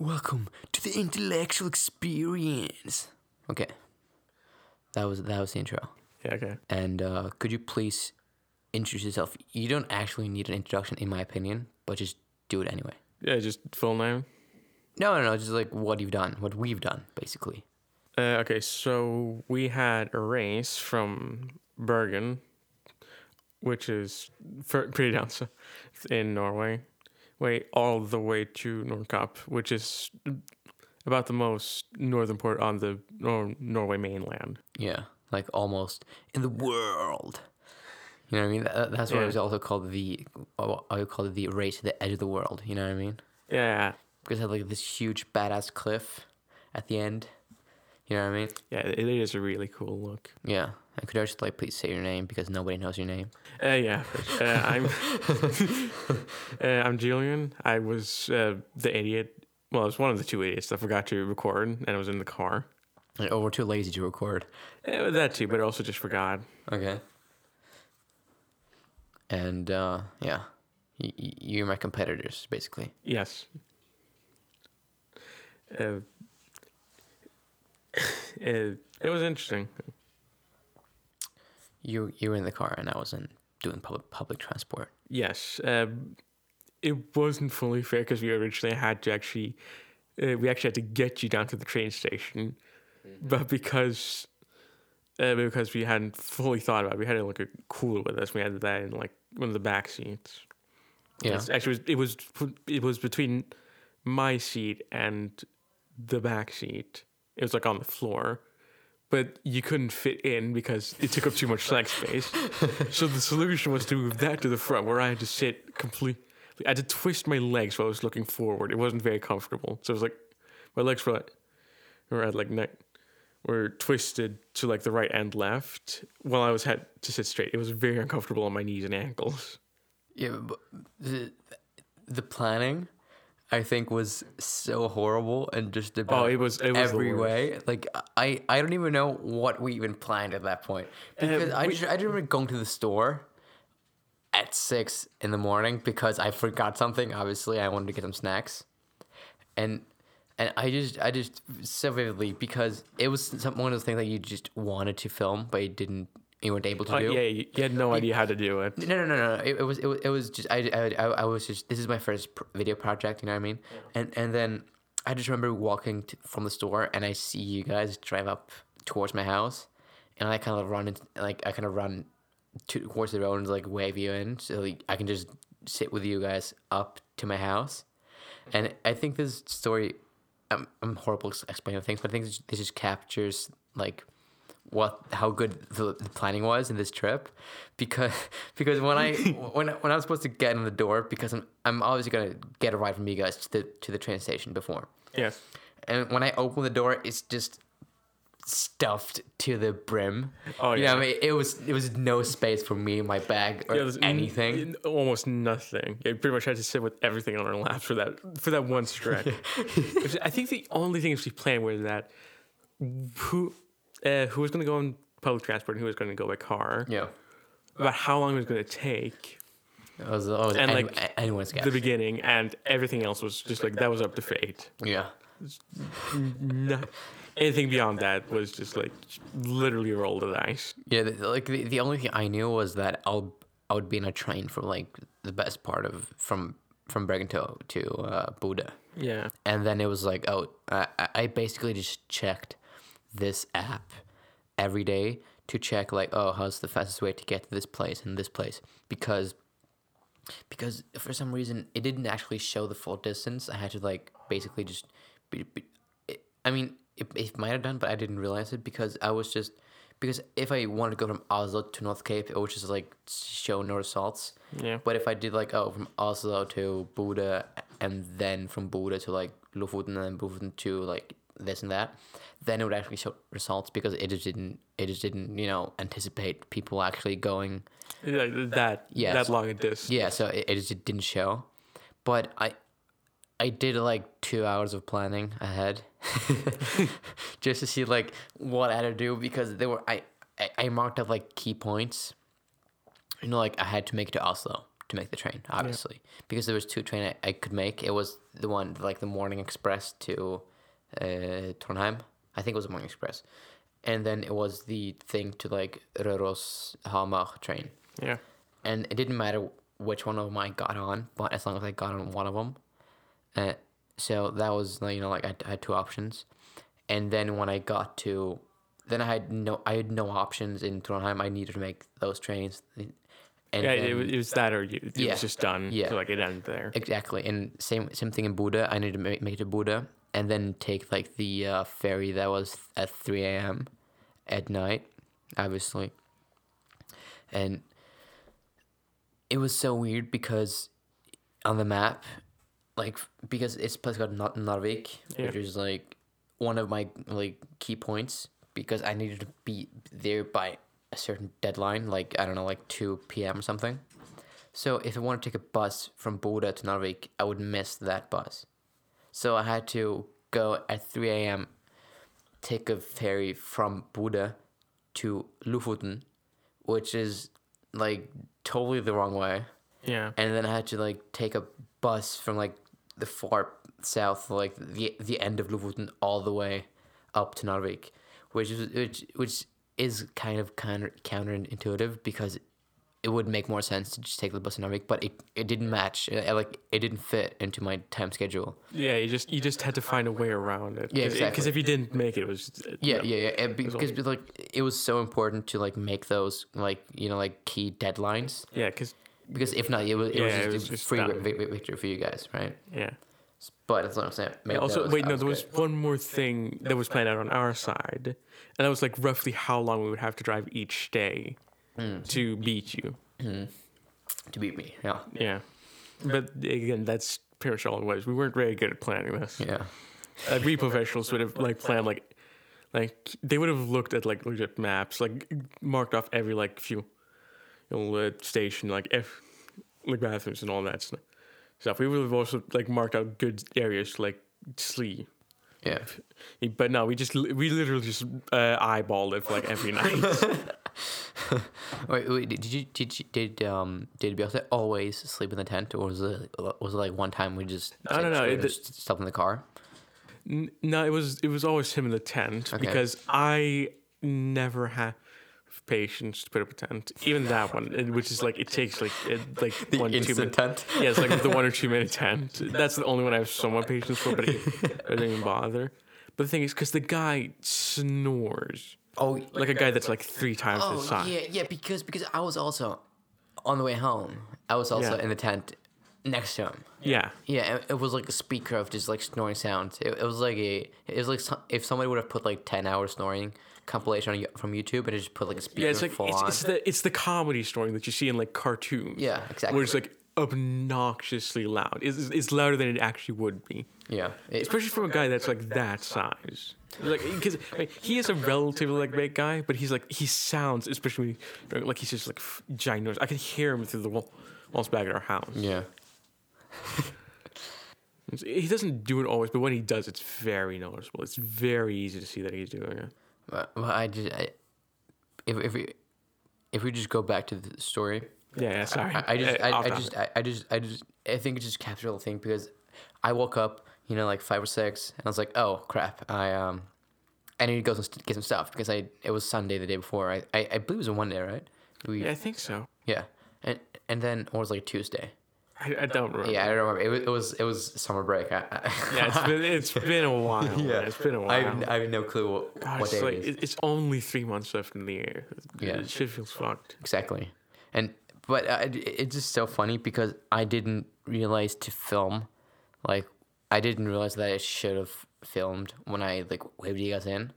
Welcome to the intellectual experience. Okay, that was that was the intro. Yeah, okay. And uh, could you please introduce yourself? You don't actually need an introduction, in my opinion, but just do it anyway. Yeah, just full name. No, no, no, just like what you've done, what we've done, basically. Uh, okay, so we had a race from Bergen, which is pretty down south in Norway, way all the way to Nordkapp, which is about the most northern port on the Nor- Norway mainland. Yeah, like almost in the world. You know what I mean? That, that's why it Yeah. was also called the. Uh, I would call it the race to the edge of the world. You know what I mean? Yeah, Because it had like this huge badass cliff at the end. You know what I mean? yeah, it is a really cool look. Yeah. And could I just like please say your name because nobody knows your name? Uh, yeah, uh, I'm uh, I'm Julian. I was uh, the idiot. Well, I was one of the two idiots that forgot to record, and I was in the car. Like, oh, we're too lazy to record. Uh, that too, but I also just forgot. Okay. And uh, yeah, y- you're my competitors basically. Yes. Uh, it, it was interesting. You you were in the car and I was in doing public public transport. Yes. Um, it wasn't fully fair because we originally had to actually, uh, we actually had to get you down to the train station, but because, uh, because we hadn't fully thought about it, we had like a cooler with us. We had that in like one of the back seats. Yeah. It's actually it was it was between my seat and the back seat. It was like on the floor, but you couldn't fit in because it took up too much leg space. so the solution was to move that to the front, where I had to sit completely. I had to twist my legs while I was looking forward. It wasn't very comfortable. So it was like my legs were like, were at like neck were twisted to like the right and left while I was had to sit straight. It was very uncomfortable on my knees and ankles. Yeah, but the, the planning, I think, was so horrible and just oh, about Oh, it was- it was every way. Like I, I don't even know what we even planned at that point because I we- just I didn't remember going to the store at six in the morning because I forgot something. Obviously, I wanted to get some snacks, and and I just I just so vividly because it was some, one of those things that you just wanted to film but you didn't you weren't able to Oh, do. yeah, you you had no idea how to do it. No, no, no, no. It, it was, it was, it was just. I, I, I, was just. This is my first pr- video project. You know what I mean? And and then I just remember walking to, from the store, and I see you guys drive up towards my house, and I kind of run, into, like I kind of run to, towards the road and like wave you in, so like, I can just sit with you guys up to my house. And I think this story, I'm, I'm horrible at explaining things, but I think this just captures like what how good the, the planning was in this trip because because when I when when I was supposed to get in the door because I'm I'm obviously gonna get a ride from you guys to the to the train station before Yes. and when I open the door it's just stuffed to the brim. Oh, you know what I mean it was it was no space for me, my bag or Yeah, anything. n- almost nothing. Yeah, pretty much had to sit with everything on our laps for that for that one stretch. I think the only thing we planned was that who uh, who was going to go on public transport and who was going to go by car. yeah, About how long it was going to take. it was, it was And, any- like, anyone's guess. The beginning and everything else was just like that was up to fate. yeah. No, anything beyond that was just like literally a roll of the dice. Yeah, like the, the only thing I knew was that I'll I would be in a train for like the best part of from from Bergen to to uh, Bodø, Yeah. and then it was like oh I- I basically just checked this app every day to check like oh how's the fastest way to get to this place and this place because because for some reason it didn't actually show the full distance. I had to like basically just be, be, it, I mean it, it might have done, but I didn't realize it because I was just because if I wanted to go from Oslo to North Cape, it would just like show no results. Yeah. But if I did like oh from Oslo to Bodø and then from Bodø to like Lofoten and then Lofoten to like this and that, then it would actually show results because it just didn't it just didn't you know anticipate people actually going Like that Yes. that long a distance. yeah, so it, it just didn't show. But I I did like two hours of planning ahead just to see like what I had to do because they were I, I, I marked up like key points. You know, like I had to make it to Oslo to make the train, obviously, because there was two train I, I could make. It was the one like the morning express to uh, Trondheim. I think it was the morning express, and then it was the thing to like Røros Hamar train, Yeah. and it didn't matter which one of them I got on, but as long as I got on one of them, uh, so that was you know like I, I had two options, and then when I got to, then I had no I had no options in Trondheim. I needed to make those trains, and Yeah, then- it, was- it was that or you, it Yeah. was just done. Yeah. So like it ended there. Exactly, and same same thing in Bodø. I needed to make, make it to Bodø, and then take like the uh, ferry that was at three a.m. at night, obviously. And it was so weird because on the map, like because it's a place called Nar- Narvik, Yeah. which is like one of my like key points because I needed to be there by a certain deadline, like I don't know, like two p.m. or something. So if I want to take a bus from Bodø to Narvik, I would miss that bus. So I had to go at 3 a.m., take a ferry from Bodø to Lofoten, which is like totally the wrong way. Yeah. And then I had to like take a bus from like the far south, like the the end of Lofoten, all the way up to Narvik, which is which which is kind of counter counterintuitive because it would make more sense to just take the bus to Narvik, but it, it didn't match. It, like it didn't fit into my time schedule. Yeah, you just you just had to find a way around it. Yeah, exactly. Because if you didn't make it, it was uh, Yeah, no. yeah, yeah. Because like it was so important to like make those like you know like key deadlines yeah, because because if not, it was it was just it was a just free done. vi- vi- victory for you guys, right? yeah. But that's what I'm saying. Maybe also, was- wait, no, there was great. one more thing that was planned out on our side, and that was like roughly how long we would have to drive each day Hmm. to beat you. to beat me. Yeah, Yeah, but again, that's pretty much all it was. We weren't very good at planning this. yeah, Like we professionals would have like planned like, like they would have looked at like legit maps, like marked off every like few, you know, uh, station, like if like bathrooms and all that stuff. Stuff. We would have also like marked out good areas like sleep. Yeah. But no, we just we literally just uh, eyeballed it for like every night. Wait, wait, did you did you, did um did Beyonce always sleep in the tent, or was it was it like one time we just I don't know, it- up just slept in the car? N- no, it was it was always him in the tent Okay. because I never have patience to put up a tent. Even that one, which is like it takes like it, like one two minutes. tent. Yeah, it's like the one or two minute tent. That's the only one I have somewhat patience for, but it, I don't even bother. But the thing is, because the guy snores Oh, like a guy that's like three times his oh size. yeah, yeah. Because because I was also on the way home. I was also Yeah. in the tent next to him. Yeah, Yeah, it, it was like a speaker of just like snoring sounds. It, it was like a it was like some, if somebody would have put like ten hours snoring compilation on, from YouTube and it just put like a speaker yeah. It's like full it's, on. it's the it's the comedy snoring that you see in like cartoons. Yeah, exactly. Where it's like obnoxiously loud. It's, it's louder than it actually would be. yeah, it, especially from a guy that's like that size. Like, because he is a relatively like big guy, but he's like he sounds, especially like he's just like ginormous. I can hear him through the wall, walls back at our house. yeah. He doesn't do it always, but when he does, it's very noticeable. It's very easy to see that he's doing it. But I just I, if if we if we just go back to the story, Yeah, yeah sorry. I, I just Uh, I, I just I, I just I just I think it just captured the whole thing because I woke up you know like five or six and I was like oh crap. I um I need to go get some stuff because I it was Sunday the day before. I I, I believe it was a Monday right? We yeah, I think so. yeah. And and then or was like Tuesday I, I don't remember. yeah I don't remember it was it was, it was summer break I, I, Yeah, it's been it's been a while. Yeah. it's been a while. I, have, I have no clue what, God, what it's, day like, it is it's only three months left in the year. Yeah. shit feels fucked. Exactly. And but uh, it- it's just so funny because I didn't realize to film, like I didn't realize that I should have filmed when I like waved you guys in,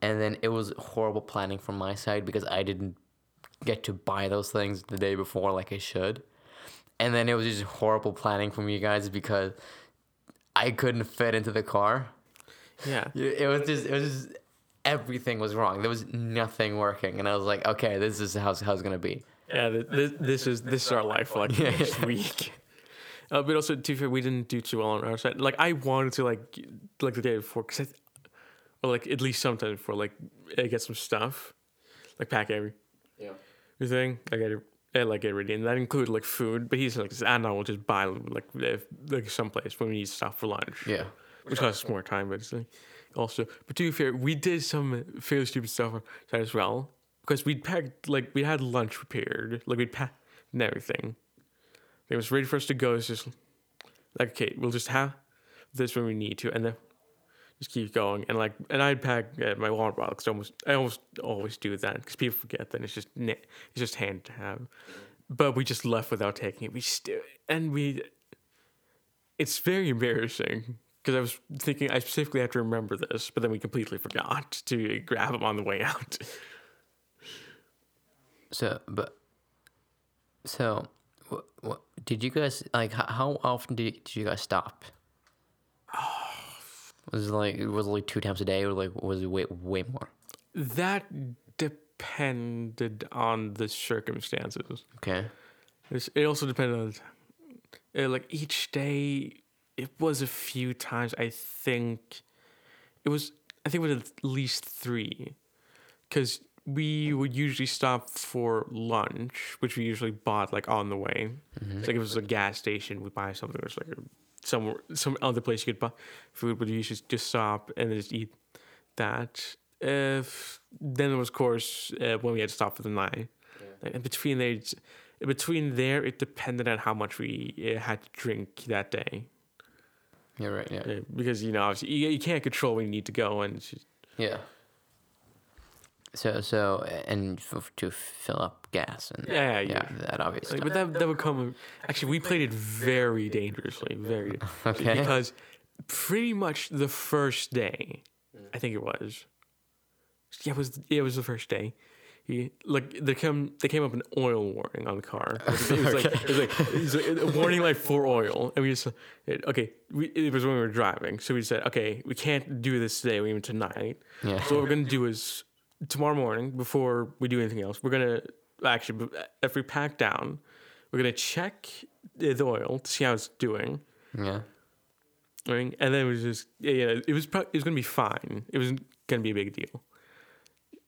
and then it was horrible planning from my side because I didn't get to buy those things the day before like I should, and then it was just horrible planning from you guys because I couldn't fit into the car. Yeah. It it was just it was just everything was wrong. There was nothing working, and I was like, okay, this is how how it's gonna be. Yeah, th- this, this is this is our life for like next week. Uh, but also, to be fair, we didn't do too well on our side. Like, I wanted to like like the day before, cause I, or like at least sometime before, like uh, get some stuff, like pack every Yeah. everything. Like I uh, like ready, and that included like food. But he's like, and I we'll just buy like if, like someplace when we need stuff for lunch, Yeah. which costs more time, but it's like also. But to be fair, we did some fairly stupid stuff as well because we'd packed like we had lunch prepared, like we'd packed and everything. It was ready for us to go. It's just like okay, we'll just have this when we need to, and then just keep going. And like, and I'd pack uh, my water bottle because almost I almost always do that because people forget that it's just it's just hand to have. But we just left without taking it. We still and we. It's very embarrassing because I was thinking I specifically have to remember this, but then we completely forgot to grab them on the way out. So, but so, what, what did you guys like? How, how often did, did you guys stop? Was it like was it like two times a day, or like was it way way more? That depended on the circumstances. Okay. It's, it also depended on uh, like each day. It was a few times. I think it was. I think it was at least three, because we would usually stop for lunch, which we usually bought like on the way. Mm-hmm. It's like if it was a gas station, we buy something. It's like somewhere, some other place you could buy food, but you usually just stop and just eat that. If then there was of course uh, when we had to stop for the night. And between there, between there, it depended on how much we uh, had to drink that day. You're right. Yeah. Because you know, obviously, you, you can't control when you need to go, and just, Yeah. So so and f- to fill up gas and Yeah, yeah, yeah. that obvious like, but that that would come. Actually, we played it very dangerously, very Okay. because pretty much the first day, I think it was. Yeah, it was it was the first day. He, like they come they came up an oil warning on the car. It was like it was like, it was like a warning light for oil, and we just it, okay. We, it was when we were driving, so we said okay, we can't do this today, or even tonight. Yeah. So what we're gonna do is tomorrow morning, before we do anything else, we're gonna actually if we pack down, we're gonna check the oil to see how it's doing. yeah. Right? And then it was just yeah, yeah it was pro- it was gonna be fine. It wasn't gonna be a big deal.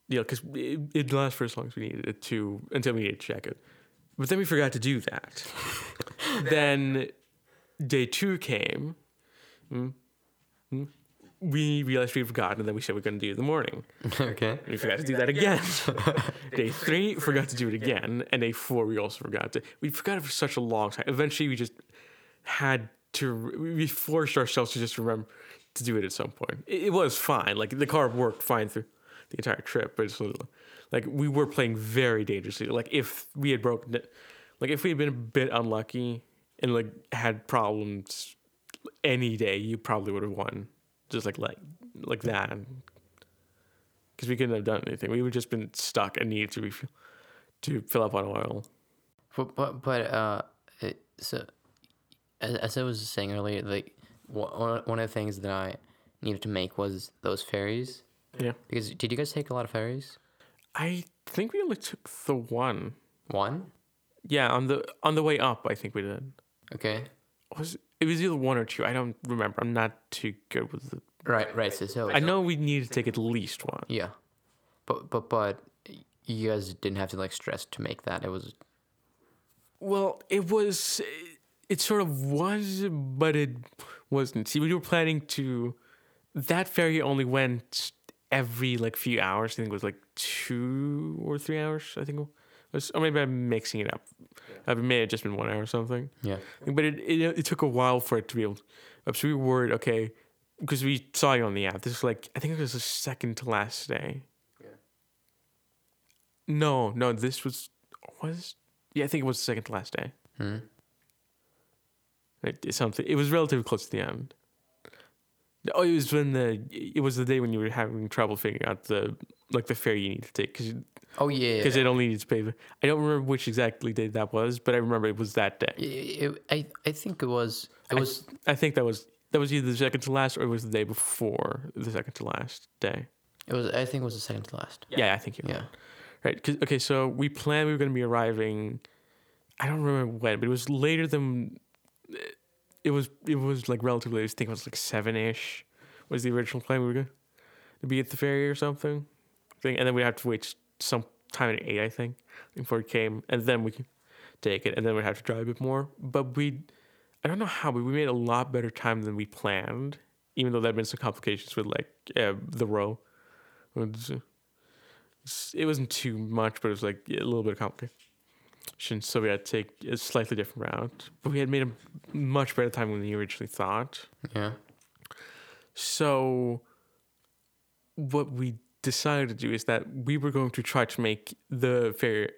Yeah, because it, it lasts for as long as we needed it to until we needed to check it. But then we forgot to do that. then day two came. mm, mm, We realized we'd forgotten, and then we said we're going to do it in the morning. okay. And we forgot to do that again. day three, forgot to do it again, and day four, we also forgot to. We forgot it for such a long time. Eventually, we just had to. We forced ourselves to just remember to do it at some point. It, it was fine. Like the car worked fine through the entire trip, but it's like we were playing very dangerously. Like if we had broken it, like if we had been a bit unlucky and like had problems any day, you probably would have won. Just like like like that because we couldn't have done anything. We would just been stuck and needed to refill, to fill up on oil. But but but uh, it, so as, as I was saying earlier, like one one of the things that I needed to make was those ferries. Yeah, Because did you guys take a lot of ferries? I think we only took the one. One. Yeah, on the on the way up, I think we did. Okay. Was it was either one or two? I don't remember. I'm not too good with the. Right. Right. So so I know we needed to take at least one. yeah, but but but you guys didn't have to like stress to make that. It was Well, it was. It sort of was, but it wasn't. See, we were planning to. That ferry only went every like few hours. I think it was like two or three hours. I think or maybe I'm mixing it up. Uh, It may have just been one hour or something. yeah. But it, it it took a while for it to be able. To, so we were worried. Okay, because we saw you on the app. This was like I think it was the second to last day. Yeah. No, no, this was was yeah. I think it was the second to last day. Hmm. It, it's something. It was relatively close to the end. Oh, it was when the it was the day when you were having trouble figuring out the like the fare you need to take because Oh yeah. because it only needs to pay. I don't remember which exactly day that was, but I remember it was that day. It, it, I I think it was it was I think that was that was either the second to last or it was the day before the second to last day. it was I think it was the second to last. Yeah, I think you Yeah. right. 'Cause- okay, so we planned we were going to be arriving. I don't remember when, but it was later than. It was it was like relatively. I think it was like seven ish. Was the original plan we were going to be at the ferry or something, thing, and then we have to wait some time at eight, I think, before it came, and then we. could- take it, and then we'd have to drive a bit more. But we, I don't know how, but we made a lot better time than we planned. Even though there had been some complications with like uh, the row. It wasn't too much, but it was like a little bit of complication. So we had to take a slightly different route. But we had made a much better time than we originally thought. Yeah. So, what we decided to do is that we were going to try to make the ferry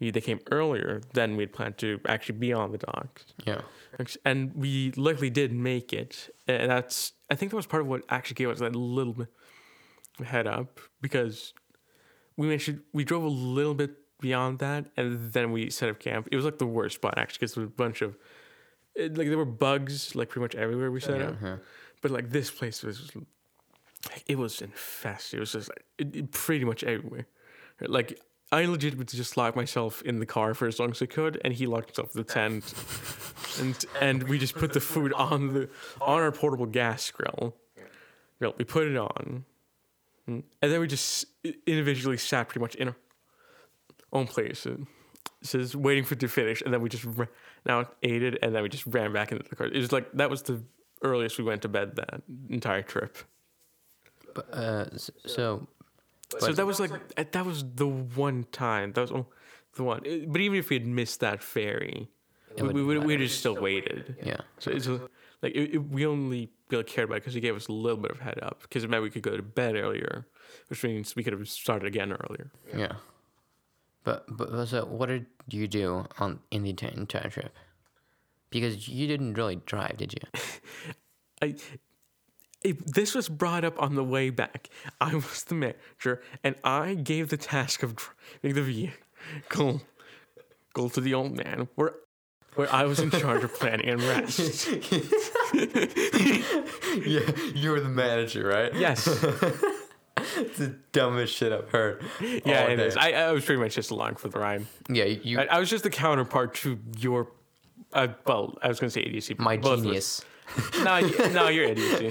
that came earlier than we'd planned to actually be on the docks. Yeah. And we luckily did make it. And that's, I think that was part of what actually gave us that little bit head up because we to, we drove a little bit beyond that and then we set up camp. It was like the worst spot actually because there was a bunch of, like there were bugs like pretty much everywhere we oh, set up. Yeah. But like this place was, it was infested. It was just it, pretty much everywhere. Like I legitimately just locked myself in the car for as long as I could, and he locked himself in the tent, and and we just put the food on the on our portable gas grill. Grill. We put it on, mm, and then we just individually sat pretty much in our own place. It says waiting for it to finish, and then we just ra- now ate it, and then we just ran back into the car. It was like that was the earliest we went to bed that entire trip. But, uh, so, so But- that was like uh, that was the one time that was oh, the one. But even if we had missed that ferry, we, would we just still waited. yeah. So it's like it, it- we only really cared about it because he gave us a little bit of head up because it meant we could go to bed earlier, which means we could have started again earlier. Yeah. But but so what did you do on in the entire, entire trip? Because you didn't really drive, did you? I. It, this was brought up on the way back. I was the manager, and I gave the task of driving the vehicle go to the old man, where where I was in charge of planning and rest. yeah, you were the manager, right? Yes. it's the dumbest shit I've heard. Yeah, it day. is. I, I was pretty much just along for the ride. yeah, you, I, I was just the counterpart to your, uh, well, I was going to say but my both of us- genius. No, y- no, you're idiocy.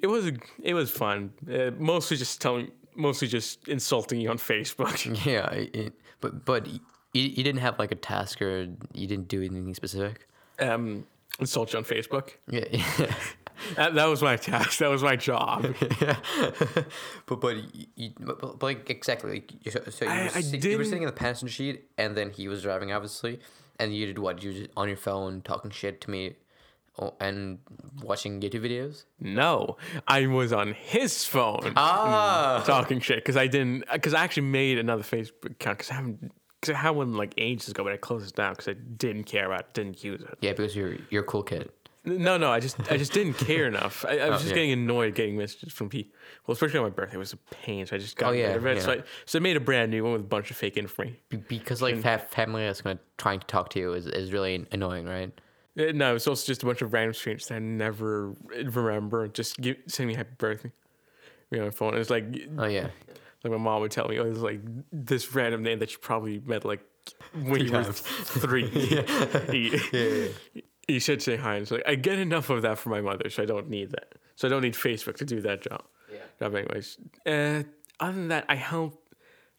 It was it was fun. Uh, mostly just telling, mostly just insulting you on Facebook. Yeah, it, but but you, you didn't have like a task or you didn't do anything specific. Um, insult you on Facebook. Yeah, yeah. That, that was my task. That was my job. yeah. but but, you, you, but, but like exactly like you, so, you, were I sit- you were sitting in the passenger seat and then he was driving obviously and you did what you just on your phone talking shit to me oh, and watching YouTube videos. No, I was on his phone. Ah, talking shit because I didn't because I actually made another Facebook account because I haven't because I had one like ages ago, but I closed it down because I didn't care about it, didn't use it. yeah, because you're you're a cool kid. No, no, I just I just didn't care enough. I, I was Oh, just yeah. getting annoyed getting messages from people. Well, especially on my birthday, it was a pain. So I just got Oh, yeah, rid of it. So, yeah. I, so I made a brand new one with a bunch of fake information. Be- because like fa- family that's gonna trying to talk to you is, is really annoying, right? Uh, No, it's also just a bunch of random strangers that I never remember. Just give, send me happy birthday. You know, my phone. It's like Oh yeah, like my mom would tell me, oh, it's like this random name that you probably met like when you were three. He, he should say hi. And it's like I get enough of that from my mother, so I don't need that. So I don't need Facebook to do that job. Yeah. Job anyways. Uh, other than that, I helped.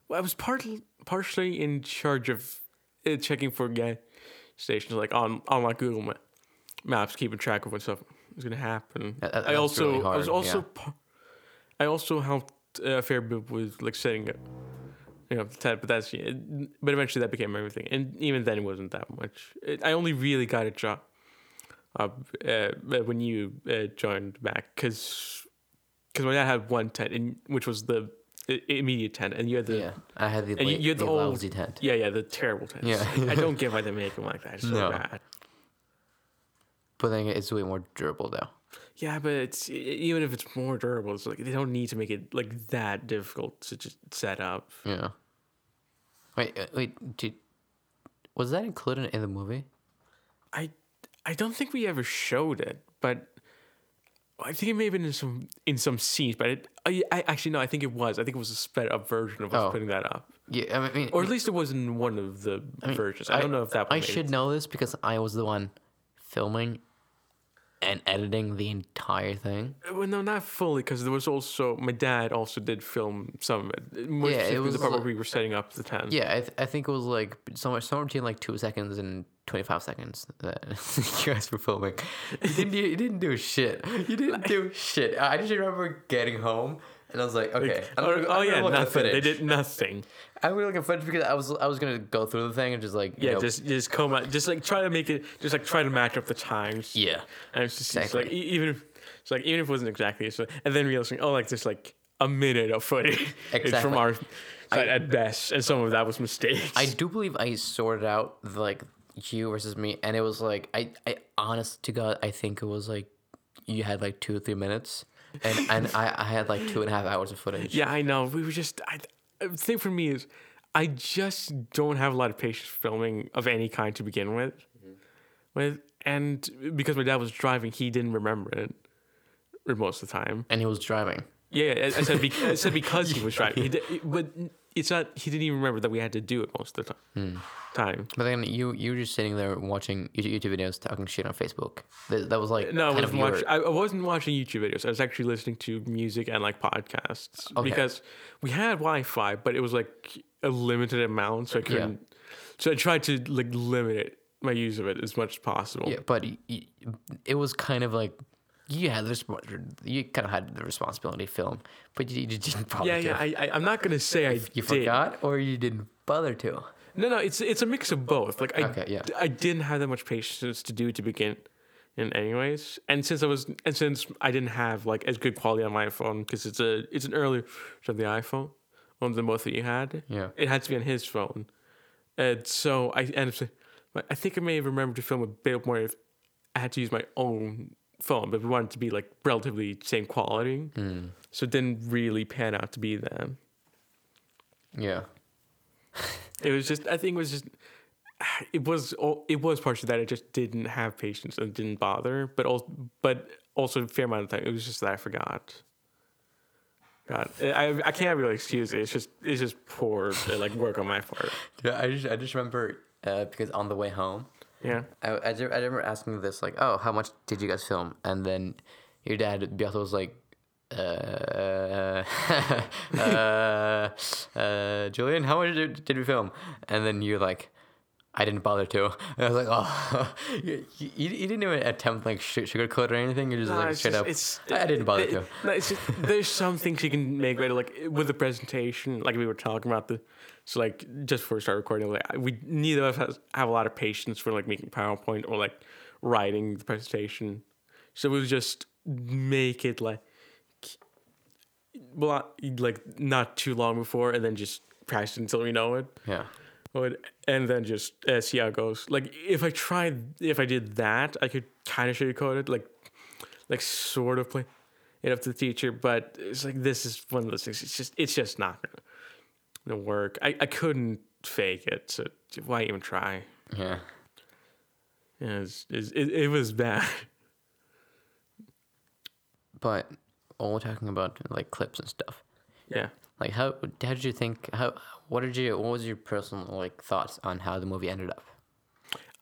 Well, I was partly partially in charge of uh, checking for gas stations, like on on like Google Ma- Maps, keeping track of what stuff was gonna happen. That- that- I also really I was also yeah. par- I also helped uh, a fair bit with like setting up. You know, but that's but eventually that became everything, and even then it wasn't that much. It, I only really got a job uh, uh, when you uh, joined back, because my dad had one tent, and which was the immediate tent, and you had the yeah. I had the, and you- you had the the old- tent. yeah, yeah, the terrible tent. Yeah. I don't get why they make them like that. It's so No. bad. But then it's way more durable though. Yeah, but it's even if it's more durable, it's like they don't need to make it like that difficult to just set up. Yeah. Wait, uh, wait. Did, was that included in the movie? I I don't think we ever showed it, but I think it may have been in some in some scenes. But it, I, I actually no, I think it was. I think it was a sped up version of us Oh. putting that up, Yeah, I mean, or at least it was in one of the versions. I, don't know if that. I made should it. know this because I was the one filming, and editing the entire thing. Well, no, not fully, because there was also my dad also did film some of it. More Yeah, it was the part where we were setting up the tent. Yeah, I, th- I think it was like somewhere somewhere between like two seconds and twenty five seconds that you guys were filming. You didn't do, you didn't do shit. You didn't do shit. I just remember getting home and I was like, okay, oh, I'm oh, gonna- oh I'm yeah, look at the nothing. They did nothing. I'm gonna look at footage because I was I was gonna go through the thing and just like you Yeah, know, just just come out, just like try to make it, just like try to match up the times. yeah And it's just it's like e- even if it's like even if it wasn't exactly so, and then realizing oh like just like a minute of footage It's Exactly. from our side at best, and some of that was mistakes. I do believe I sorted out the, like you versus me, and it was like I, I honest to God, I think it was like you had like two or three minutes, and and I, I had like two and a half hours of footage. Yeah, I know. We were just. I, the thing for me is, I just don't have a lot of patience filming of any kind to begin with. Mm-hmm. With and because my dad was driving, he didn't remember it most of the time. and he was driving. Yeah, I, I said be, I said because he was driving, he did, but it's not. He didn't even remember that we had to do it most of the time. Hmm. Time. But then you you were just sitting there watching YouTube videos, talking shit on Facebook. That, that was like No, I wasn't your, watching. I I wasn't watching YouTube videos. I was actually listening to music and like podcasts Okay. because we had Wi-Fi, but it was like a limited amount, so I couldn't. So I tried to like limit it, my use of it as much as possible. yeah, but it was kind of like you had this you kind of had the responsibility to film, but you, you didn't bother yeah, yeah. I, I, I'm not gonna say I you did. forgot or you didn't bother to. No, no. It's it's a mix of both. Like I, Okay, yeah. I didn't have that much patience to do to begin. In anyways, and since I was, and since I didn't have like as good quality on my phone because it's a it's an earlier version of the iPhone, one of the both that you had. Yeah. it had to be on his phone, and so I ended up. I think I may have remembered to film a bit more if I had to use my own phone, but we wanted to be like relatively same quality, Hmm. so it didn't really pan out to be that. Yeah. It was just, I think it was just, it was, it was partially that I just didn't have patience and didn't bother, but also, but also a fair amount of time. It was just that I forgot. God, I, I can't really excuse it. It's just, it's just poor like work on my part. Yeah, I just I just remember uh, because on the way home, Yeah. I, I, I remember asking this like, oh, how much did you guys film? And then your dad Beato was like, uh, uh, uh, Julian, how much did, did we film? And then you're like, I didn't bother to. And I was like, oh, you, you, you didn't even attempt like sh- sugarcoat or anything. You're just No, like straight just- up. it's- I didn't bother it- to. No, it's just, there's some things you can make better, like with the presentation, like we were talking about the. So like just before we start recording, like we neither of us has, have a lot of patience for like making PowerPoint or like writing the presentation. So we just make it like, well, like not too long before, and then just practice until we know it. Yeah. Would and then just uh, see how it goes. Like if I tried, if I did that, I could kind of sugarcoat it, like, like sort of play it up to the teacher. But it's like this is one of those things. It's just it's just not gonna, work. I, I couldn't fake it, so why even try? Yeah. Yeah, it's, it's, it it was bad. But all we're talking about like clips and stuff. Yeah. Like how, how did you think? How what did you? What was your personal like thoughts on how the movie ended up?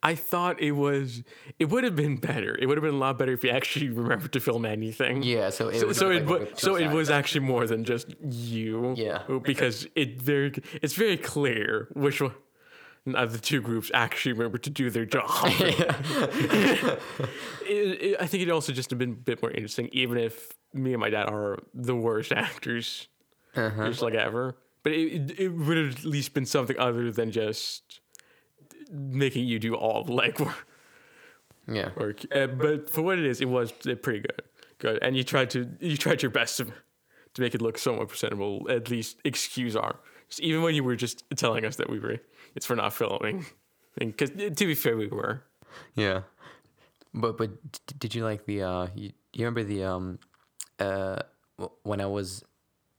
I thought it was. It would have been better. It would have been a lot better if you actually remembered to film anything. Yeah, so it so, so it like so it was actually more than just you. Yeah. Because it very it's very clear which one of the two groups actually remember to do their job. it, it, I think it also just have been a bit more interesting, even if me and my dad are the worst actors, Uh-huh. just like ever. But it, it, would have at least been something other than just making you do all the legwork Yeah. work. Uh, but for what it is, it was uh, pretty good. Good, and you tried to you tried your best to to make it look somewhat presentable. At least excuse our even when you were just telling us that we were it's for not filming. Because to be fair, we were. Yeah. But but did you like the uh you, you remember the um uh when I was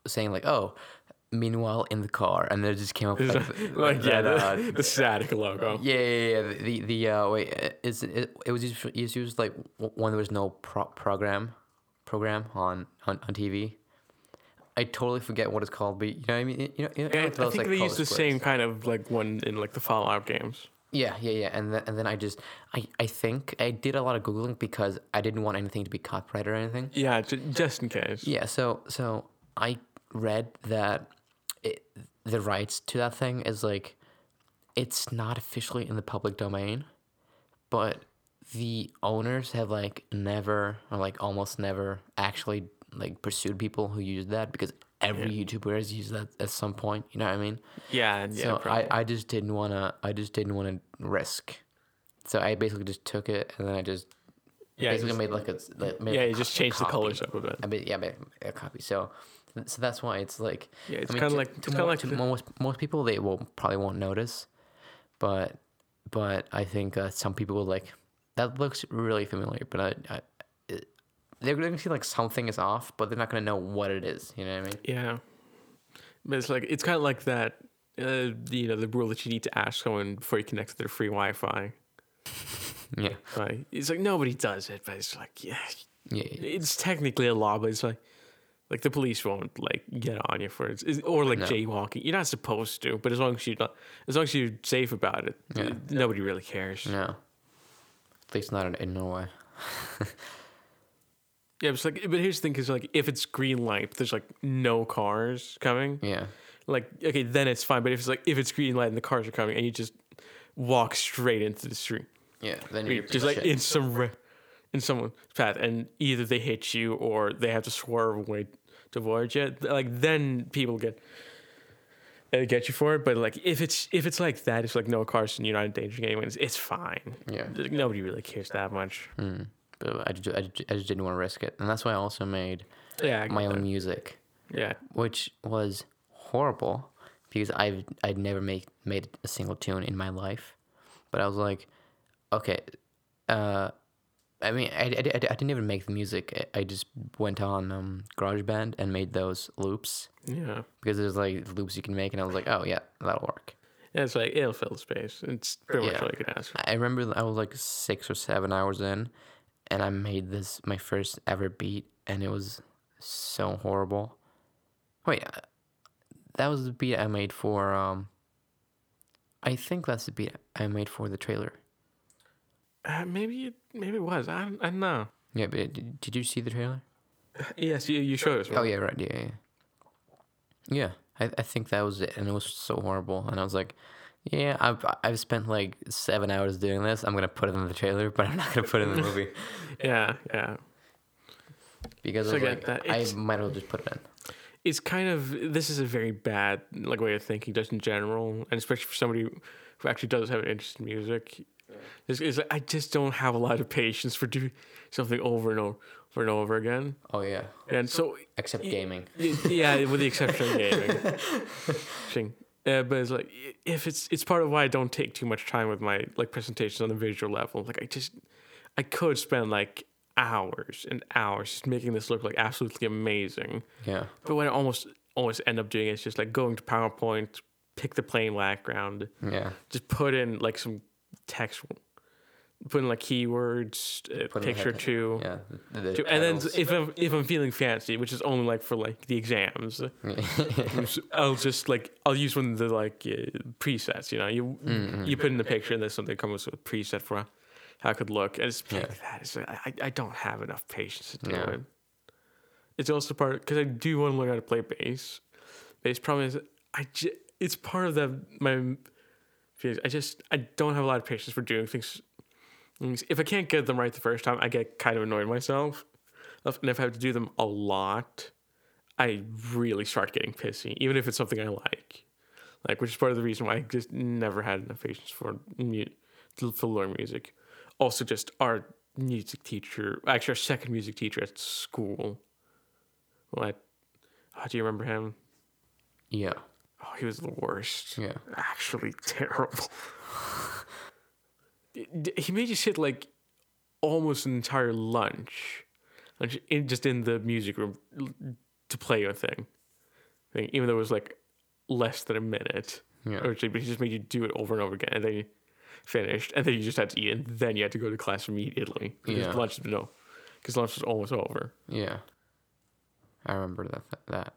saying like oh meanwhile in the car and then it just came up like, th- like yeah, that, uh, the, the static logo. yeah, yeah, yeah. The the, the uh wait, uh, is it, it was used, it was used like when there was no pro- program program on, on on TV. I totally forget what it's called, but you know what I mean. You know, you know Yeah, I, think like, they use the squares. same kind of like one in like the Fallout games. Yeah, yeah, yeah. And then and then I just I I think I did a lot of googling because I didn't want anything to be copyrighted or anything. Yeah, just in case. Yeah, so so I read that it, the rights to that thing is like it's not officially in the public domain, but the owners have like never or like almost never actually like pursued people who use that because every YouTuber has used that at some point. You know what I mean? Yeah, yeah. so probably. I, I just didn't wanna I just didn't wanna risk. So I basically just took it and then I just yeah, basically just- made like a like, made yeah, you just changed the colors up a bit. I mean, yeah, made a copy. So, so that's why it's like. Yeah, it's I mean, kinda like- to it's kinda mo- like to the- most most people they will probably won't notice, but but I think uh, some people will like that looks really familiar, but I, I it, they're gonna see like something is off, but they're not gonna know what it is. You know what I mean? Yeah, but it's like it's kind of like that. Uh, you know, the rule that you need to ask someone before you connect to their free Wi-Fi. Yeah, Right? It's like nobody does it, but it's like yeah, yeah. it's technically a law, but it's like like the police won't like get on you for it, or like No. jaywalking. You're not supposed to, but as long as you not, as long as you're safe about it, Yeah. nobody really cares. no. At least not in, in Norway. Yeah, it's like, but here's the thing: because like if it's green light, there's like no cars coming. Yeah, Like okay, then it's fine. But if it's like if it's green light and the cars are coming, and you just walk straight into the street, yeah. Then You're just like in some re- in someone's path, and either they hit you or they have to swerve away to you. Like then people get uh, get you for it. But like if it's if it's like that, it's like no Carson, you're not endangering anyone. It's, it's fine. Yeah. Like, nobody really cares that much. Mm. But I just, I, just, I just didn't want to risk it, and that's why I also made Yeah, I my that. own music. Yeah, which was horrible because I've I'd never made made a single tune in my life, but I was like, okay, uh, I mean I, I, I, didn't even make the music. I just went on um, GarageBand and made those loops yeah. because there's like loops you can make, and I was like, oh yeah, that'll work. Yeah, it's like it'll fill the space. It's pretty much Yeah. all you can ask for. I remember I was like six or seven hours in, and I made this my first ever beat, and it was so horrible. Wait, uh, that was the beat I made for. Um, I think that's the beat I made for the trailer. Uh, maybe it, maybe it was. I don't, I don't know. Yeah, but did, did you see the trailer? Yes, you, you showed us. Oh yeah, right. Yeah, yeah. Yeah, I, I think that was it, and it was so horrible. And I was like, yeah, I've I've spent like seven hours doing this. I'm gonna put it in the trailer, but I'm not gonna put it in the movie yeah, yeah. because So I was like, that. I It's- might as well just put it in. it's kind of this is a very bad like way of thinking just in general and especially for somebody who actually does have an interest in music is, is like, i just don't have a lot of patience for doing something over and over, over and over again Oh yeah, and so except gaming. y- yeah with the exception of gaming uh, but it's like if it's it's part of why i don't take too much time with my like presentations on the visual level like i just i could spend like hours and hours just making this look like absolutely amazing Yeah. but what I almost always end up doing is just like going to PowerPoint, pick the plain background, Yeah. just put in like some text, putting like keywords, Put picture two. Yeah. the- the And then if I'm if I'm feeling fancy, which is only like for like the exams, I'll just like I'll use one of the like uh, presets. You know, you Mm-hmm. you put in the picture and then something comes with a preset for how it could look. And it's Yeah. that. It's like, I I don't have enough patience to do No. it. It's also part because I do want to learn how to play bass. Bass problem is I j- it's part of the my. I just I don't have a lot of patience for doing things. If I can't get them right the first time, I get kind of annoyed myself. And if I have to do them a lot, I really start getting pissy, even if it's something I like. Like, which is part of the reason why I just never had enough patience for to learn music. Also, just our music teacher, actually, our second music teacher at school. What? Oh, do you remember him? yeah. Oh, he was the worst. Yeah. Actually, terrible. He made you sit like almost an entire lunch, like, in, just in the music room to play a thing. thing, even though it was like less than a minute. Yeah. Or but he just made you do it over and over again, and then you finished, and then you just had to eat, and then you had to go to class immediately because Yeah. lunch no, because lunch was almost over. Yeah. I remember that that.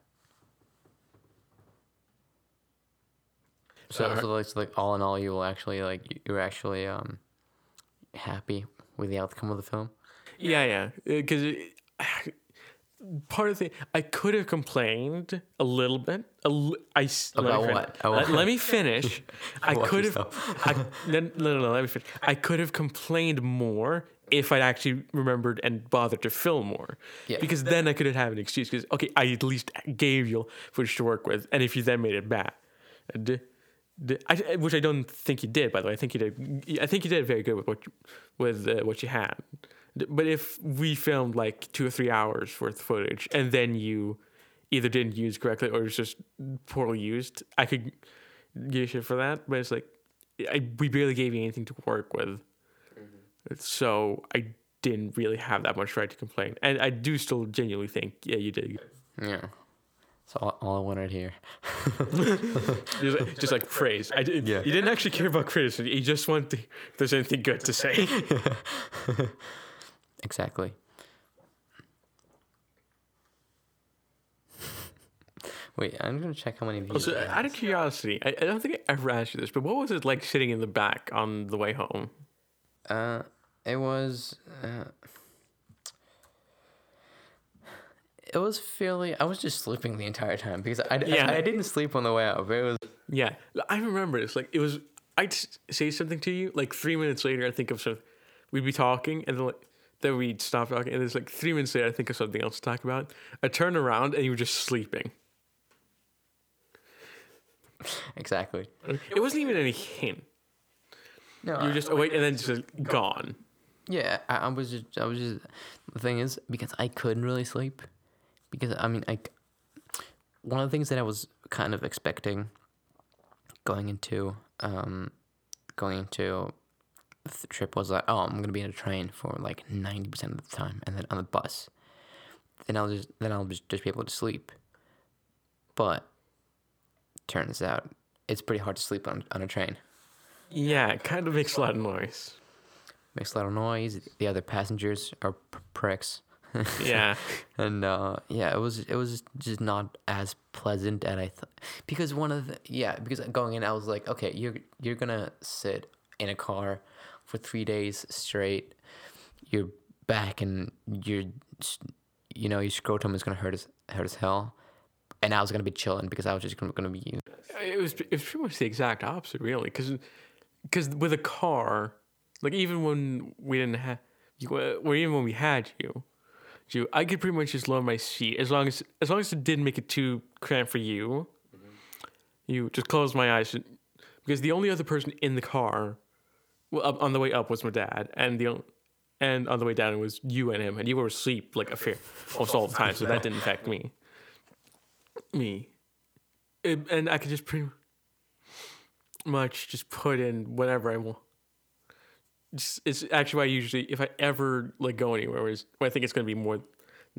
So, Uh, so like, so like all in all, you will actually like you- you're actually um happy with the outcome of the film. Yeah, yeah. Because part of the I could have complained a little bit. A li- I let About fin- what? Oh. Let, let me finish. I could have. I, no, no, no, no. Let me finish. I could have complained more if I'd actually remembered and bothered to film more. Yeah. Because then I could have had an excuse. Because okay, I at least gave you footage to work with, and if you then made it bad, d- d- I, which I don't think you did, by the way. I think you did. I think you did very good with what you, with uh, what you had. But if we filmed like two or three hours worth of footage, and then you either didn't use correctly or it was just poorly used, I could give you shit for that. But it's like I, we barely gave you anything to work with, so I didn't really have that much right to complain. And I do still genuinely think, yeah, you did. Yeah. That's all, all I wanted here. Just, like- just like praise. I didn't, Yeah. You didn't actually care about criticism. You just want to, if there's anything good to say. Exactly. Wait, I'm gonna check how many views. Also, it out of curiosity, I, I don't think I ever asked you this, but what was it like sitting in the back on the way home? Uh, it was. Uh, it was fairly. I was just sleeping the entire time because I, Yeah. I, I didn't sleep on the way out. But it was. Yeah, I remember this. Like it was, I'd say something to you. Like three minutes later, I think of something. We'd be talking, and then like, then we'd stop talking, and it's like three minutes later, I think of something else to talk about. I turn around, and you were just sleeping. Exactly. It wasn't even any hint. No, You were just awake, and then just gone. Yeah, I, I was just, I was just. The thing is, because I couldn't really sleep, because I mean, I. One of the things that I was kind of expecting, going into, um, going into, the trip was like, oh, I'm gonna be in a train for like ninety percent of the time, and then on the bus, then I'll just, then I'll just, just be able to sleep. But, turns out, it's pretty hard to sleep on on a train. Yeah, it kind of makes a lot of noise. Makes a lot of noise. The other passengers are pricks. Yeah, and uh, yeah, it was it was just not as pleasant as I thought because one of the yeah because going in I was like okay you're you're gonna sit in a car for three days straight, your back and your you know your scrotum is gonna hurt as hurt as hell, and I was gonna be chilling because I was just gonna, gonna be it was it was pretty much the exact opposite, really. Because with a car, like even when we didn't have you, or even when we had you, you, I could pretty much just lower my seat as long as as long as it didn't make it too cramped for you. Mm-hmm. You just close my eyes, because the only other person in the car, well, up, on the way up was my dad, and the on- and on the way down it was you and him, and you were asleep like a fair almost all the time, so that didn't affect me. Me, It- and I could just pretty much just put in whatever I want. It's actually why I usually, if I ever like go anywhere, is I think it's gonna be more than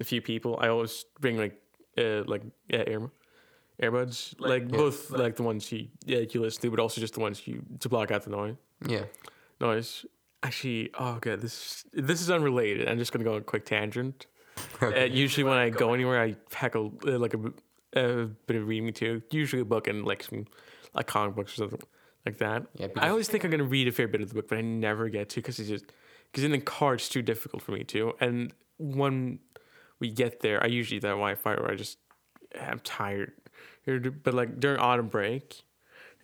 a few people, I always bring like uh like yeah, ear earbuds, like both like the ones you yeah you listen to, but also just the ones you to block out the noise. yeah Noise. Actually, oh god, this this is unrelated. I'm just gonna go on a quick tangent. Uh, usually, when I go anywhere, I pack a uh, like a, a bit of reading too. Usually, a book and like some like comic books or something like that. Yeah, I always think I'm gonna read a fair bit of the book, but I never get to because it's just because in the car it's too difficult for me to. And when we get there, I usually that Wi-Fi or I just I'm tired. But like during autumn break,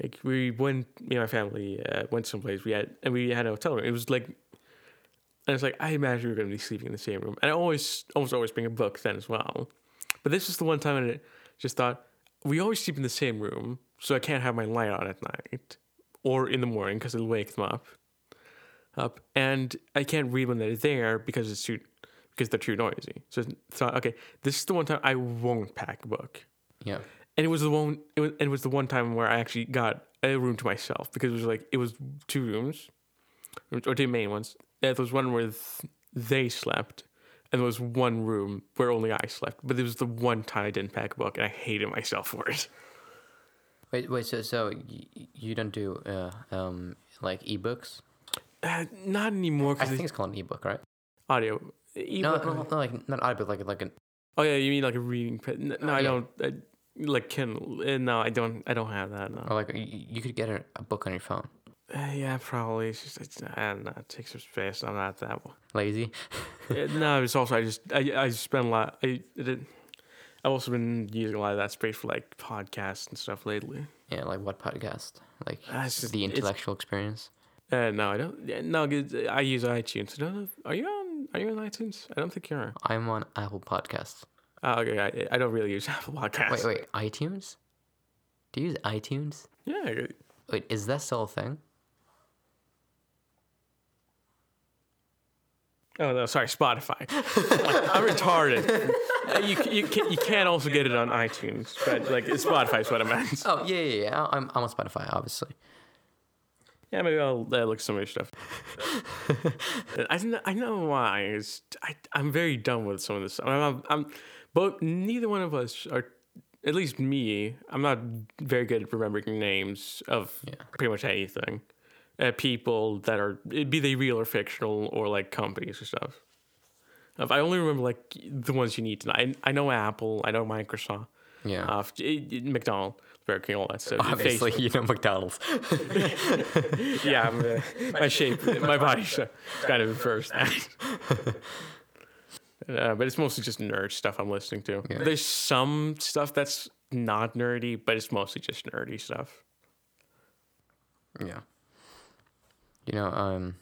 like we went, me and my family uh, went someplace. We had and we had a hotel room. It was like, and it's like I imagine we are gonna be sleeping in the same room. And I always, almost always bring a book then as well. But this was the one time I just thought we always sleep in the same room, so I can't have my light on at night or in the morning because it'll wake them up. Up and I can't read when they're there because it's too because they're too noisy. So I thought, okay, this is the one time I won't pack a book yeah and it was the one it was, and it was the one time where I actually got a room to myself because it was like it was two rooms or two main ones. There was one where they slept, and there was one room where only I slept. But it was the one time I didn't pack a book, and I hated myself for it. wait wait so so you don't do uh um like ebooks Uh, not anymore I think it's called an ebook right audio. no, Ebook- no, no like not audiobook like like an Oh yeah, you mean like a reading? pa- No, no I Yeah. don't. I, like Kindle. Uh, no, I don't. I don't have that. No. Or like you, could get a, a book on your phone. Uh, yeah, probably. It's just it's, I don't know. It takes up space. I'm not that one. Lazy. Uh, no, it's also I just I I spend a lot. I it, I've also been using a lot of that space for like podcasts and stuff lately. Yeah, like what podcast? Like Uh, just- the intellectual experience. Uh, no, I don't. No, I use iTunes. I don't know. Are you on? Are you on iTunes? I don't think you are. I'm on Apple Podcasts. Oh, okay. I, I don't really use Apple Podcasts. Wait, wait, iTunes? Do you use iTunes? Yeah. I- Wait, is that still a thing? Oh no, sorry, Spotify. I'm retarded. You you can, you can also get it on iTunes, but like Spotify is what I meant. Oh yeah, yeah, yeah. I'm I'm on Spotify, obviously. Yeah, maybe I'll uh, look at some of your stuff. I know, I know why. It's, I I'm very done with some of this. I'm, I'm, I'm but neither one of us are. At least me, I'm not very good at remembering names of Yeah. pretty much anything. Uh, people that are be they real or fictional or like companies or stuff. If I only remember like the ones you need to know. I, I know Apple, I know Microsoft, Yeah. uh, McDonald's, Burger King, all that stuff. Obviously, Facebook. you know McDonald's. yeah, uh, my shape, my body shape kind of inverse. uh, but it's mostly just nerd stuff I'm listening to. Yeah. There's some stuff that's not nerdy, but it's mostly just nerdy stuff. yeah. You know, um.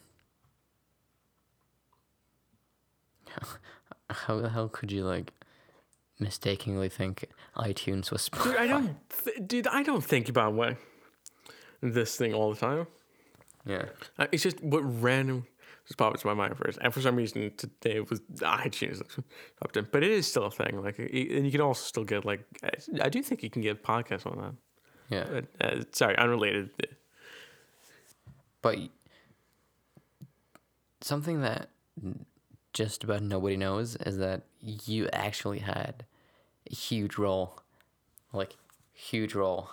How the hell could you like mistakenly think iTunes was Spotify? Dude, I don't, th- dude, I don't think about what this thing all the time. Yeah. Uh, It's just what random just popped into my mind first, and for some reason today it was iTunes popped in. But it is still a thing. Like, and you can also still get like, I- I do think you can get podcasts on that. Yeah. But, uh, sorry, unrelated. But something that just about nobody knows is that you actually had a huge role, like huge role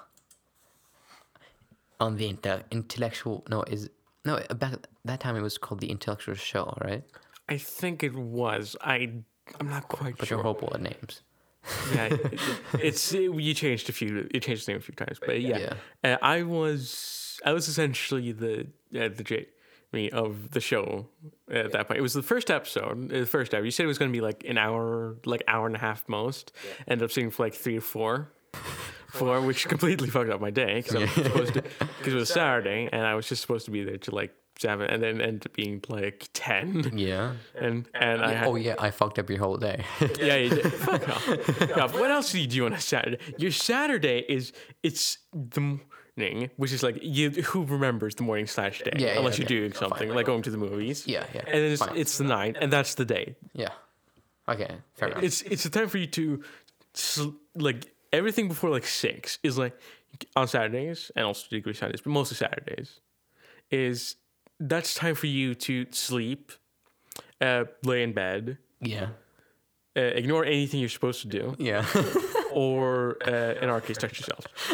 on the inte- intellectual. No, is no back that time it was called the intellectual show, right? I think it was. I I'm not quite But sure. you're hopeful at names. yeah, it's it, you changed a few. You changed the name a few times, but yeah, Uh, I was I was essentially the uh, the J me of the show at that point. It was the first episode. The first episode. You said it was going to be like an hour, like hour and a half most. Ended up seeing for like three or four. Four, which completely fucked up my day because I was supposed to because it was Saturday and I was just supposed to be there to like seven and then end up being like ten Yeah. and and I had, Oh yeah, I fucked up your whole day. yeah, you did. Fuck off. What else do you do on a Saturday? Your Saturday is it's the which is like you. Who remembers the morning slash day? Yeah, yeah, unless you're okay. doing something like going to the movies. yeah, yeah. and then it's, fine. it's the night, and that's the day. yeah. Okay, fair enough. It's it's a time for you to sl- like everything before like six is like on Saturdays and also degree Saturdays, but mostly Saturdays is that's time for you to sleep, uh, lay in bed, yeah. uh, ignore anything you're supposed to do. Yeah. or uh, in our case, touch yourself.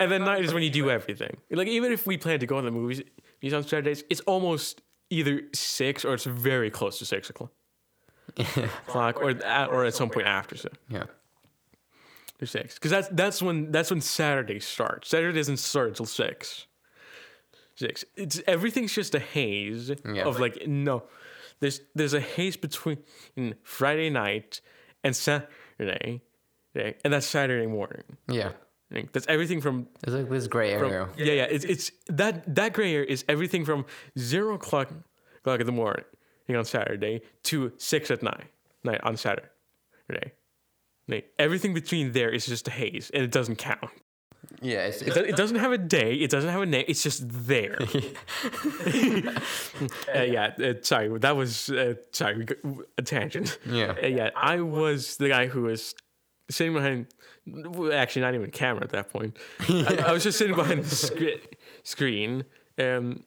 and then night is when you do everything. Like even if we plan to go to the movies, movies on Saturdays, it's almost either six or it's very close to six o'clock, o'clock or at, or at some point after six. yeah. Or six, because that's that's when that's when Saturday starts. Saturday doesn't start until six. Six. It's everything's just a haze Yeah. of like no. There's there's a haze between Friday night and Saturday, okay? and that's Saturday morning. Yeah. Like, That's everything from There's like this gray from area. yeah yeah. It's it's that that gray area is everything from zero o'clock o'clock in the morning on Saturday to six at night night on Saturday. Like, everything between there is just a haze, and it doesn't count. Yeah, it's, It, it's it doesn't have a day. It doesn't have a name. It's just there. uh, yeah. Uh, sorry, that was uh, sorry a tangent. Yeah. Uh, yeah. I was the guy who was sitting behind. Actually, not even camera at that point. I, I was just sitting behind the scre- screen, um,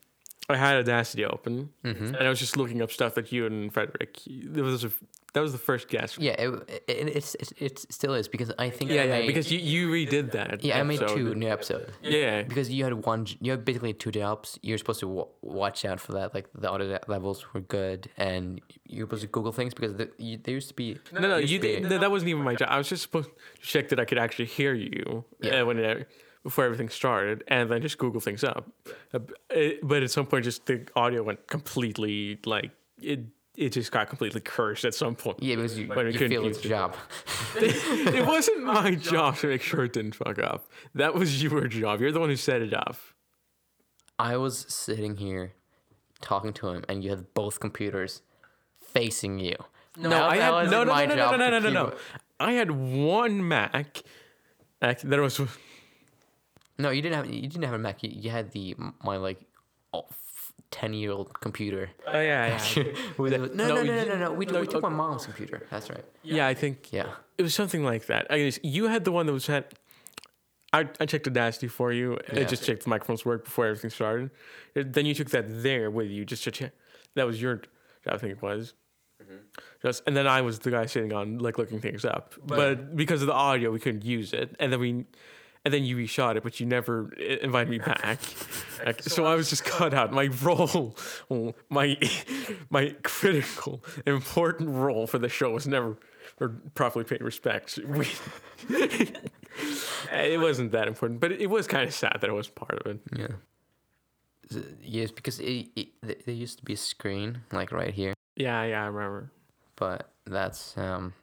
I had Audacity open, Mm-hmm. and I was just looking up stuff that you and Frederick. There was a, that was the first guess. Yeah, it, it, it's, it still is because I think Yeah, I yeah, made, because you, you redid that. yeah I made two new episodes. Yeah, Because you had one, you had basically two jobs. You're supposed to w- watch out for that. Like the audio levels were good, and you're supposed to Google things because the, you, there used to be. no, no, you did. No, that wasn't even my job. I was just supposed to check that I could actually hear you Yeah. uh, when it, before everything started, and then just Google things up. Uh, but at some point, just the audio went completely like it. It just got completely cursed at some point. Yeah, because you, When you couldn't feel it's it. your job. it wasn't my job to make sure it didn't fuck up. That was your job. You're the one who set it up. I was sitting here talking to him, and you had both computers facing you. No, That- I had wasn't no, no, no, no, no, no, no, no, no. I had one Mac. Mac that was No, you didn't have. You didn't have a Mac. You, you had the my like, ten year old computer. oh yeah, yeah, With- with- no, no, no, no, no, no. We, no, we took okay. my mom's computer. That's right. yeah. I think Yeah. it was something like that. I guess you had the one that was had. I, I checked Audacity for you. I just checked the microphones work before everything started. Then you took that there with you just to check. That was your, I think it was. Mm-hmm. Just and then I was the guy sitting on like looking things up. But, because of the audio, we couldn't use it. And then we, and then you reshot it, but you never invited me back. Like, so I was just cut out. My role, my my critical, important role for the show was never or properly paid respect. We, it wasn't that important, but it was kind of sad that it was part of it. Yeah. Yes, because it, it, there used to be a screen like right here, Yeah, yeah, I remember. but that's um,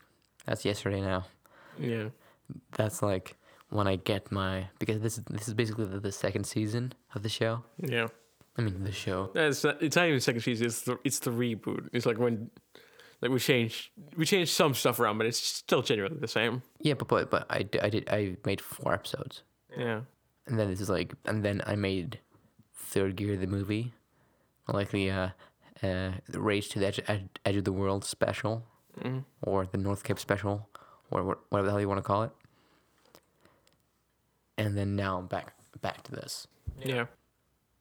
that's yesterday now. Yeah, That's like when I get my because this is this is basically the, the second season of the show. yeah. I mean the show. It's not, it's not even second season. It's the it's the reboot. It's like when like we changed we changed some stuff around, but it's still generally the same. Yeah, but but but I, I did I made four episodes, Yeah, and then this is like and then I made Third Gear the movie, like the uh, uh, the Race to the Edge, edge, edge of the World special, mm or the North Cape special, or whatever the hell you want to call it. And then now I'm back back to this yeah,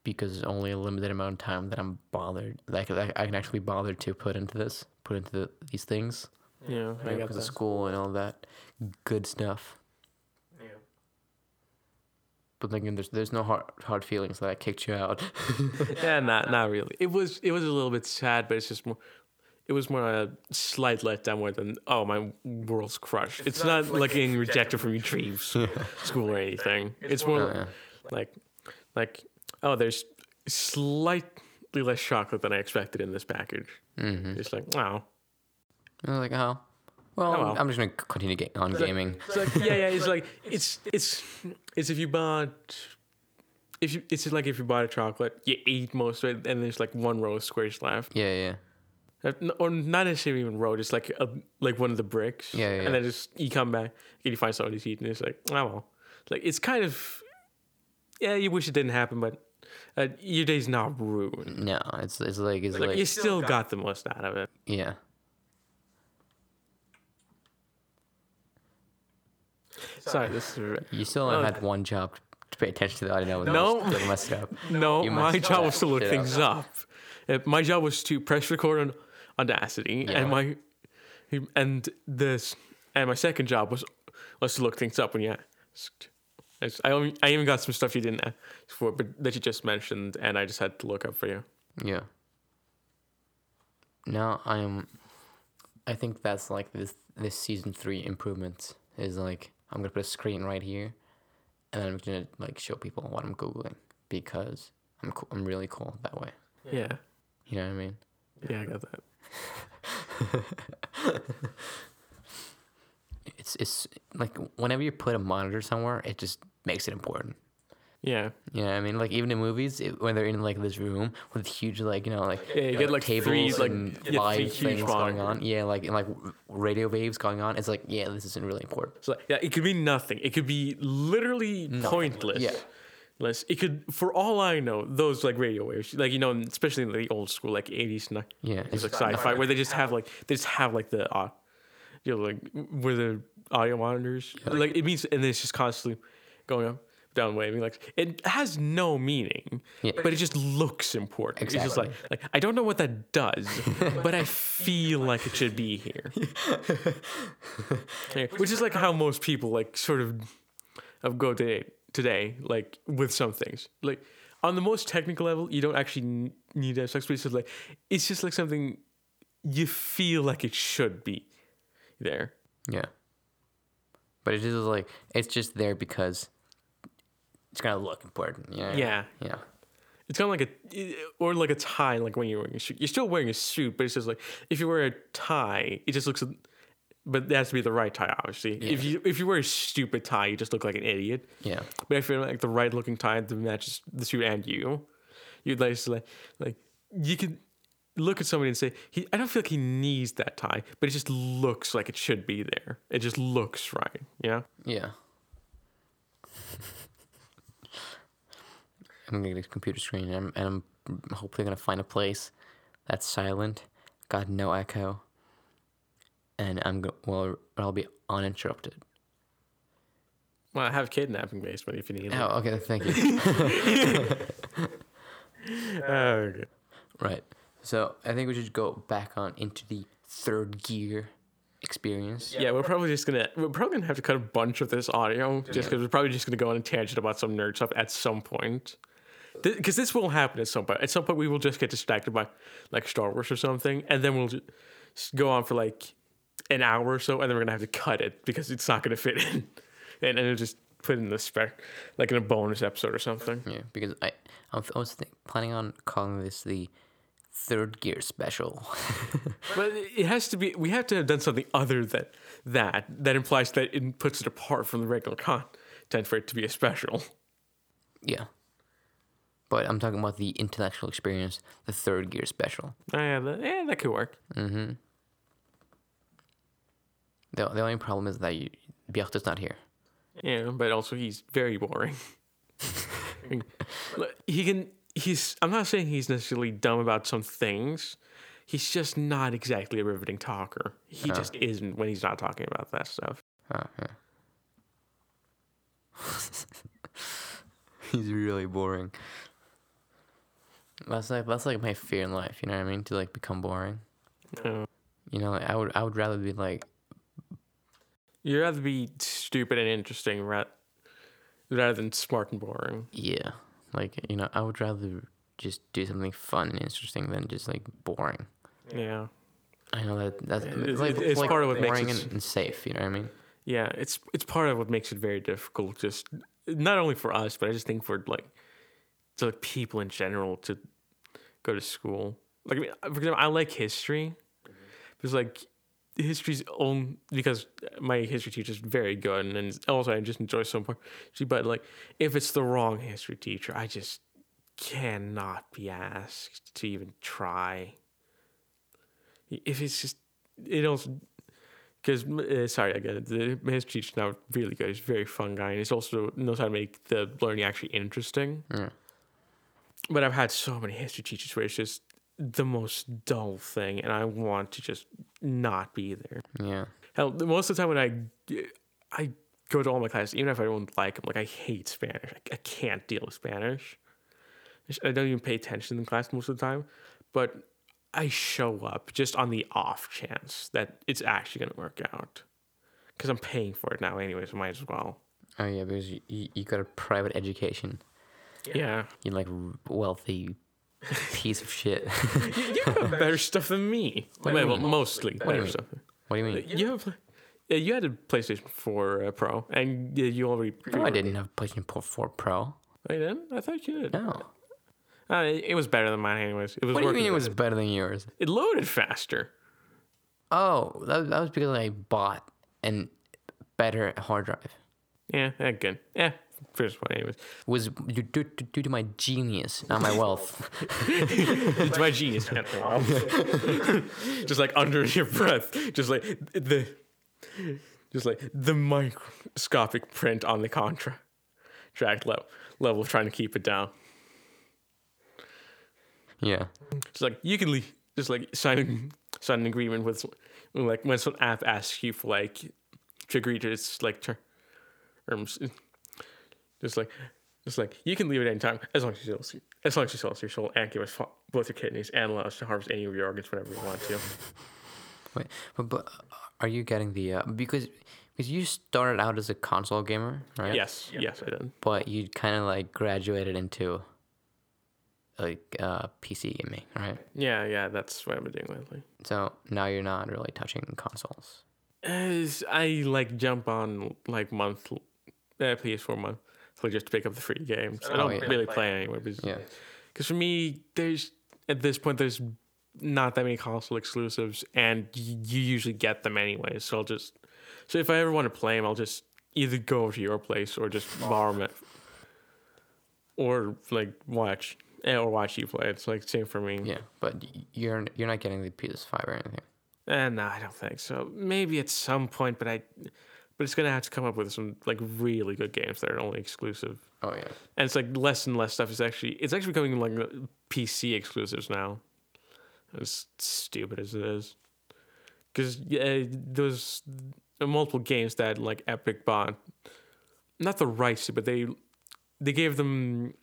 because it's only a limited amount of time that I'm bothered. Like I, I can actually bother to put into this, put into the, these things, yeah. I right, because of school and all that good stuff. Yeah. But then again, there's there's no hard hard feelings that I kicked you out. yeah, not not really. It was it was a little bit sad, but it's just more. It was more a slight letdown more than oh my world's crushed. It's, not, like getting rejected from Retrieves school or anything. It's more Oh, yeah. like like oh there's slightly less chocolate than I expected in this package. Mm-hmm. It's like wow. I was like, oh, well, Oh, well. I'm just gonna continue get on gaming. It's like yeah yeah. It's like it's it's it's if you bought. If you, it's like if you bought a chocolate, you ate most of it, and there's like one row of squares left. Yeah, yeah. Or not necessarily even road, It's like a, like one of the bricks. Yeah, yeah. And then just you come back and you find somebody's eating. it's like, oh well. Like it's kind of, yeah, you wish it didn't happen, but uh, your day's not ruined. No, it's it's like it's Like, like, you still got the most out of it. yeah. Sorry, this is You still Oh, had one job to pay attention to the audio. No, No. messed up. no. You My job was to look shit up. things up. Uh, my job was to press record on Audacity, Yeah. and my and this and my second job was was to look things up when you asked. I only, I even got some stuff you didn't ask for, but that you just mentioned, and I just had to look up for you. Yeah. Now I am. I think that's like this this season three improvement is like I'm gonna put a screen right here, and then I'm gonna like show people what I'm googling because I'm co- I'm really cool that way. Yeah, You know what I mean? yeah, I got that. It's it's like whenever you put a monitor somewhere, it just makes it important. Yeah, Yeah, I mean? Like even in movies, it, when they're in like this room with huge like you know like Yeah, you get, like, tables three, like, and yeah, huge things going on. Yeah, like and, like radio waves going on. It's like yeah, this isn't really important. so yeah, it could be nothing. It could be literally pointless. Yeah. Less, it could, for all I know, those like radio waves, like you know, especially in the old school, like eighties, and Yeah, it's like sci-fi, where they just have like they just have like the, uh, you know, like where the audio monitors, like it means, and it's just constantly going up. down waving. Like it has no meaning, Yeah. but it just looks important. It's just like like I don't know what that does, but I feel like it should be here. Yeah, which is like how most people like sort of of go today today like with some things like on the most technical level you don't actually need to have sex but it's just like it's just like something you feel like it should be there Yeah. But it is like it's just there because it's gonna look important. Yeah. Yeah. Yeah. it's kind of like a or like a tie like when you're wearing a suit you're still wearing a suit but it's just like if you wear a tie it just looks but it has to be the right tie obviously if you if you wear a stupid tie you just look like an idiot Yeah. But I feel like the right looking tie that matches the suit and you, you'd like to like like you could look at somebody and say he I don't feel like he needs that tie, but it just looks like it should be there. It just looks right. Yeah. Yeah. I'm gonna get a computer screen and I'm, and I'm hopefully gonna find a place that's silent, got no echo, and I'm go- well, I'll be uninterrupted. Well, I have kidnapping basement if you need it. Oh, okay, thank you. Oh, okay. right. So I think we should go back on into the third gear experience. Yeah, we're probably just gonna we're probably gonna have to cut a bunch of this audio just because we're probably just gonna go on a tangent about some nerd stuff at some point. Because this will happen at some point. At some point, we will just get distracted by like Star Wars or something, and then we'll just go on for like an hour or so, and then we're gonna have to cut it because it's not gonna fit in, and then just put in the spec like in a bonus episode or something. Yeah, because I I'm- I was think, planning on calling this the third gear special. But it has to be. We have to have done something other than that. That implies that it puts it apart from the regular content for it to be a special. yeah. But I'm talking about the intellectual experience, the third gear special. Oh, yeah, that, yeah, that could work. Mm-hmm. The, the only problem is that you, Bjarte's not here. Yeah, but also he's very boring. He can. He's. I'm not saying he's necessarily dumb about some things. He's just not exactly a riveting talker. He uh. just isn't when he's not talking about that stuff. Oh, yeah. He's really boring. That's like that's like my fear in life. You know what I mean? To like become boring. You know, I would I would rather be like you'd rather be stupid and interesting ra- rather than smart and boring. yeah, like you know, I would rather just do something fun and interesting than just like boring. Yeah. I know that that's It's- like, it's like part of what makes boring it- and, and safe. You know what I mean? Yeah, it's it's part of what makes it very difficult. Just not only for us, but I just think for like to like people in general to go to school. Like I mean, for example, I like history because like history's own because my history teacher is very good, and also I just enjoy some part. But like, if it's the wrong history teacher, I just cannot be asked to even try. If it's just it also because uh, sorry, again. The history teacher's now really good. He's a very fun guy, and he's also knows how to make the learning actually interesting. Yeah. But I've had so many history teachers where it's just the most dull thing, and I want to just not be there. Yeah. Hell, most of the time when I I go to all my classes, even if I don't like them, like I hate Spanish. I, I can't deal with Spanish. I don't even pay attention in class most of the time, but I show up just on the off chance that it's actually going to work out. Because I'm paying for it now, anyways. Might as well. Oh yeah, because you, you, you got a private education. Yeah, You're like wealthy piece of shit. you, you have better stuff than me. What do you well, mean? mostly do you better mean? stuff. what do you mean? You have, yeah, you had a PlayStation 4 uh, Pro, and yeah, you already. No, I didn't have PlayStation 4 Pro. I didn't. I thought you did. No. Uh, it, it was better than mine, anyways. It was. What do you working mean it was better. better than yours? It loaded faster. Oh, that, that was because I bought an better hard drive. Yeah, yeah, good. Yeah, first one, anyways. was due, due, due to my genius, not my wealth. it's my genius. just like under your breath, just like the, just like the microscopic print on the contract track level, level of trying to keep it down. yeah. Just like you can leave, just like sign sign an agreement with, like when some app asks you for like to agree to its like terms, Just like, just like you can leave at any time as long as you sell, as long as you sell your soul and give us fo- both your kidneys and allow us to harvest any of your organs whenever you want to. Wait, but, but are you getting the uh, because because you started out as a console gamer, right? Yes, yes, I did. But you kind of like graduated into like uh, PC gaming, right? Yeah, yeah, that's what I've been doing lately. So now you're not really touching consoles. As I like jump on like month, uh, PS4 month, so just to pick up the free games. I Oh, don't yeah. really play anyway, because Yeah. for me, there's at this point there's not that many console exclusives, and you usually get them anyway. So I'll just so if I ever want to play them, I'll just either go over to your place or just borrow them, or like watch eh, or watch you play. It's like same for me. Yeah, but you're you're not getting the PS5 or anything. Eh, no, I don't think so. Maybe at some point, but I, but it's gonna have to come up with some like really good games that are only exclusive. Oh yeah. And it's like less and less stuff is actually it's actually becoming like uh, PC exclusives now. As stupid as it is, because yeah, those multiple games that like Epic bought, not the rights to, but they they gave them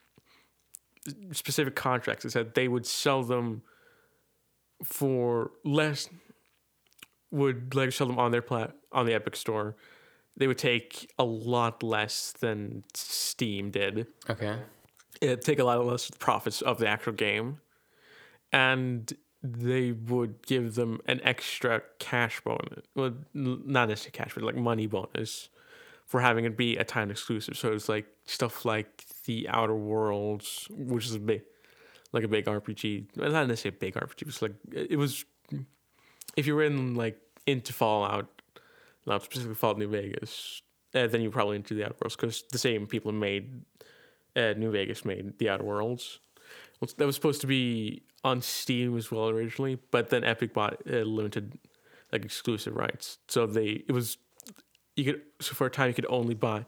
specific contracts that said they would sell them for less would like sell them on their plat on the Epic store. They would take a lot less than Steam did. Okay. It'd take a lot less profits of the actual game, and they would give them an extra cash bonus. Well, not necessarily cash, but like money bonus for having it be a time exclusive. So it's like stuff like the Outer Worlds, which is a big, like a big RPG. Well, not necessarily a big RPG. It was like it was. If you were in like into Fallout, not specifically Fallout New Vegas, uh, then you're probably into the Outer Worlds because the same people made uh, New Vegas made the Outer Worlds. That was supposed to be on Steam as well originally, but then Epic bought uh, limited like exclusive rights. So they it was you could so for a time you could only buy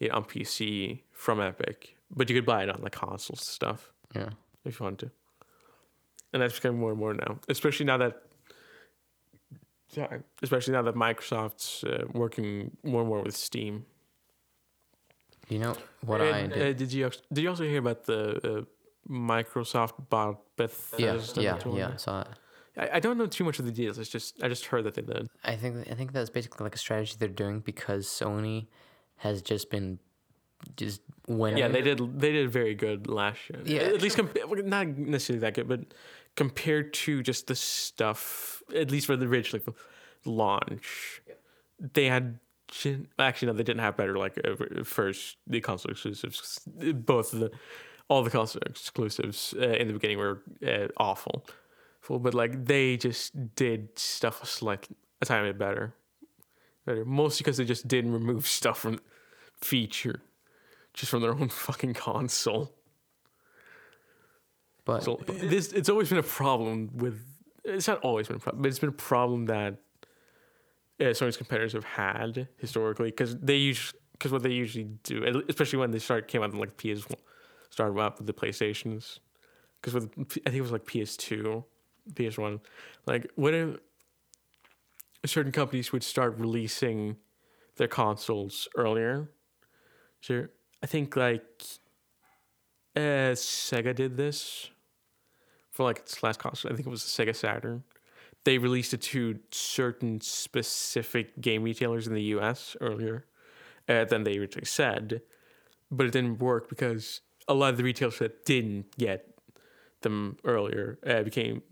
it on PC from Epic, but you could buy it on the consoles and stuff Yeah. if you wanted to. And that's becoming more and more now, especially now that. Sorry, especially now that Microsoft's uh, working more and more with Steam. You know what And, I did? Uh, did you did you also hear about the uh, Microsoft bought Bethesda? yeah, yeah, yeah. I saw it. I, I don't know too much of the details. It's just I just heard that they did. I think I think that's basically like a strategy they're doing because Sony has just been just winning. Yeah, they did. They did very good last year. Yeah. at least comp- not necessarily that good, but compared to just the stuff, at least for the original like, launch, they had. Actually, no, they didn't have better. Like uh, first, the console exclusives, both of the, all the console exclusives uh, in the beginning were uh, awful, but like they just did stuff slightly a tiny bit better, better. Mostly because they just didn't remove stuff from feature just from their own fucking console. But So this it's always been a problem with it's not always been a problem, but it's been a problem that uh, Sony's competitors have had historically because they use because what they usually do, especially when they start came out like PS started out with the PlayStations, because with I think it was like PS2, PS1, like when certain companies would start releasing their consoles earlier. Sure, I think like uh, Sega did this for like its last console. I think it was the Sega Saturn. They released it to certain specific game retailers in the U.S. earlier uh, than they originally said, but it didn't work because a lot of the retailers that didn't get them earlier uh, became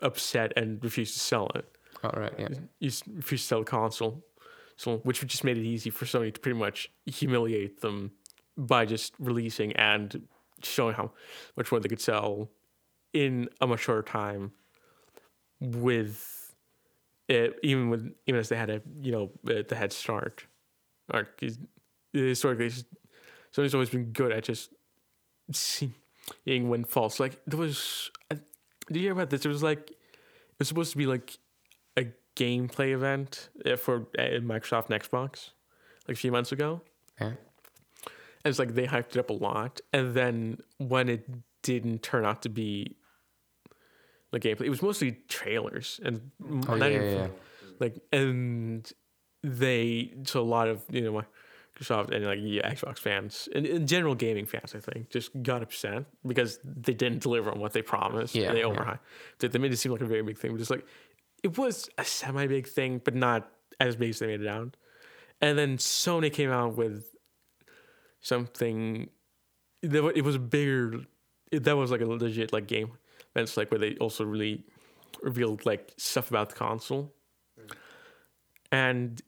upset and refused to sell it. all right, yeah. You refused to sell the console, so which just made it easy for Sony to pretty much humiliate them by just releasing and showing how much more they could sell in a much shorter time with it, even with even as they had a you know the head start. Or historically, Sony's always been good at just seeing when false. Like there was, did you hear about this? It was like it was supposed to be like a gameplay event uh, for uh, Microsoft and Xbox like a few months ago. Yeah. And it's like they hyped it up a lot, and then when it didn't turn out to be like gameplay, it was mostly trailers and Oh, yeah, yeah, yeah. like and they so a lot of you know Microsoft and like yeah, Xbox fans and in general gaming fans, I think, just got upset because they didn't deliver on what they promised. Yeah, they overhyped. They, they made it seem like a very big thing, but just like it was a semi big thing, but not as big as they made it out. And then Sony came out with something that it was bigger. That was like a legit like game. That's like where they also really revealed like stuff about the console, and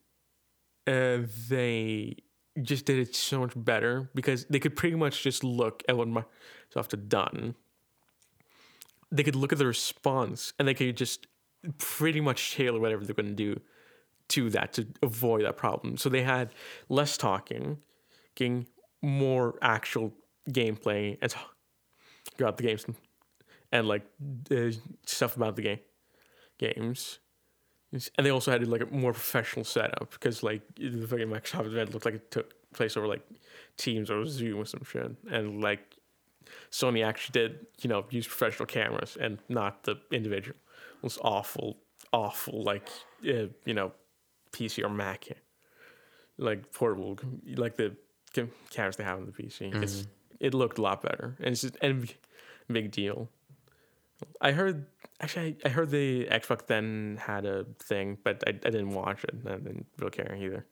uh, they just did it so much better because they could pretty much just look at what Microsoft had done. They could look at the response and they could just pretty much tailor whatever they're going to do to that to avoid that problem. So they had less talking, getting more actual gameplay and talk about the games and like uh, stuff about the game games. And they also had like a more professional setup because like the fucking Microsoft event looked like it took place over like Teams or Zoom or some shit, and like Sony actually did you know use professional cameras and not the individual. It was awful, awful like uh, you know PC or Mac, like portable like the cameras they have on the PC. It's it looked a lot better, and it's just and big deal. I heard actually I, I heard the Xbox then had a thing, but I, I didn't watch it. I didn't really care either.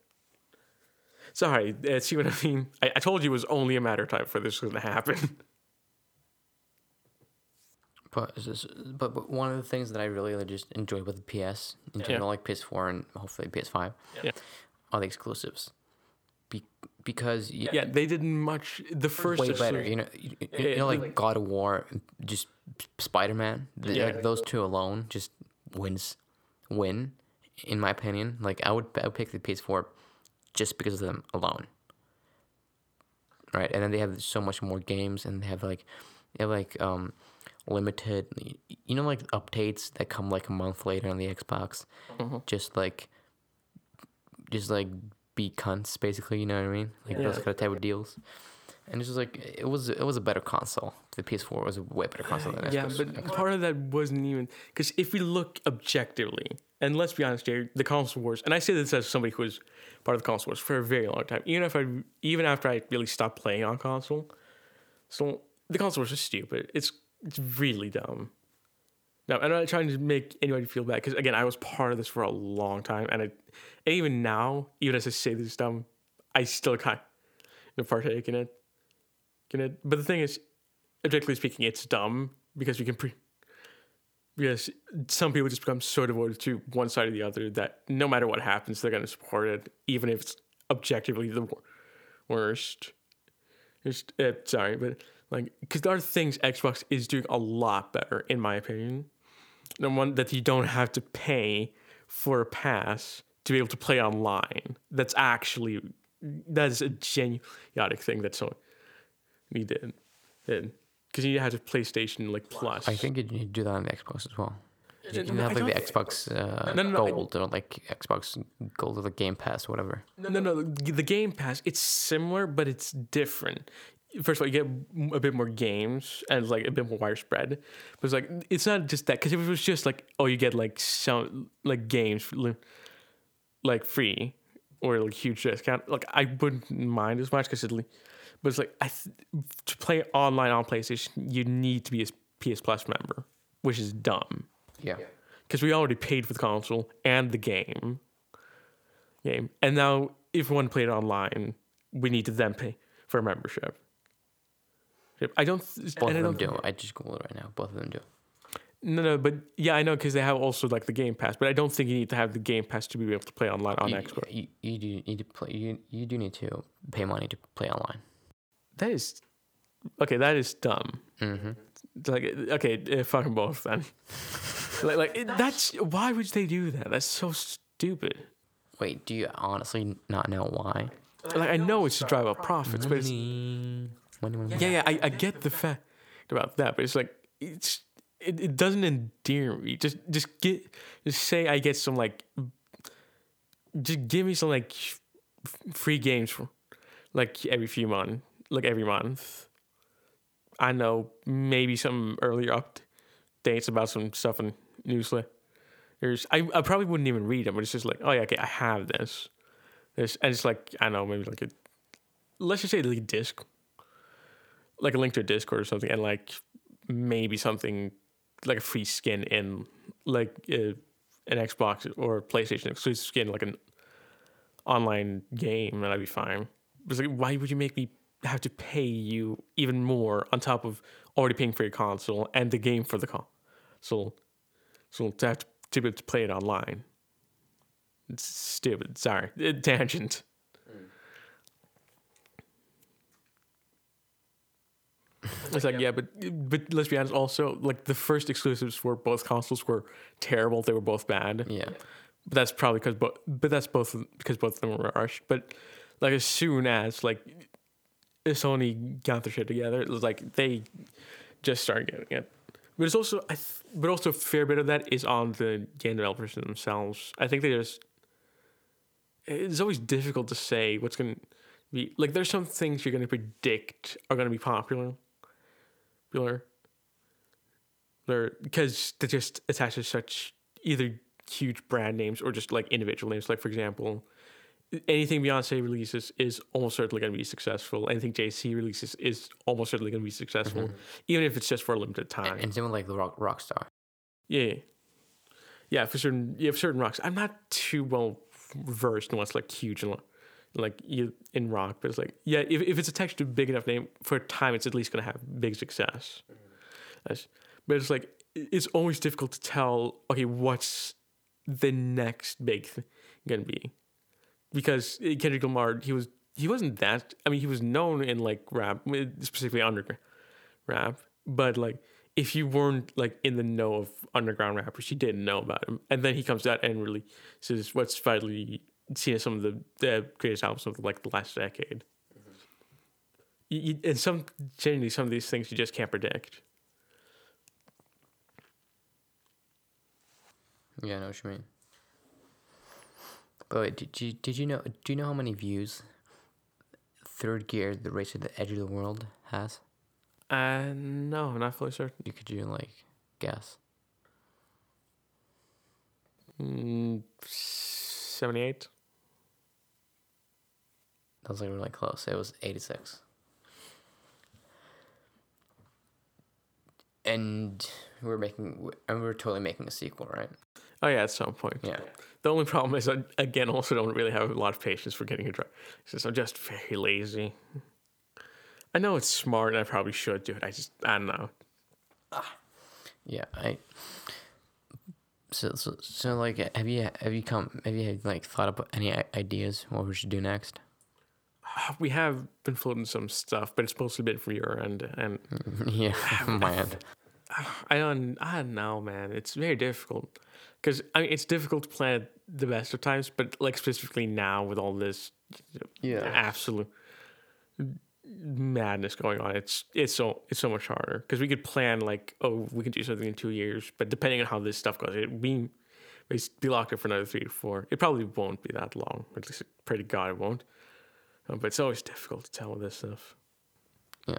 Sorry, uh, see what I mean? I, I told you it was only a matter of time for this was gonna happen. But, but but one of the things that I really just enjoy with the PS in general, like PS4 and hopefully PS5, Yeah. are the exclusives. Be, because y- yeah, they did much. The first way better. You know, you, you Yeah, know, like like- God of War, just Spider Man. Yeah. Like those two alone just wins, win, in my opinion. Like I would, I would pick the PS4 just because of them alone. Right, and then they have so much more games, and they have like, they have like um, limited, you know, like updates that come like a month later on the Xbox. Mm-hmm. Just like, just like be cunts, basically. You know what I mean? Like those kind of type of deals. And it's just like it was. It was a better console. The PS4 was a way better console than Yeah, Xbox. but part of that wasn't even because if we look objectively, and let's be honest here, the console wars, and I say this as somebody who was part of the console wars for a very long time. Even if I, even after I really stopped playing on console, so the console wars are stupid. It's it's really dumb. No, I'm not trying to make anybody feel bad because again, I was part of this for a long time, and I, and even now, even as I say this is dumb, I still kind of partake in it. In it. But the thing is, objectively speaking, it's dumb because we can pre. Because some people just become so devoted to one side or the other that no matter what happens, they're going to support it, even if it's objectively the worst. Just, uh, sorry, but like, because there are things Xbox is doing a lot better, in my opinion. The one that you don't have to pay for a pass to be able to play online. That's actually that is a genuine thing that so we did did because you had a PlayStation like Plus. I think you need to do that on the Xbox as well. You No, can have like the Xbox uh, No, no, no, Gold or like Xbox Gold or the Game Pass, whatever. No, no, no. The Game Pass, it's similar, but it's different. First of all, you get a bit more games and like a bit more widespread. But it's like it's not just that because if it was just like oh, you get like some like games like free or like huge discount, like I wouldn't mind as much because it. li- But it's like I th- to play online on PlayStation, you need to be a PS Plus member, which is dumb Yeah. because we already paid for the console and the game. Game, and now if we want to play it online, we need to then pay for a membership. Yep, I don't. th- Both and I of them don't do. I just Google it right now. Both of them do. No, no, but yeah, I know because they have also like the Game Pass, but I don't think you need to have the Game Pass to be able to play online on you, Xbox. You, you do need to play. You, you do need to pay money to play online. That is okay. That is dumb. Mm-hmm. Like, okay, uh, fuck 'em both then. like, like it, that's why would they do that? That's so stupid. Wait, do you honestly not know why? Like, I know it's to drive up profits, but it's Money, money, money. Yeah, yeah, I, I get the fact about that, but it's like it's it, it doesn't endear me. Just just get just say I get some like just give me some like free games for like every few months, like every month. I know maybe some earlier updates about some stuff in newsletters. I, I probably wouldn't even read them, but it's just like, oh yeah, okay, I have this. This and it's like I know, maybe like a let's just say the disc, like a link to a Discord or something, and like maybe something like a free skin in like an Xbox or PlayStation exclusive skin, like an online game, and I'd be fine. But like, why would you make me have to pay you even more on top of already paying for your console and the game for the console? So to have to, to be able to play it online. It's stupid. Sorry, tangent. It's like yeah, but but let's be honest. Also, like the first exclusives for both consoles were terrible. They were both bad. Yeah. But that's probably because both. But that's both because both of them were rushed. But like as soon as like Sony got their shit together, it was like they just started getting it. But it's also, I th- but also a fair bit of that is on the game developers themselves. I think they just. It's always difficult to say what's going to be like. There's some things you're going to predict are going to be popular. Popular. Because they just attaches such either huge brand names or just like individual names. Like for example, anything Beyonce releases is almost certainly going to be successful. Anything Jay-Z releases is almost certainly going to be successful, mm-hmm. even if it's just for a limited time. And same with like the rock rock star. yeah, yeah. For certain, yeah, for certain rocks, I'm not too well versed in what's like huge and like you in rock, but it's like yeah, if if it's attached to a big enough name for a time, it's at least going to have big success. That's- But it's like it's always difficult to tell. Okay, what's the next big thing to be? Because uh, Kendrick Lamar, he was he wasn't that. I mean, he was known in like rap, uh, specifically underground rap. But like, if you weren't like in the know of underground rappers, you didn't know about him. And then he comes out and really says what's finally seen some of the, the greatest albums of like the last decade. You, you, and some genuinely some of these things you just can't predict. Yeah, I know what you mean. But wait, did you did you know do you know how many views Third Gear, the race to the edge of the world, has? Uh, no, I'm not fully certain. You could you like guess? Mm, 78. That was like really close. It was eighty six. And we're making, and we're totally making a sequel, right? Oh yeah, at some point. Yeah. The only problem is, I, again, also don't really have a lot of patience for getting a drive. It's just, I'm just very lazy. I know it's smart, and I probably should do it. I just, I don't know. Ah. Yeah, I. So, so, so like, have you have you come have you like thought about any ideas what we should do next? We have been floating some stuff, but it's mostly been from your end, and yeah, end. I don't, I don't know, man. It's very difficult because I mean, it's difficult to plan at the best of times, but like specifically now with all this Yeah. absolute madness going on, it's it's so it's so much harder because we could plan like, oh, we can do something in two years, but depending on how this stuff goes, it we we be locked up for another three to four. It probably won't be that long. Or at least, I pray to God, it won't. But it's always difficult to tell with this stuff. Yeah.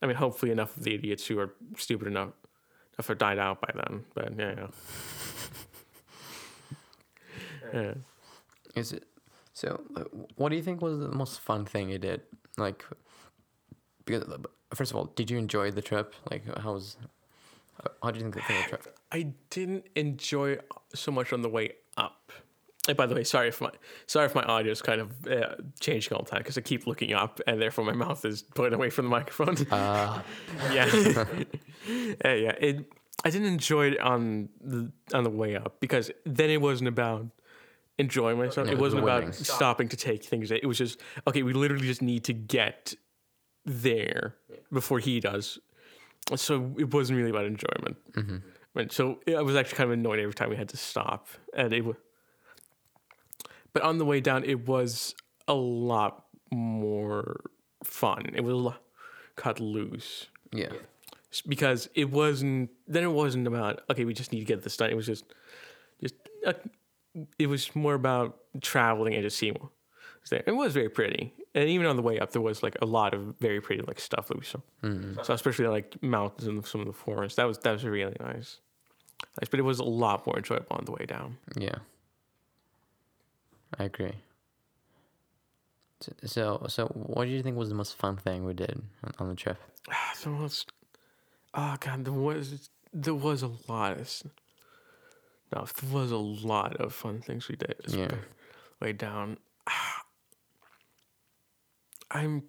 I mean, hopefully enough of the idiots who are stupid enough enough have died out by then. But yeah, yeah. yeah. Is it so? What do you think was the most fun thing you did? Like, because first of all, did you enjoy the trip? Like, how was? How do you think the trip? I didn't enjoy so much on the way up. And by the way, sorry if my sorry if my audio is kind of uh, changing all the time because I keep looking up and therefore my mouth is pulling away from the microphone. Uh, yeah, Uh, yeah. It I didn't enjoy it on the on the way up because then it wasn't about enjoying myself. No, it it was wasn't about winning. stopping to take things. It was just okay. We literally just need to get there before he does. So it wasn't really about enjoyment. And so I was actually kind of annoyed every time we had to stop, and it was. But on the way down, it was a lot more fun. It was a lot cut loose yeah. Because it wasn't. Then it wasn't about okay. We just need to get this done. It was just, just. Uh, it was more about traveling and just seeing what was there. It was very pretty, and even on the way up, there was like a lot of very pretty like stuff that we saw. So especially like mountains and some of the forests. That was that was really nice. Nice, but it was a lot more enjoyable on the way down. Yeah. I agree. So, so what do you think was the most fun thing we did on, the trip? Ah, the most. Oh god, there was there was a lot of. No, there was a lot of fun things we did. Yeah. Way down. Ah. I'm.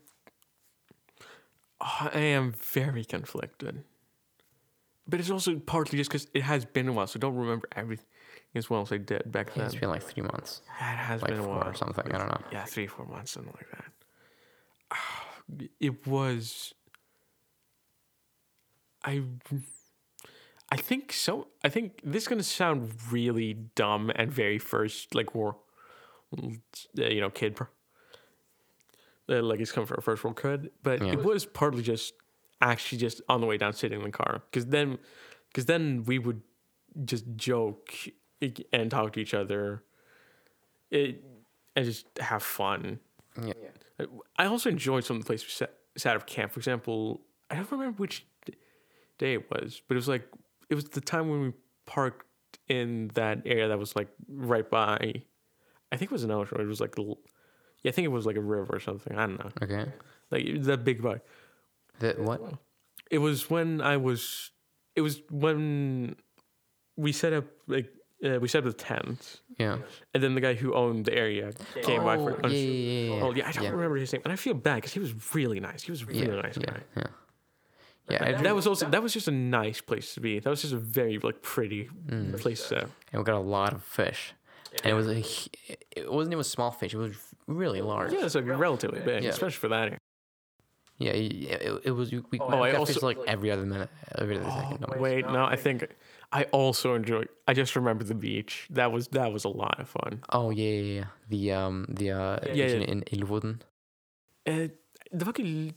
I am very conflicted. But it's also partly just because it has been a while, so don't remember everything as well as I did back then. it's been like three months, Yeah, it has like been a while. or something. I don't know. Yeah, three, four months, something like that. It was. I. I think so. I think this is gonna sound really dumb and very first, like war, uh, you know, kid, uh, like it's coming from a first world kid. But Yeah. it was partly just actually just on the way down, sitting in the car, because then, because then we would just joke and talk to each other, it, and just have fun. Yeah. I also enjoyed some of the places we sat, sat up camp. For example, I don't remember which d- day it was, but it was like it was the time when we parked in that area that was like right by. I think it was an ocean. It was like, yeah, I think it was like a river or something. I don't know, Okay. like that big bug. The what? It was when I was. It was when we set up like uh, we set up the tent, Yeah. and then the guy who owned the area came by for. Oh, yeah, yeah, yeah, yeah. Oh yeah, I don't remember his name, and I feel bad because he was really nice. He was really yeah, nice yeah, guy. yeah. Yeah, I And that was also that was just a nice place to be. That was just a very like pretty Mm. place to. and we got a lot of fish, and it was a, it wasn't even small fish. It was really large. Yeah, it's like relatively big, Yeah. especially for that area. Yeah, yeah, it, it was. We, we Oh, I got also- like every other minute, every other second. almost. Wait, no, I think I also enjoyed. I just remember the beach. That was that was a lot of fun. Oh yeah, yeah, yeah. The um the uh Yeah, yeah. in, in Lofoten. Uh, the fucking.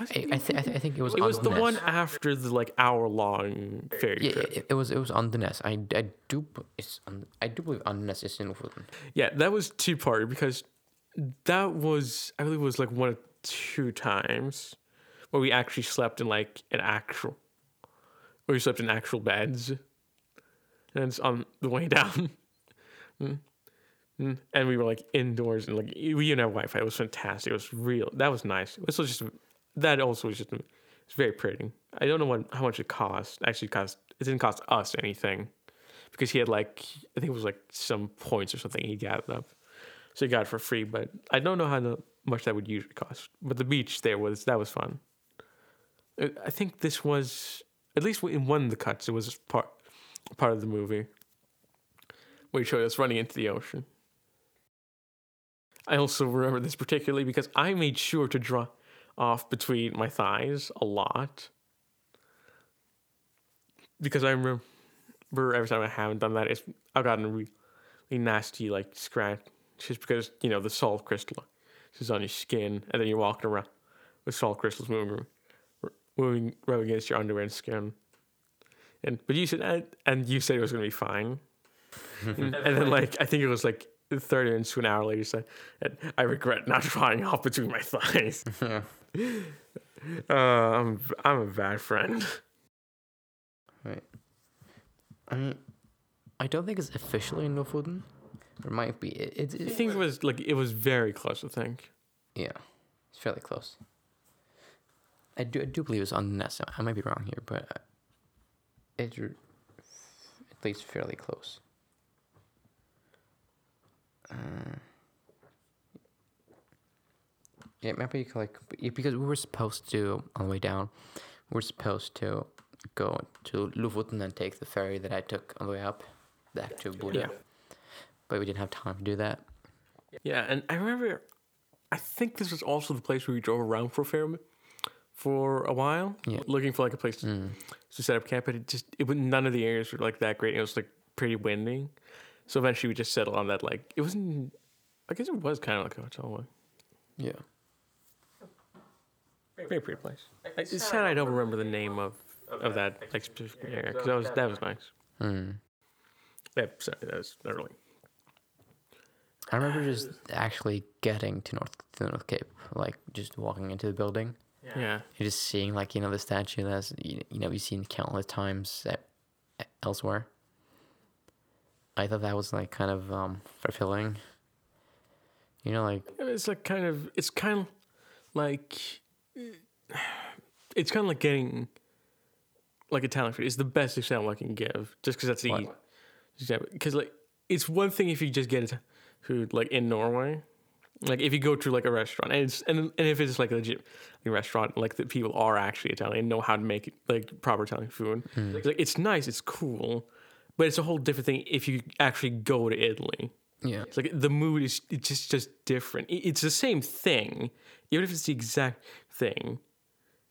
was I, it I, th- I, th- I think it was. It was the Ness. one after the like hour long ferry Yeah, trip. it, it was it was on the Ness. I, I do it's on, I do believe on the Ness is in Lofoten. Yeah, that was two part because that was I believe it was like one of two times where we actually slept in like an actual where we slept in actual beds. And it's on the way down. Mm. Mm. And we were like indoors and like we didn't have Wi Fi. It was fantastic. It was real. That was nice. This was just that also was just it's very pretty. I don't know what how much it cost. Actually, it cost it didn't cost us anything because he had like I think it was like some points or something he gathered up, so he got it for free. But I don't know how no- much that would usually cost. But the beach there was that was fun. Uh, I think this was at least in one of the cuts. It was part part of the movie where he showed us running into the ocean. I also remember this particularly because I made sure to draw off between my thighs a lot. Because I remember every time I haven't done that, it's I've gotten a really nasty like scratch just because you know the salt crystal is on your skin, and then you're walking around with salt crystals moving, moving, rubbing against your underwear and skin. And but you said and, and you said it was gonna be fine, and, and then like I think it was like thirty minutes to an hour later, you said, and I regret not drawing off between my thighs. uh, I'm I'm a bad friend. Right. I mean, I don't think it's officially in Lofoten. It might be. It, it, I think it was like it was very close. I think. yeah, it's fairly close. I do I do believe it's on the Ness. I might be wrong here, but uh, it's at least fairly close. Uh, yeah, maybe you could like because we were supposed to on the way down, we were supposed to go to Lofoten and take the ferry that I took on the way up back to Bodø, Yeah. But we didn't have time to do that. Yeah, and I remember, I think this was also the place where we drove around for a fair for a while, Yeah. looking for like a place to, Mm. to set up camp. But it just it was none of the areas were like that great. It was like pretty windy, so eventually we just settled on that. Like it wasn't. I guess it was kind of like a hotel. Like, Yeah. very pretty place. I- It's sad I don't remember the name of of that like specific area because that was that was nice. Mm. Yeah, sorry, that was not really. I remember just actually getting to North to the North Cape, like just walking into the building. Yeah, You're just seeing like you know the statue that's you, you know you've seen countless times at, elsewhere. I thought that was like kind of um, fulfilling. You know, like It's like kind of. It's kind of like. It's kind of like getting. Like Italian food It's the best example I can give, just because that's the example. Because like it's one thing if you just get it food like in Norway, like if you go to like a restaurant and it's and, and if it's like a legit restaurant, like the people are actually Italian know how to make like proper Italian food. Like, like, it's nice, it's cool, but it's a whole different thing if you actually go to Italy. yeah, It's like the mood is it's just just different. It's the same thing, even if it's the exact thing,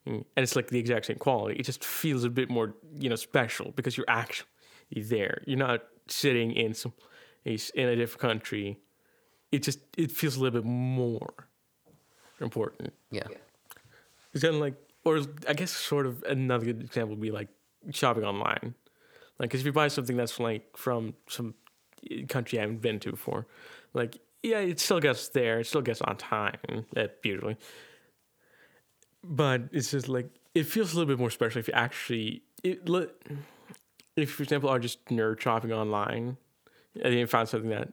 mm, and it's like the exact same quality. It just feels a bit more you know special because you're actually there. You're not sitting in some in a different country. It just it feels a little bit more important. yeah, It's kind of like, or I guess sort of another good example would be like shopping online. Like, cause if you buy something that's like from some country I haven't been to before, like, yeah, it still gets there, it still gets on time, uh, usually. But it's just like, it feels a little bit more special if you actually, it, li- if, for example, are just nerd shopping online and you found something that,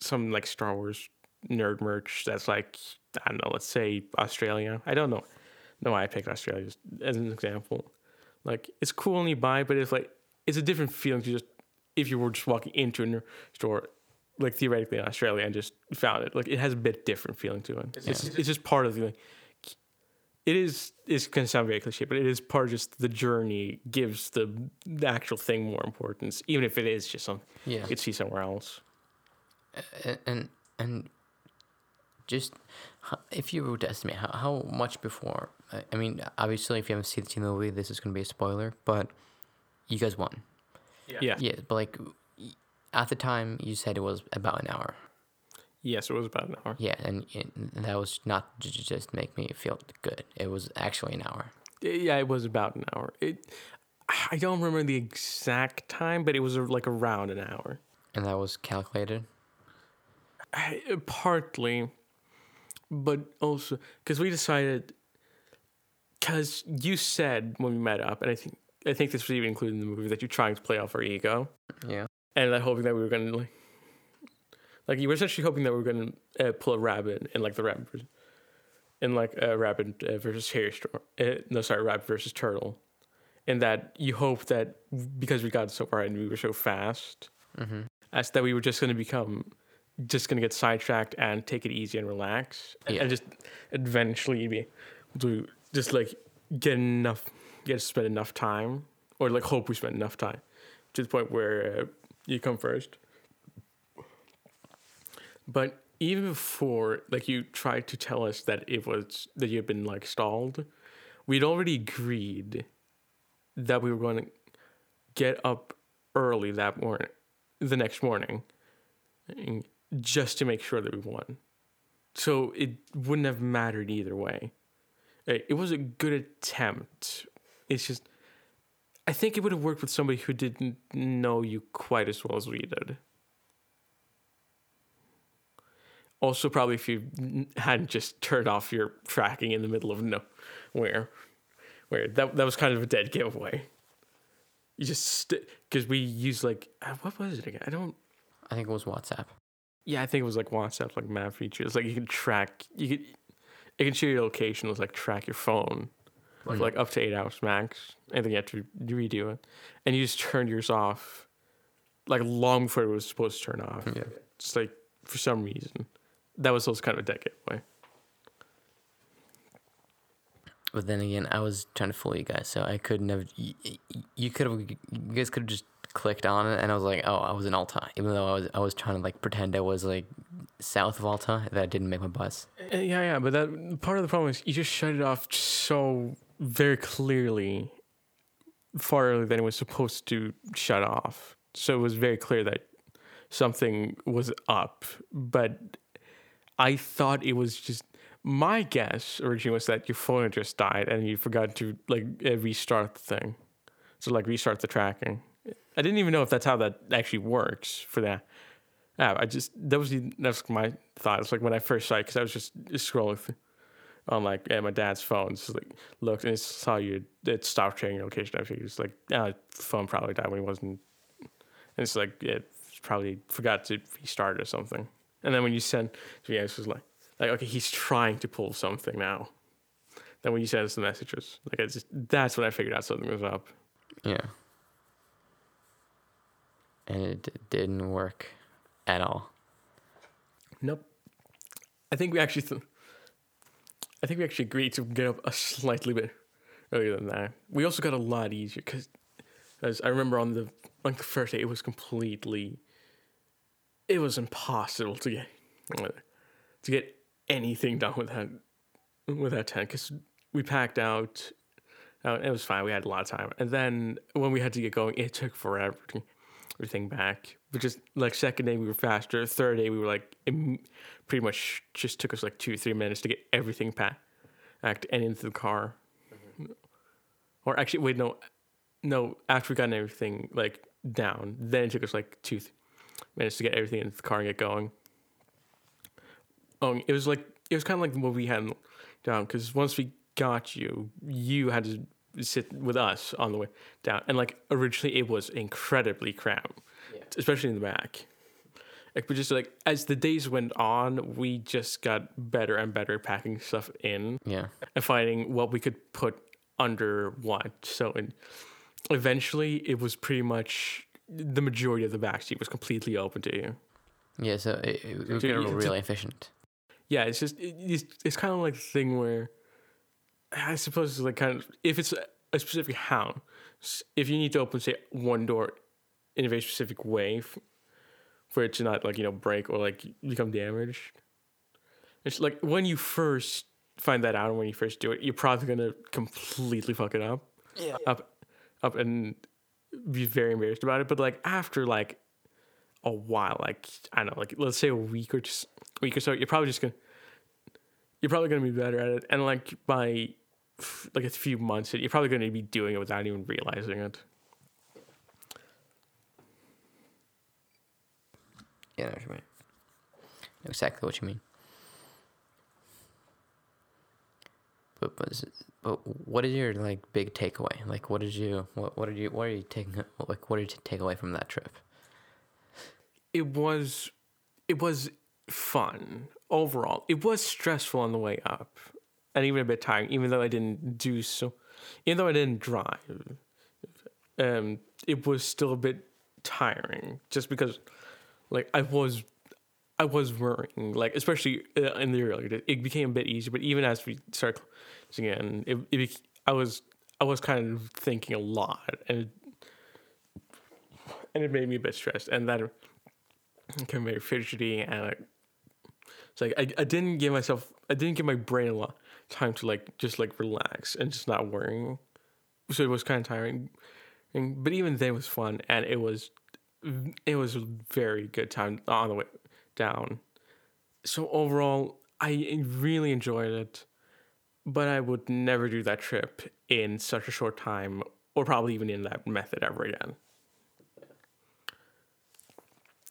some like Star Wars nerd merch that's like, I don't know, let's say Australia. I don't know no, I picked Australia just as an example. Like it's cool when you buy, but it's like it's a different feeling to just if you were just walking into a store, like theoretically in Australia, and just found it. Like it has a bit different feeling to it. It's, it's just part of the. Like, it is. It's gonna sound very cliche, but it is part of just the journey. Gives the, the actual thing more importance, even if it is just something yeah. you could see somewhere else. A- and and just if you were to estimate how, how much before I, I mean obviously if you haven't seen the movie this is going to be a spoiler but you guys won Yeah. yeah yeah but like at the time you said it was about an hour Yes, it was about an hour. yeah and, and that was not j- j- just make me feel good it was actually an hour Yeah, it was about an hour. It. I don't remember the exact time, but it was like around an hour. and that was calculated I- partly, but also because we decided because you said when we met up, and I think I think this was even included in the movie that you're trying to play off our ego, yeah and like hoping that we were gonna like, like you were essentially hoping that we were gonna uh, pull a rabbit in like the rabbit, in like a rabbit uh, versus hare store. Uh, no, sorry, rabbit versus turtle, and that you hope that because we got so far and we were so fast, mm-hmm. as that we were just going to become just going to get sidetracked and take it easy and relax and, Yeah. and just eventually be to just like get enough get to spend enough time or like hope we spend enough time to the point where uh, you come first but even before like you tried to tell us that it was that you had been like stalled we'd already agreed that we were going to get up early that morning the next morning and- just to make sure that we won. So it wouldn't have mattered either way. Uh, It was a good attempt. It's just, I think it would have worked with somebody who didn't know you quite as well as we did. Also, probably if you hadn't just turned off your tracking in the middle of nowhere, where that that was kind of a dead giveaway. You just because we used like uh, what was it again? I don't. i think it was whatsapp Yeah, I think it was like WhatsApp, like map features. Like you can track, you could, it can show your location. It was like track your phone for hmm. like up to eight hours max, and then you have to redo it, and you just turned yours off, like long before it was supposed to turn off. yeah Just like for some reason, that was also kind of a dead giveaway. But then again, I was trying to fool you guys, so I couldn't have. You, you could have. You guys could have just clicked on it, and I was like, "Oh, I was in Alta," even though I was. I was trying to like pretend I was like south of Alta. That I didn't make my bus. Uh, Yeah, yeah, but that part of the problem is you just shut it off so very clearly, far earlier than it was supposed to shut off. So it was very clear that something was up. But I thought it was just my guess originally was that your phone just died and you forgot to like restart the thing. So like restart the tracking. I didn't even know if that's how that actually works for that. Yeah, I just that was the, that was my thought. It's like when I first saw it because I was just scrolling through, on like uh, my dad's phone, just like looked and it saw you it stopped sharing your location. I figured it's like ah, phone probably died when he wasn't. And it's like it probably forgot to restart or something. And then when you send, yeah, it's just like, like okay, he's trying to pull something now. Then when you send us the messages, like I just that's when I figured out something was up. Yeah. And it didn't work at all. Nope. I think we actually, th- I think we actually agreed to get up a slightly bit earlier than that. We also got a lot easier because, as I remember on the like the first day, it was completely, it was impossible to get to get anything done with that with that tent because we packed out. Uh, it was fine. We had a lot of time, and then when we had to get going, it took forever to everything back. But just like second day, we were faster. Third day, we were like im- pretty much just took us like two three minutes to get everything packed and into the car. Mm-hmm. Or actually, wait, no, no. After we got everything like down, then it took us like two th- minutes to get everything into the car and get going. Oh, it was like it was kind of like what we had down because once we got you, you had to sit with us on the way down, and like originally it was incredibly cramped, especially in the back. Like, but just like as the days went on, we just got better and better at packing stuff in Yeah. and finding what we could put under what. So, in, eventually, it was pretty much the majority of the back seat was completely open to you. Yeah, so it, it, it was you- really efficient. Yeah, it's just it, it's, it's kind of like the thing where I suppose it's like kind of if it's a, specific house, if you need to open say one door in a very specific way for it to not like you know break or like become damaged. It's like when you first find that out and when you first do it, you're probably gonna completely fuck it up. Yeah. Up, up, and be very embarrassed about it. But like after like a while, like I don't know, like let's say a week or just week or so, you're probably just gonna you're probably gonna be better at it. And like by like a few months, you're probably gonna be doing it without even realizing it. Yeah, I know what you mean. I know exactly what you mean. But but, but what is your like big takeaway? Like, what did you what what did you what are you taking like what did you take away from that trip? It was it was fun overall. It was stressful on the way up, and even a bit tiring. Even though I didn't do so, even though I didn't drive, um, it was still a bit tiring. Just because, like, I was, I was worrying. Like, especially uh, in the early, days, it became a bit easier. But even as we started closing in, it, it I was, I was kind of thinking a lot, and it, and it made me a bit stressed, and that became very fidgety and it's like I, I didn't give myself I didn't give my brain a lot time to like just like relax and just not worrying. So it was kind of tiring. And, but even then it was fun and it was it was a very good time on the way down. So overall I really enjoyed it. But I would never do that trip in such a short time or probably even in that method ever again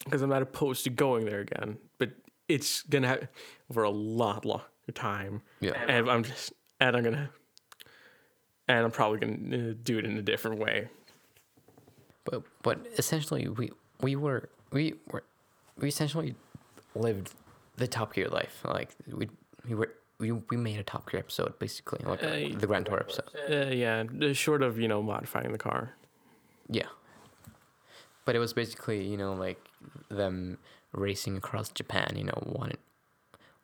because I'm not opposed to going there again, but it's gonna have for a lot longer time. Yeah. and I'm just and I'm gonna and I'm probably gonna uh, do it in a different way. But but essentially we we were we were we essentially lived the Top Gear life. Like we we were we, we made a Top Gear episode basically, like Uh, the Grand Tour episode. Uh, yeah, short of you know modifying the car. Yeah. But it was basically, you know, like them racing across Japan, you know, one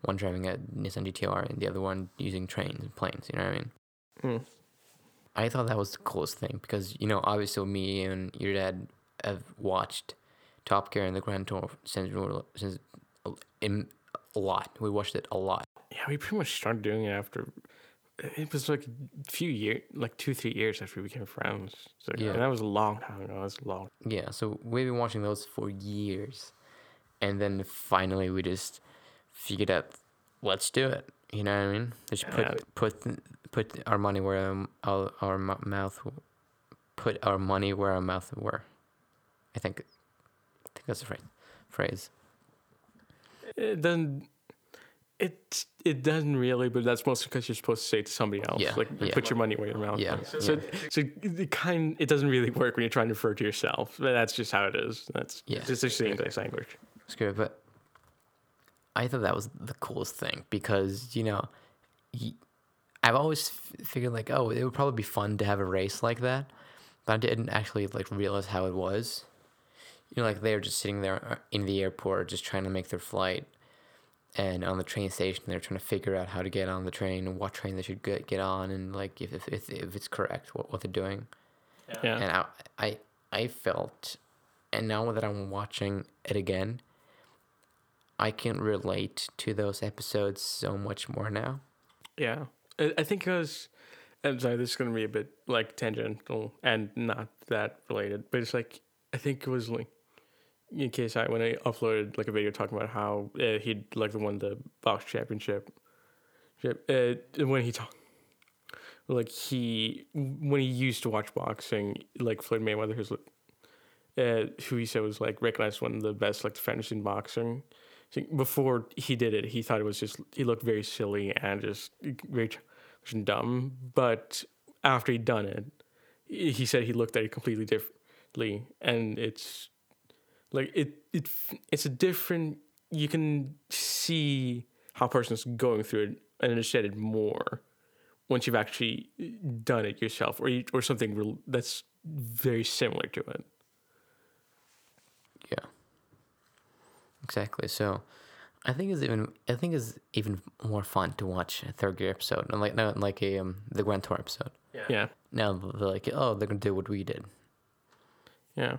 one driving a Nissan GTR and the other one using trains and planes, you know what I mean? Hmm. I thought that was the coolest thing because, you know, obviously me and your dad have watched Top Gear and the Grand Tour since we were since in a lot. We watched it a lot. Yeah, we pretty much started doing it after. It was like a few years, like two, three years after we became friends. So Yeah. and that was a long time ago. That was long. Yeah, so we've been watching those for years. And then finally we just figured out let's do it. You know what I mean? Just put Yeah. put put our money where our, our mouth put our money where our mouth were. I think I think that's the phrase. Phrase. It doesn't. It it doesn't really, but that's mostly because you're supposed to say it to somebody else. Yeah, Like yeah. put your money where your mouth Yeah, is. So so it kind it doesn't really work when you're trying to refer to yourself. But that's just how it is. That's Yeah. It's just the English language. It's good, but I thought that was the coolest thing because you know, y- I've always figured like, oh, it would probably be fun to have a race like that, but I didn't actually like realize how it was. You know, like they were just sitting there uh, in the airport, just trying to make their flight, and on the train station, they're trying to figure out how to get on the train and what train they should get get on, and like if if if, if it's correct what, what they're doing. Yeah. And I, I I felt, and now that I'm watching it again, I can relate to those episodes so much more now. Yeah, I, think because I'm sorry, this is gonna be a bit like tangential and not that related, but it's like I think it was like in KSI when I uploaded like a video talking about how uh, he'd like won the box championship, uh, when he talked. Like he, when he used to watch boxing, like Floyd Mayweather, who's uh, who he said was like recognized one of the best like defenders in boxing. Before he did it, he thought it was just he looked very silly and just very dumb. But after he'd done it, he he said he looked at it completely differently, and it's like it it it's a different. You can see how a person's going through it and understand it more once you've actually done it yourself, or you, or something that's very similar to it. Exactly. So, I think it's even I think it's even more fun to watch a third gear episode, and like no, like a um the Grand Tour episode. Yeah. Now they're like, oh, they're gonna do what we did. Yeah.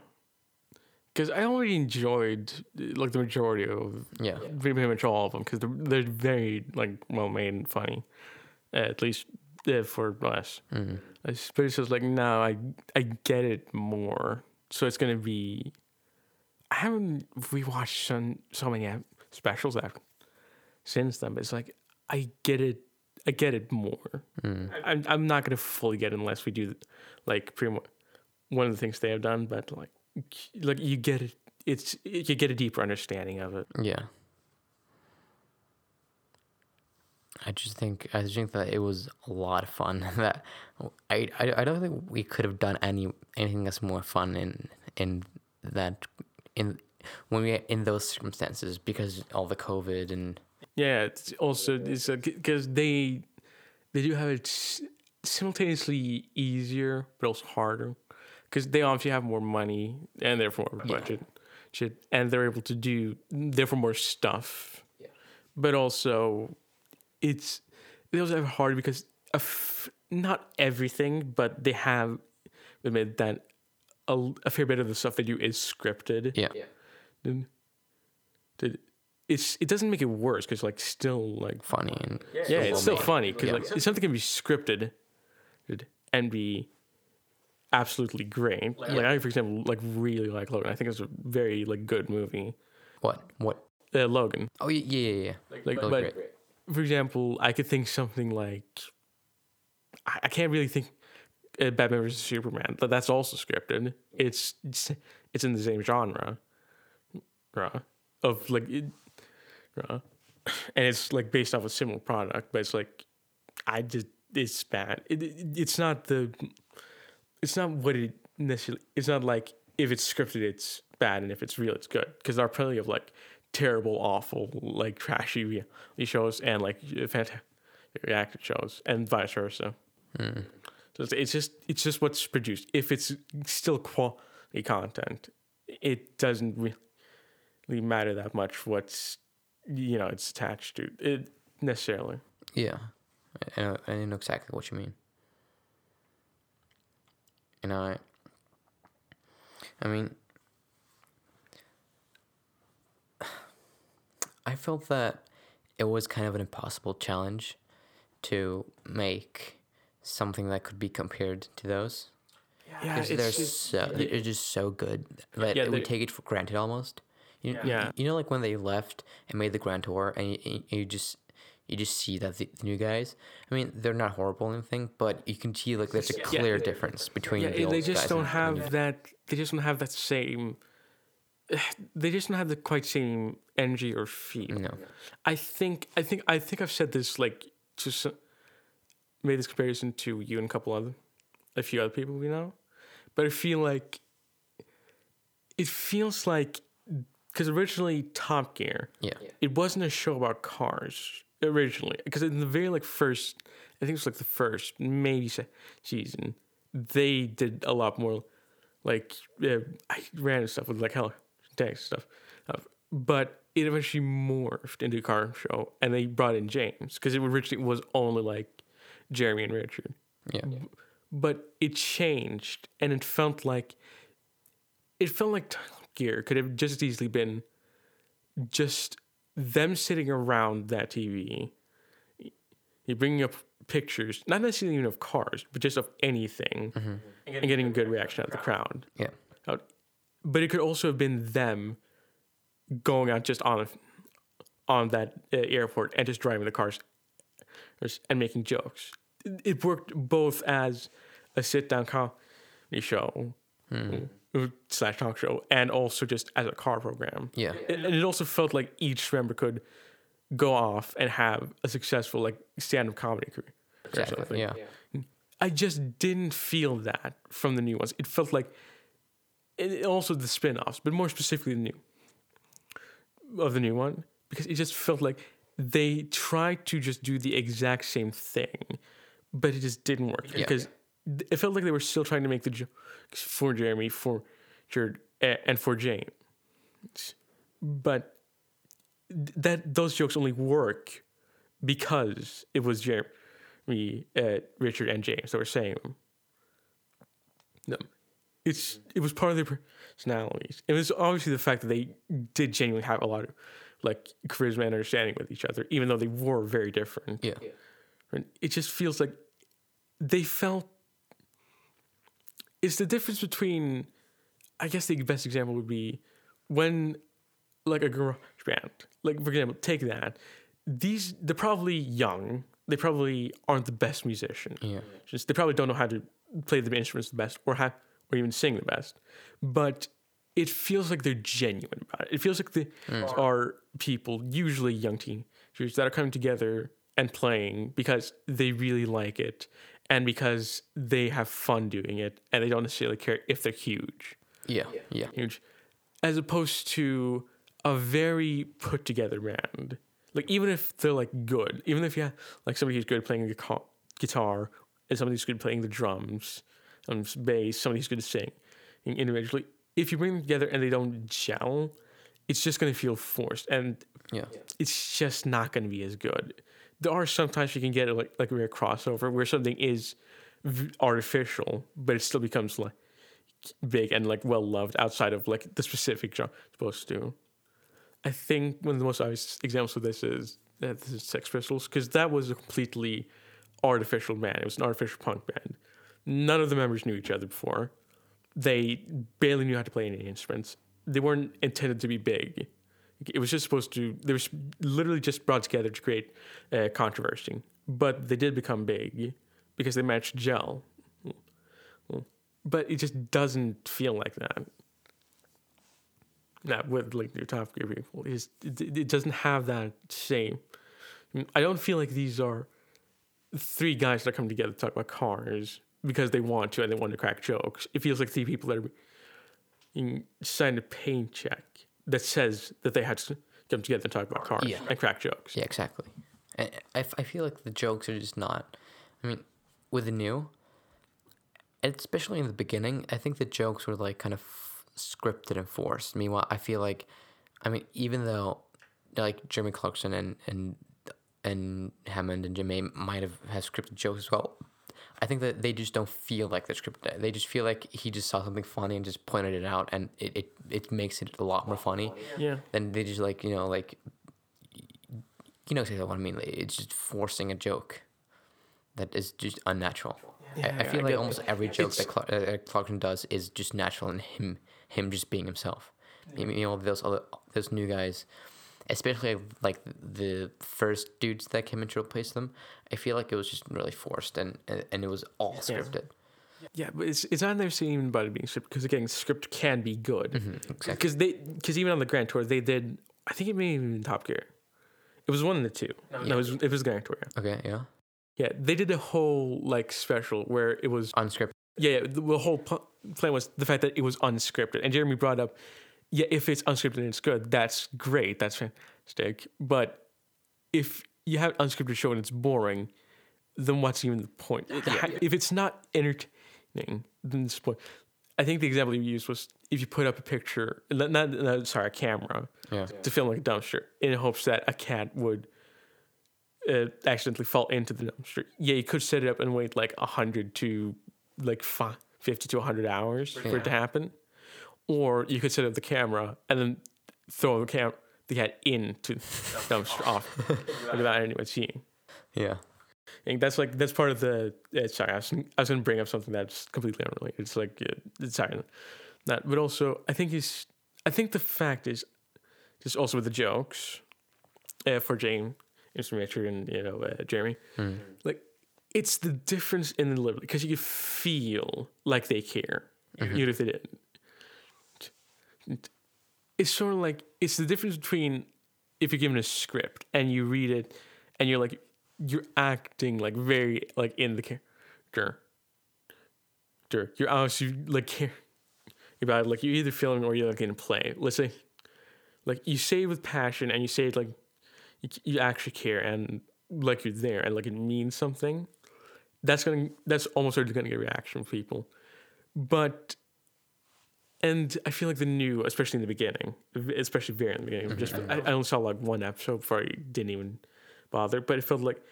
Because I already enjoyed like the majority of Yeah. pretty much all of them because they're, they're very like well made and funny, uh, at least uh, for us. Mm. I s- But it's just like now I I get it more, so it's gonna be. I haven't rewatched some so many specials that since then. But it's like I get it. I get it more. Mm. I'm I'm not gonna fully get it unless we do like pretty much one of the things they have done, but like like you get it. It's you get a deeper understanding of it. Yeah. I just think I just think that it was a lot of fun. That I, I I don't think we could have done any anything that's more fun in in that in when we in those circumstances because all the COVID and Yeah, it's also it's because they they do have it simultaneously easier but also harder because they obviously have more money and therefore more Yeah. budget, shit, and they're able to do therefore more stuff. yeah. But also, it's they also have it hard because a f- not everything, but they have admit that a, a fair bit of the stuff they do is scripted. Yeah. Then did it's it doesn't make it worse because like still like funny and yeah. It's still funny because Yeah. like something can be scripted and be absolutely great. Like i for example like really like logan. I think it's a very like good movie. What? What? uh, logan. Oh yeah yeah yeah. yeah. like Really but for example i could think something like i, I can't really think batman versus superman but that's also scripted. It's it's, in the same genre. Of like it, and it's like based off a similar product but it's like i just it's bad. It, it, it's not the it's not what it necessarily it's not like if it's scripted it's bad and if it's real it's good. Because there are plenty of like terrible awful like trashy shows and like fantastic acted shows and vice versa. Mm. So it's, just it's just what's produced. If it's still quality content it doesn't really matter that much what's you know it's attached to it necessarily. Yeah, I, I know, I know exactly what you mean. And I, I mean, I felt that it was kind of an impossible challenge to make something that could be compared to those yeah because they're so they're just so good that Yeah, we take it for granted almost. You, Yeah. you know, like when they left and made the Grand Tour, and you, you- you just you just see that the, the new guys. I mean, they're not horrible or anything, but you can see like there's a clear difference between yeah, the old they just guys don't have and- that they just don't have that same they just don't have the quite same energy or feel No. i think i think i think i've said this like just made this comparison to you and a couple other a few other people we know but i feel like it feels like because originally Top Gear, Yeah. it wasn't a show about cars originally. Because in the very like first, I think it was like the first maybe se- season, they did a lot more like uh, random stuff with like hell tanks stuff, uh, but it eventually morphed into a car show, and they brought in James because it originally was only like Jeremy and Richard Yeah. but it changed and it felt like it felt like Top Gear could have just as easily been just them sitting around that TV. You're bringing up pictures, not necessarily even of cars, but just of anything, and getting a good reaction out of the crowd. Yeah. Out- But it could also have been them going out just on on that uh, airport and just driving the cars and making jokes. It- It worked both as a sit down comedy show uh, slash talk show and also just as a car program. Yeah. And and it also felt like each member could go off and have a successful like stand up comedy career. or Exactly. something. Yeah. I just didn't feel that from the new ones. It felt like, and also the spin offs, but more specifically the new, of the new one, because it just felt like they tried to just do the exact same thing, but it just didn't work Yeah. because it felt like they were still trying to make the jokes for Jeremy, for Jared, and for Jane. But that those jokes only work because it was Jeremy, uh, Richard, and James that were saying them. No, it's it was part of their personalities. It was obviously the fact that they did genuinely have a lot of like charisma and understanding with each other, even though they were very different. Yeah. And it just feels like they felt. It's the difference between, I guess the best example would be when, like a garage band, like for example, take that. These they're probably young. They probably aren't the best musician. Yeah. Just they probably don't know how to play the instruments the best, or have, or even sing the best. But it feels like they're genuine about it. It feels like they are people, usually young teenagers, that are coming together and playing because they really like it and because they have fun doing it, and they don't necessarily care if they're huge Yeah. Yeah. huge, as opposed to a very put together band. Like even if they're like good, even if you have like somebody who's good at playing the guitar, guitar and somebody who's good at playing the drums, um, bass, somebody who's good at singing individually, if you bring them together and they don't gel, it's just gonna feel forced, and Yeah. it's just not gonna be as good. There are sometimes you can get like like a rare crossover where something is v- artificial, but it still becomes like big and like well loved outside of like the specific genre it's supposed to. I think one of the most obvious examples of this is that this is Sex Pistols because that was a completely artificial band. It was an artificial punk band. None of the members knew each other before. They barely knew how to play any instruments. They weren't intended to be big. It was just supposed to. They were literally just brought together to create uh, controversy. But they did become big because they matched gel. But it just doesn't feel like that. Not with like your Top Gear people. It, just, it, it doesn't have that same. I don't feel like these are three guys that come together to talk about cars because they want to and they want to crack jokes. It feels like three people that are signed a paycheck that says that they had to come together and talk about cars Yeah. and crack jokes. Yeah, exactly. I I feel like the jokes are just not. I mean, with the new, especially in the beginning, I think the jokes were like kind of scripted and forced. Meanwhile, I feel like, I mean, even though like Jeremy Clarkson and and and Hammond and James May might have had scripted jokes as well. I think that they just don't feel like they're scripted. They just feel like he just saw something funny and just pointed it out, and it, it, it makes it a lot more funny Yeah. then they just like you know like you know exactly what I mean. Like, It's just forcing a joke that is just unnatural. I, I feel I like get almost that. every joke It's- that Clark, uh, Clarkson does is just natural and him him just being himself. You know those other those new guys, especially like the first dudes that came in to replace them. I feel like it was just really forced and and, and it was all Yeah. scripted. Yeah, but it's it's not never even about it being scripted because again, script can be good. Mm-hmm, exactly. Because they because even on the Grand Tour they did I think it may have been Top Gear. It was one of the two. Oh, no, it was it was Grand Tour. Okay, yeah, yeah, they did a whole like special where it was unscripted. yeah, yeah the, the whole pu- plan was the fact that it was unscripted. And Jeremy brought up yeah, if it's unscripted and it's good, that's great. That's fantastic. But if you have an unscripted show and it's boring, then what's even the point? Ha- If it's not entertaining, then this point. I think the example you used was if you put up a picture, not, not, sorry, a camera Yeah. to film like a dumpster in hopes that a cat would uh, accidentally fall into the dumpster. Yeah, you could set it up and wait like 100 to like fi 50 to 100 hours for it to happen. Or you could set up the camera and then throw the, cam- the cat into the dumpster off without anyone seeing. Yeah. I think that's like that's part of the. Uh, sorry, I was, I was going to bring up something that's completely unrelated. It's like uh, it's sorry, that. But also, I think is I think the fact is, just also with the jokes, uh, for Jane, Mr. Richard, and you know uh, Jeremy, like it's the difference in the delivery because you feel like they care, even if they didn't. It's sort of like it's the difference between if you're given a script and you read it and you're like you're acting like very like in the character. You're honestly like care about. Like you're either filming or you're like in a play. Let's say like you say it with passion and you say it like you, you actually care and like you're there and like it means something. That's gonna that's almost certainly gonna get a reaction from people. But and I feel like the new, especially in the beginning, especially very in the beginning, just mm-hmm. I, I only saw like one episode before I didn't even bother, but it felt like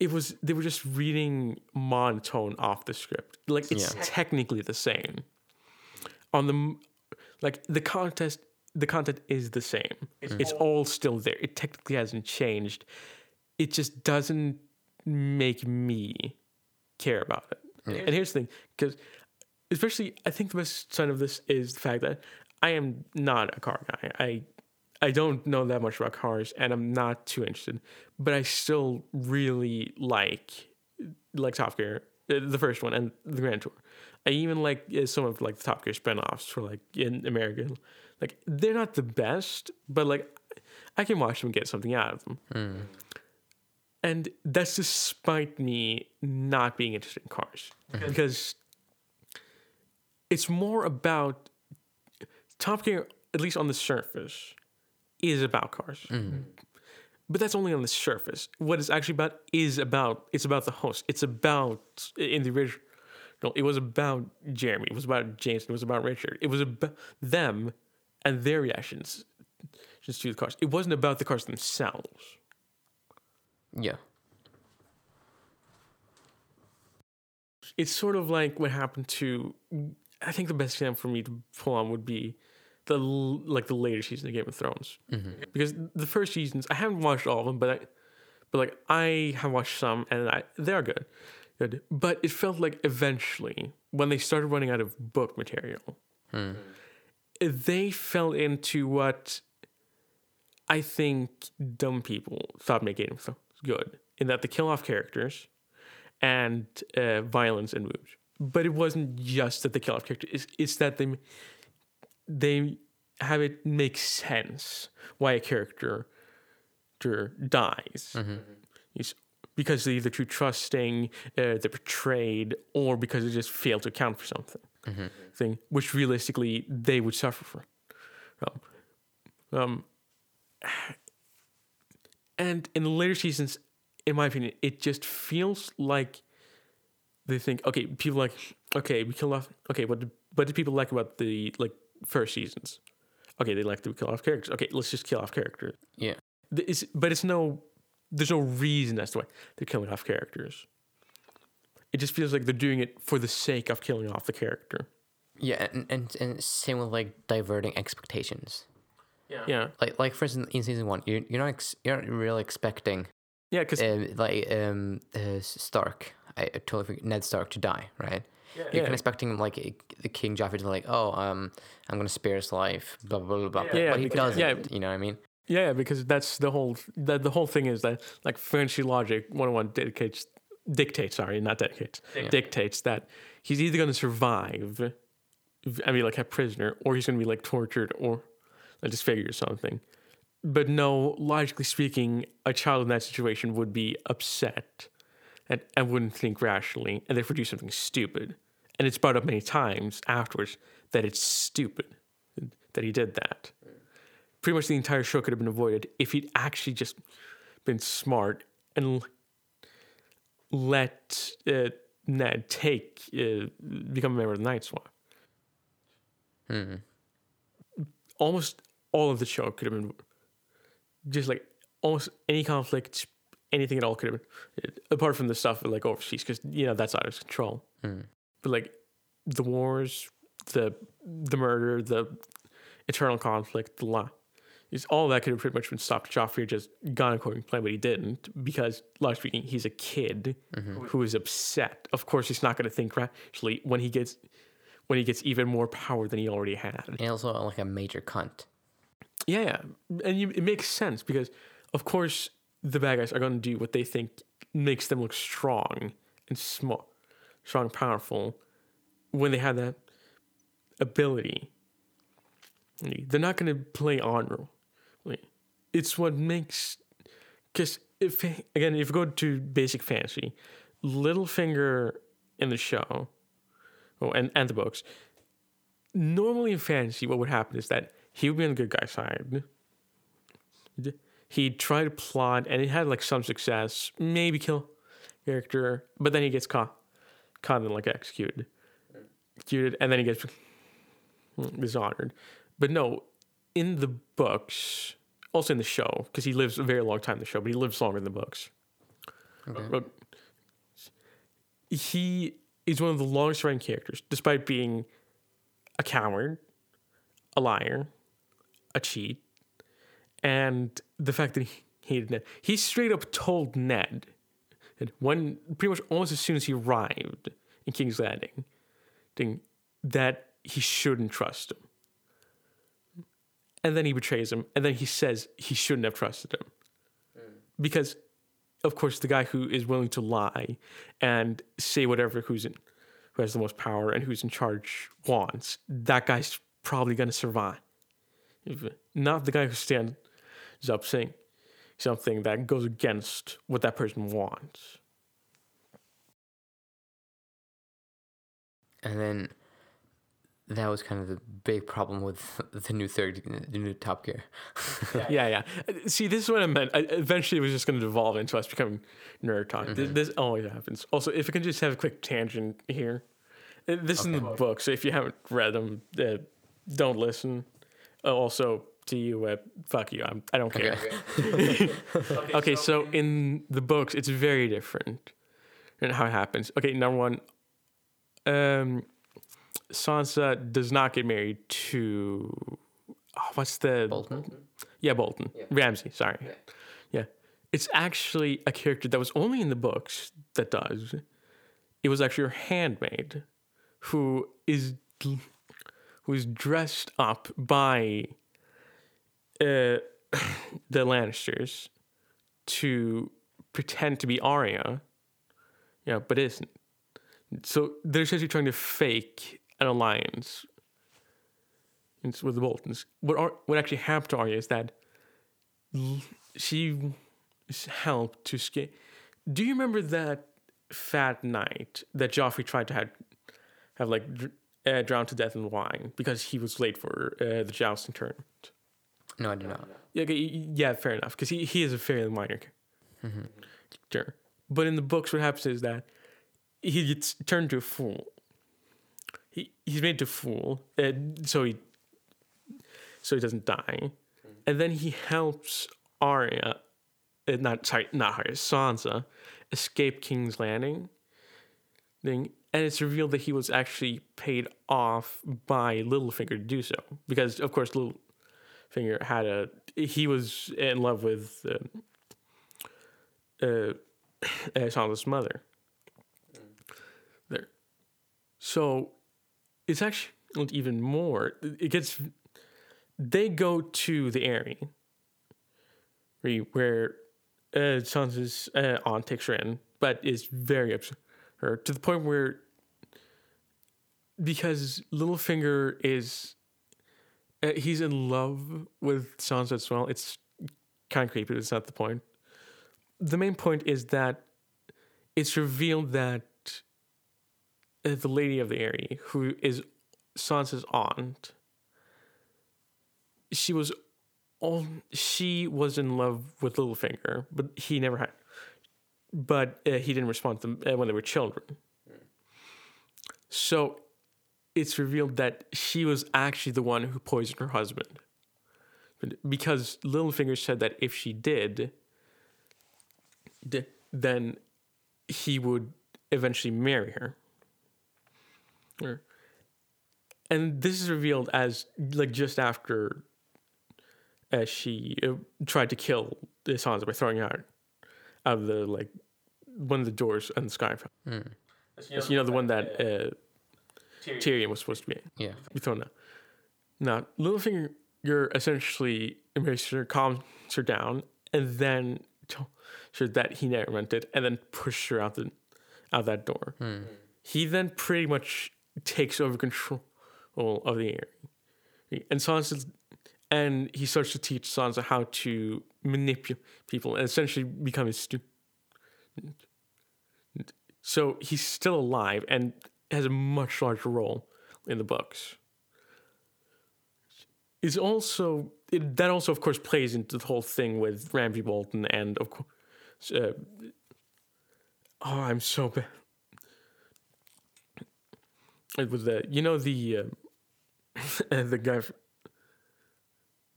it was they were just reading monotone off the script. Like it's Yeah. technically the same. On the like the contest the content is the same. It's, all still there. It technically hasn't changed. It just doesn't make me care about it. And here's the thing, because especially I think the best sign of this is the fact that I am not a car guy. I I don't know that much about cars and I'm not too interested, but I still really like like Top Gear, uh, the first one and the Grand Tour. I even like uh, some of like the Top Gear spin-offs for like in America. Like they're not the best, but like I can watch them and get something out of them. And that's despite me not being interested in cars because it's more about Top Gear, at least on the surface, is about cars. Mm-hmm. But that's only on the surface. What it's actually about is about it's about the host. It's about in the original. It was about Jeremy. It was about James. It was about Richard. It was about them and their reactions just to the cars. It wasn't about the cars themselves. Yeah. it's sort of like what happened to I think the best example for me to pull on would be the like the later season of Game of Thrones. Because the first seasons I haven't watched all of them but I, but like I have watched some and I they are good. Good. But it felt like eventually when they started running out of book material they fell into what I think dumb people thought made Game of Thrones good in that they kill off characters and uh, violence and moves. But it wasn't just that they kill off characters. It's, it's that they they have it make sense why a character dies. It's because they're either too trusting, uh, they're betrayed, or because they just fail to account for something. Thing which realistically they would suffer from. Um, um, and in the later seasons, in my opinion, it just feels like they think, okay, people like, okay, we kill off, okay, what, do, what do people like about the like first seasons? Okay, they like to kill off characters. Okay, let's just kill off characters. Yeah. It's, but it's no, there's no reason as to why they're killing off characters. It just feels like they're doing it for the sake of killing off the character. Yeah, and, and and same with like diverting expectations. Yeah. yeah, Like like for instance, in season one, you're you're not ex- you're not really expecting yeah, because um, like um uh, Stark, I I totally forget Ned Stark to die, right? You're Yeah. kind of expecting like a- the King Joffrey to like, oh, um, I'm gonna spare his life, blah blah blah blah. Yeah, but he doesn't. yeah. You know what I mean? Yeah, because that's the whole that the whole thing is that like fancy logic one on one dedicates dictates sorry not dedicates dictates that he's either going to survive, I mean like a prisoner, or he's going to be like tortured or like disfigured or something. But no, logically speaking, a child in that situation would be upset and, and wouldn't think rationally, and therefore do something stupid. And it's brought up many times afterwards that it's stupid that he did that. Pretty much the entire show could have been avoided if he'd actually just been smart and let uh, Ned take uh, become a member of the Night Swan. Hmm. Almost all of the show could have been just like almost any conflict, anything at all could have been, apart from the stuff like overseas, because you know that's out of his control. Hmm. But like the wars, the the murder, the eternal conflict, the law, is all that could have pretty much been stopped. Joffrey had just gone according to plan, but he didn't because, largely speaking, he's a kid who is upset. Of course, he's not going to think rationally when he gets when he gets even more power than he already had. And also like a major cunt. Yeah, yeah. and you, it makes sense because, of course, the bad guys are going to do what they think makes them look strong and small, strong, and powerful, when they have that ability. They're not going to play honor. It's what makes because if again, if you go to basic fantasy, Littlefinger in the show, oh, and and the books, normally in fantasy, what would happen is that he would be on the good guy side. He'd try to plot, and he had like some success, maybe kill character, but then he gets caught, caught and like executed, executed, and then he gets dishonored. But no, in the books, also in the show, because he lives a very long time in the show, but he lives longer in the books. Okay. He is one of the longest running characters, despite being a coward, a liar, a cheat, and the fact that he hated Ned. He straight up told Ned when pretty much almost as soon as he arrived in King's Landing, that he shouldn't trust him. And then he betrays him, and then he says he shouldn't have trusted him. Because of course, the guy who is willing to lie and say whatever who's in, who has the most power and who's in charge wants, that guy's probably to survive. Not the guy who stands up saying something that goes against what that person wants. And then that was kind of the big problem with the new third, the new Top Gear. Yeah, yeah. See, this is what I meant. I, eventually, it was just going to devolve into us becoming nerd talk. This, this always happens. Also, if I can just have a quick tangent here, this is in the book, so if you haven't read them, uh, don't listen. Uh, also, to you, uh, fuck you. I'm, I don't care. Okay, so in the books, it's very different and how it happens. Okay, number one, um, Sansa does not get married to oh, what's the Bolton. yeah Bolton Ramsay. Sorry, yeah. it's actually a character that was only in the books that does. It was actually her handmaid, who is who is dressed up by uh, the Lannisters to pretend to be Arya, yeah, but it isn't. So they're essentially trying to fake an alliance with the Boltons. What Ar- what actually happened to Arya is that she helped to escape. Do you remember that fat night that Joffrey tried to have, have like dr- uh, drowned to death in wine because he was late for uh, the jousting tournament? No, I do not. Yeah, okay, yeah, fair enough. Because he, he is a fairly minor character. But in the books, what happens is that he gets turned to a fool. He he's made to fool, uh, so he so he doesn't die, and then he helps Arya, uh, not sorry, not Arya, Sansa, escape King's Landing. Thing, and it's revealed that he was actually paid off by Littlefinger to do so, because of course Littlefinger had a he was in love with uh, uh, mother. There, so it's actually even more. It gets they go to the Eyrie where uh, Sansa's uh, aunt takes her in, but is very upset her to the point where because Littlefinger is uh, he's in love with Sansa as well. It's kind of creepy. But it's not the point. The main point is that it's revealed that uh, the lady of the Eyrie, who is Sansa's aunt, she was all she was in love with Littlefinger, but he never had. But uh, he didn't respond to them uh, when they were children. So it's revealed that she was actually the one who poisoned her husband. But because Littlefinger said that if she did, then he would eventually marry her. And this is revealed as like just after as she uh, tried to kill the Sansa by throwing her out out of the like one of the doors on the sky. You know the one that uh, Tyrion was supposed to be Yeah. be thrown out. Now, Littlefinger, you're essentially embraces her, calms her down, and then tells her that he never meant it, and then pushes her out the out that door. Hmm. He then pretty much takes over control of the Eyrie, and Sansa, and he starts to teach Sansa how to manipulate people and essentially become his student. So he's still alive and has a much larger role in the books. Is also it, that also of course plays into the whole thing with Ramsay Bolton and of course, uh, oh I'm so bad. It was the you know the uh, the guy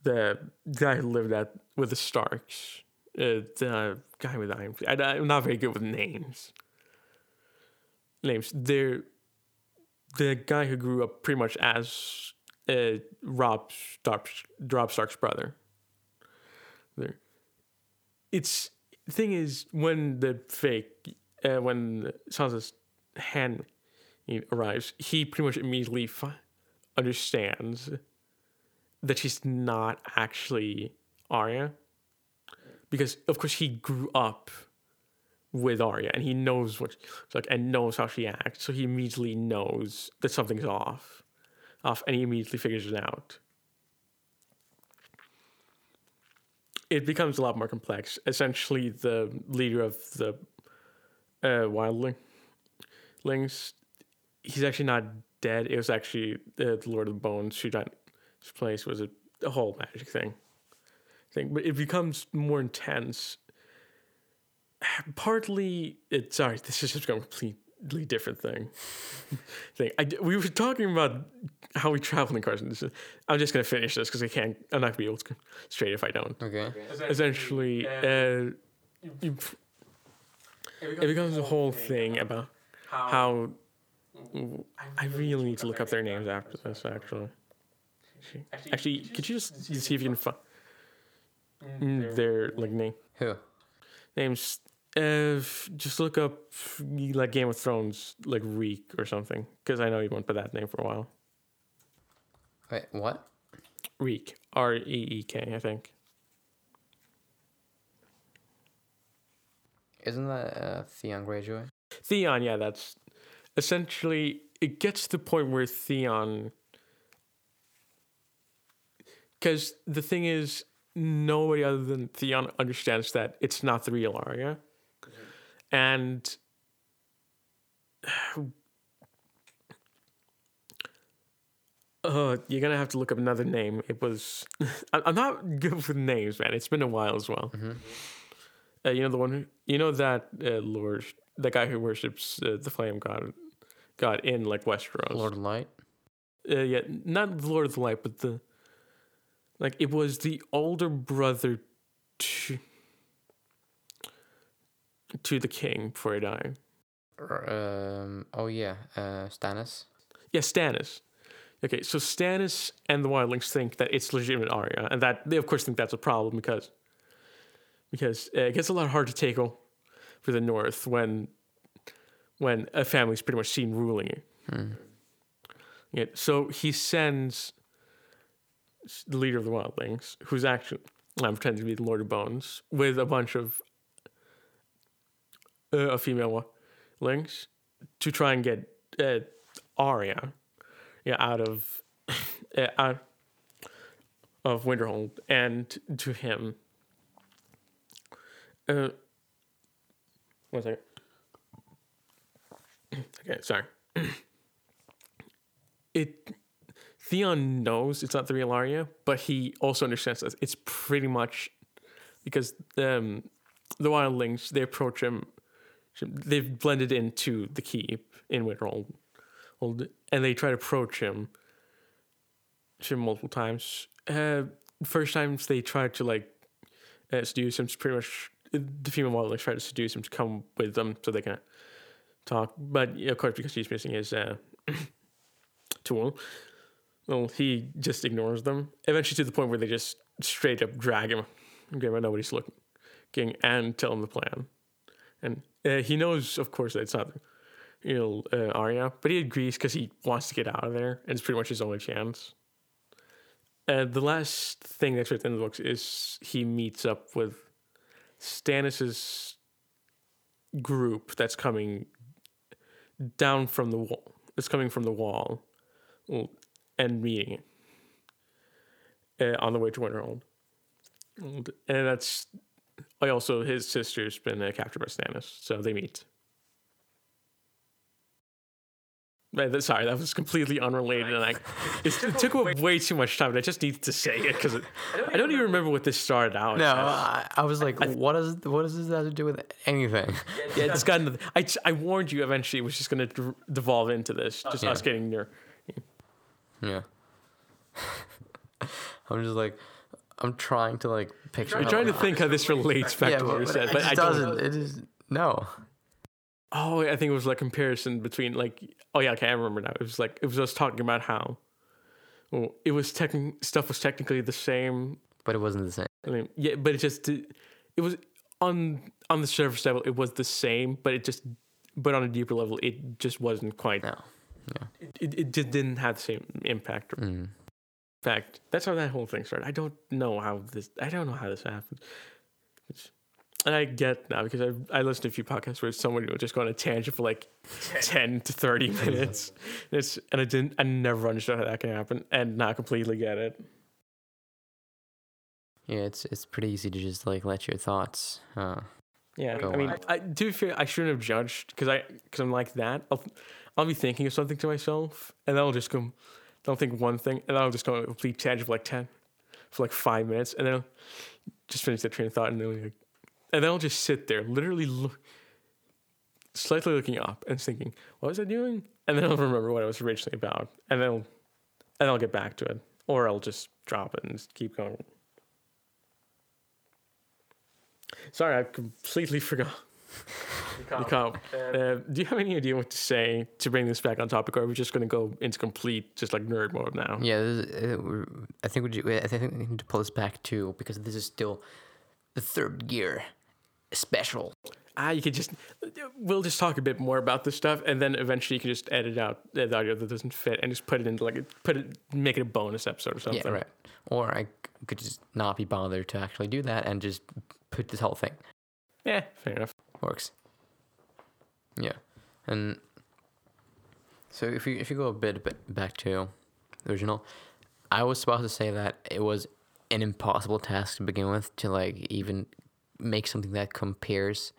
the guy who lived at with the Starks. Uh, the guy with Iron. I, I'm not very good with names. Names. They're the guy who grew up pretty much as uh, Rob Stark's, Rob Stark's brother. There. It's the thing is when the fake uh, when Sansa's hand arrives, he pretty much immediately understands that she's not actually Arya, because of course he grew up with Arya and he knows what like and knows how she acts, so he immediately knows that something's off, off, and he immediately figures it out. It becomes a lot more complex. Essentially, the leader of the uh, wildling lings, he's actually not dead. It was actually uh, the Lord of the Bones who got his place. Was a, a whole magic thing, thing. But it becomes more intense partly it sorry this is just a completely different thing. Thing. I, we were talking about how we travel in cars and this is, i'm just going to finish this because i can't i'm not going to be able to go straight if i don't. Okay. essentially uh, you- it becomes a whole thing about how i really need to look up their names after this actually. Actually could you just see if you can find their like name? Who? names uh just look up like game of thrones like reek or something because i know you went by that name for a while Wait, what? reek r-e-e-k i think Isn't that uh, Theon Greyjoy? theon yeah that's essentially it gets to the point where theon because the thing is nobody other than theon understands that it's not the real Arya. And Uh, you're gonna have to look up another name. It was, I'm not good with names, man. It's been a while as well. Uh, you know the one who, you know that uh, Lord, the guy who worships uh, the flame god, god in like Westeros. Lord of Light? Uh, yeah, not the Lord of the Light, but the, like it was the older brother to, to the king before he died. Um, oh, yeah. Uh, Stannis? Yeah, Stannis. Okay, so Stannis and the Wildlings think that it's legitimate Arya, and that they of course think that's a problem because because uh, it gets a lot hard to take over for the North when when a family's pretty much seen ruling it. Yeah, so he sends the leader of the Wildlings, who's actually I'm pretending to be the Lord of Bones, with a bunch of uh, of female Wildlings to try and get uh, Arya yeah, out of uh, out of Winterhold and to him. Uh, one second. Okay, sorry. It Theon knows it's not the real Arya, but he also understands that it's pretty much because um, the wildlings they approach him. They've blended into the keep in Winterhold, Old- and they try to approach him. Him multiple times. Uh, first times they tried to like uh, seduce him. Pretty much the female wildlings try to seduce him to come with them so they can talk. But of course, because he's missing his uh, tool, well, he just ignores them. Eventually, to the point where they just straight up drag him, give him nobody's looking, and tell him the plan. And uh, he knows, of course, that it's not you know uh, Arya, but he agrees because he wants to get out of there, and it's pretty much his only chance. And the last thing that's written in the books is he meets up with Stannis's group that's coming down from the wall. It's coming from the wall, and meeting uh, on the way to Winterhold. And that's I also his sister's been uh, captured by Stannis, so they meet. Right, Sorry, that was completely unrelated, and I, it, it took up way too much time. But I just needed to say it because I don't even remember what this started out. No, as. I, I was like, what does what does this have to do with anything? yeah, it's gotten. I I warned you. Eventually, it was just going to devolve into this, just Yeah. us getting near. Yeah. I'm just like, I'm trying to like picture. I'm trying to think how this relates back yeah, to what but, said, it but just I don't. doesn't. It is no. Oh, I think it was like comparison between like. Oh yeah, okay, I remember now. It was like it was us talking about how. Well, it was tech stuff was technically the same But it wasn't the same. I mean, yeah, but it just it was on on the surface level it was the same, but it just but on a deeper level it just wasn't quite. No. Yeah. It, it just didn't have the same impact. Mm. In fact, that's how that whole thing started. I don't know how this. I don't know how this happened. It's, and I get now because I I listened to a few podcasts where somebody would just go on a tangent for like ten to thirty minutes. And it's and I didn't. I never understood how that can happen, and not completely get it. Yeah, it's it's pretty easy to just like let your thoughts. Uh, Yeah, Go I mean, on. I, to be fair, I shouldn't have judged because I because I'm like that. I'll I'll be thinking of something to myself, and then I'll just go, I'll think one thing, and then I'll just go on a complete tangent for like ten, for like five minutes, and then I'll just finish that train of thought, and then like, and then I'll just sit there, literally look, slightly looking up and thinking, what was I doing? And then I'll remember what I was originally about, and then I'll, and I'll get back to it, or I'll just drop it and just keep going. Sorry, I completely forgot. The comp. Uh, do you have any idea what to say to bring this back on topic, or are we just going to go into complete, just like nerd mode now? yeah, this is, uh, I think we ju- I think we need to pull this back too because this is still the third gear special. Ah, you could just, we'll just talk a bit more about this stuff, and then eventually you can just edit out the audio that doesn't fit and just put it into like, a, put it, make it a bonus episode or something. Yeah, right. Or I could just not be bothered to actually do that and just put this whole thing. Yeah, fair enough. Works. Yeah, and so if you if you go a bit ba- back to the original, I was supposed to say that it was an impossible task to begin with to like even make something that compares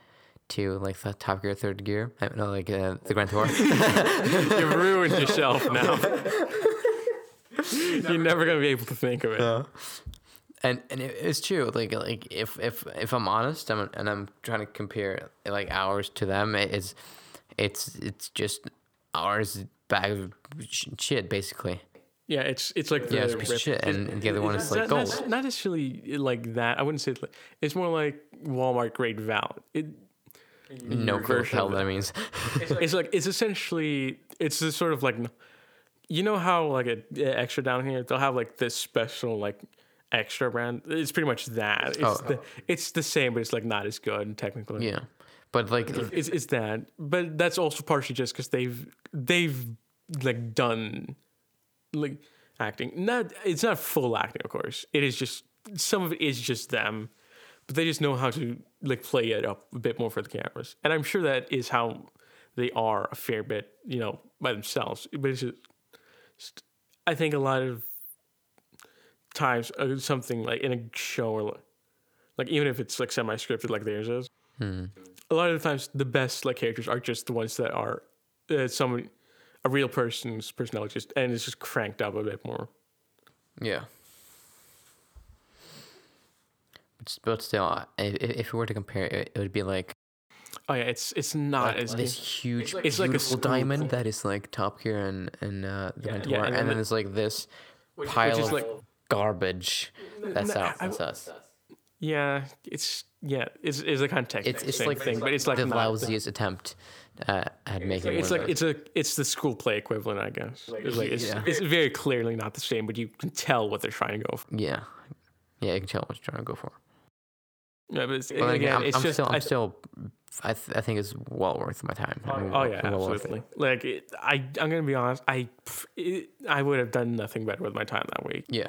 to like the Top Gear Third Gear, I no, like uh, the Grand Tour. You've ruined yourself now. You're never going to be able to think of it. And and it, it's true. Like like if if if I'm honest, I'm, and I'm trying to compare like ours to them, it- it's it's it's just ours bag of shit basically. Yeah, it's it's like the Yeah, it's a piece of shit, and, and the other one is like not, not- gold. Not necessarily like that. I wouldn't say it's, like, it's more like Walmart grade value. It, No your clue what the version hell of that it. means. It's like it's essentially it's this sort of like you know how like a, a extra down here they'll have like this special like extra brand. It's pretty much that. Oh, it's Oh. the it's the same, but it's like not as good technically. Yeah, but like It's, it's that, but that's also partially just because they've they've like done like acting. Not it's not full acting, of course. It is just some of it is just them, but they just know how to like play it up a bit more for the cameras. And I'm sure that is how they are a fair bit, you know, by themselves. But it's just, I think a lot of times uh, something like in a show or like, like even if it's like semi-scripted like theirs is a lot of the times the best like characters are just the ones that are uh, someone a real person's personality just and it's just cranked up a bit more. Yeah. But But still, i- i- if we were to compare it, it would be like Oh yeah, it's it's not as this huge, It's like a beautiful diamond that is like Top Gear and and uh, the Yeah, Mentor, yeah, and and, then then the- there's like this pile is of like- garbage. That's no, us. I- us. yeah, it's yeah, it's it's a kind of tech It's it's like thing, but it's like the not- lousiest attempt uh, at making. It's one like it's a it's the school play equivalent, I guess. It's like it's, Yeah. it's very clearly not the same, but you can tell what they're trying to go for. yeah, yeah. You can tell what you're trying to go for. Yeah, but it's, But then again, I'm, it's I'm just still, I'm I, still, I, th- I think it's well worth my time. I mean, oh yeah, well worth it. absolutely. Like it, I I'm gonna be honest, I it, I would have done nothing better with my time that week. Yeah.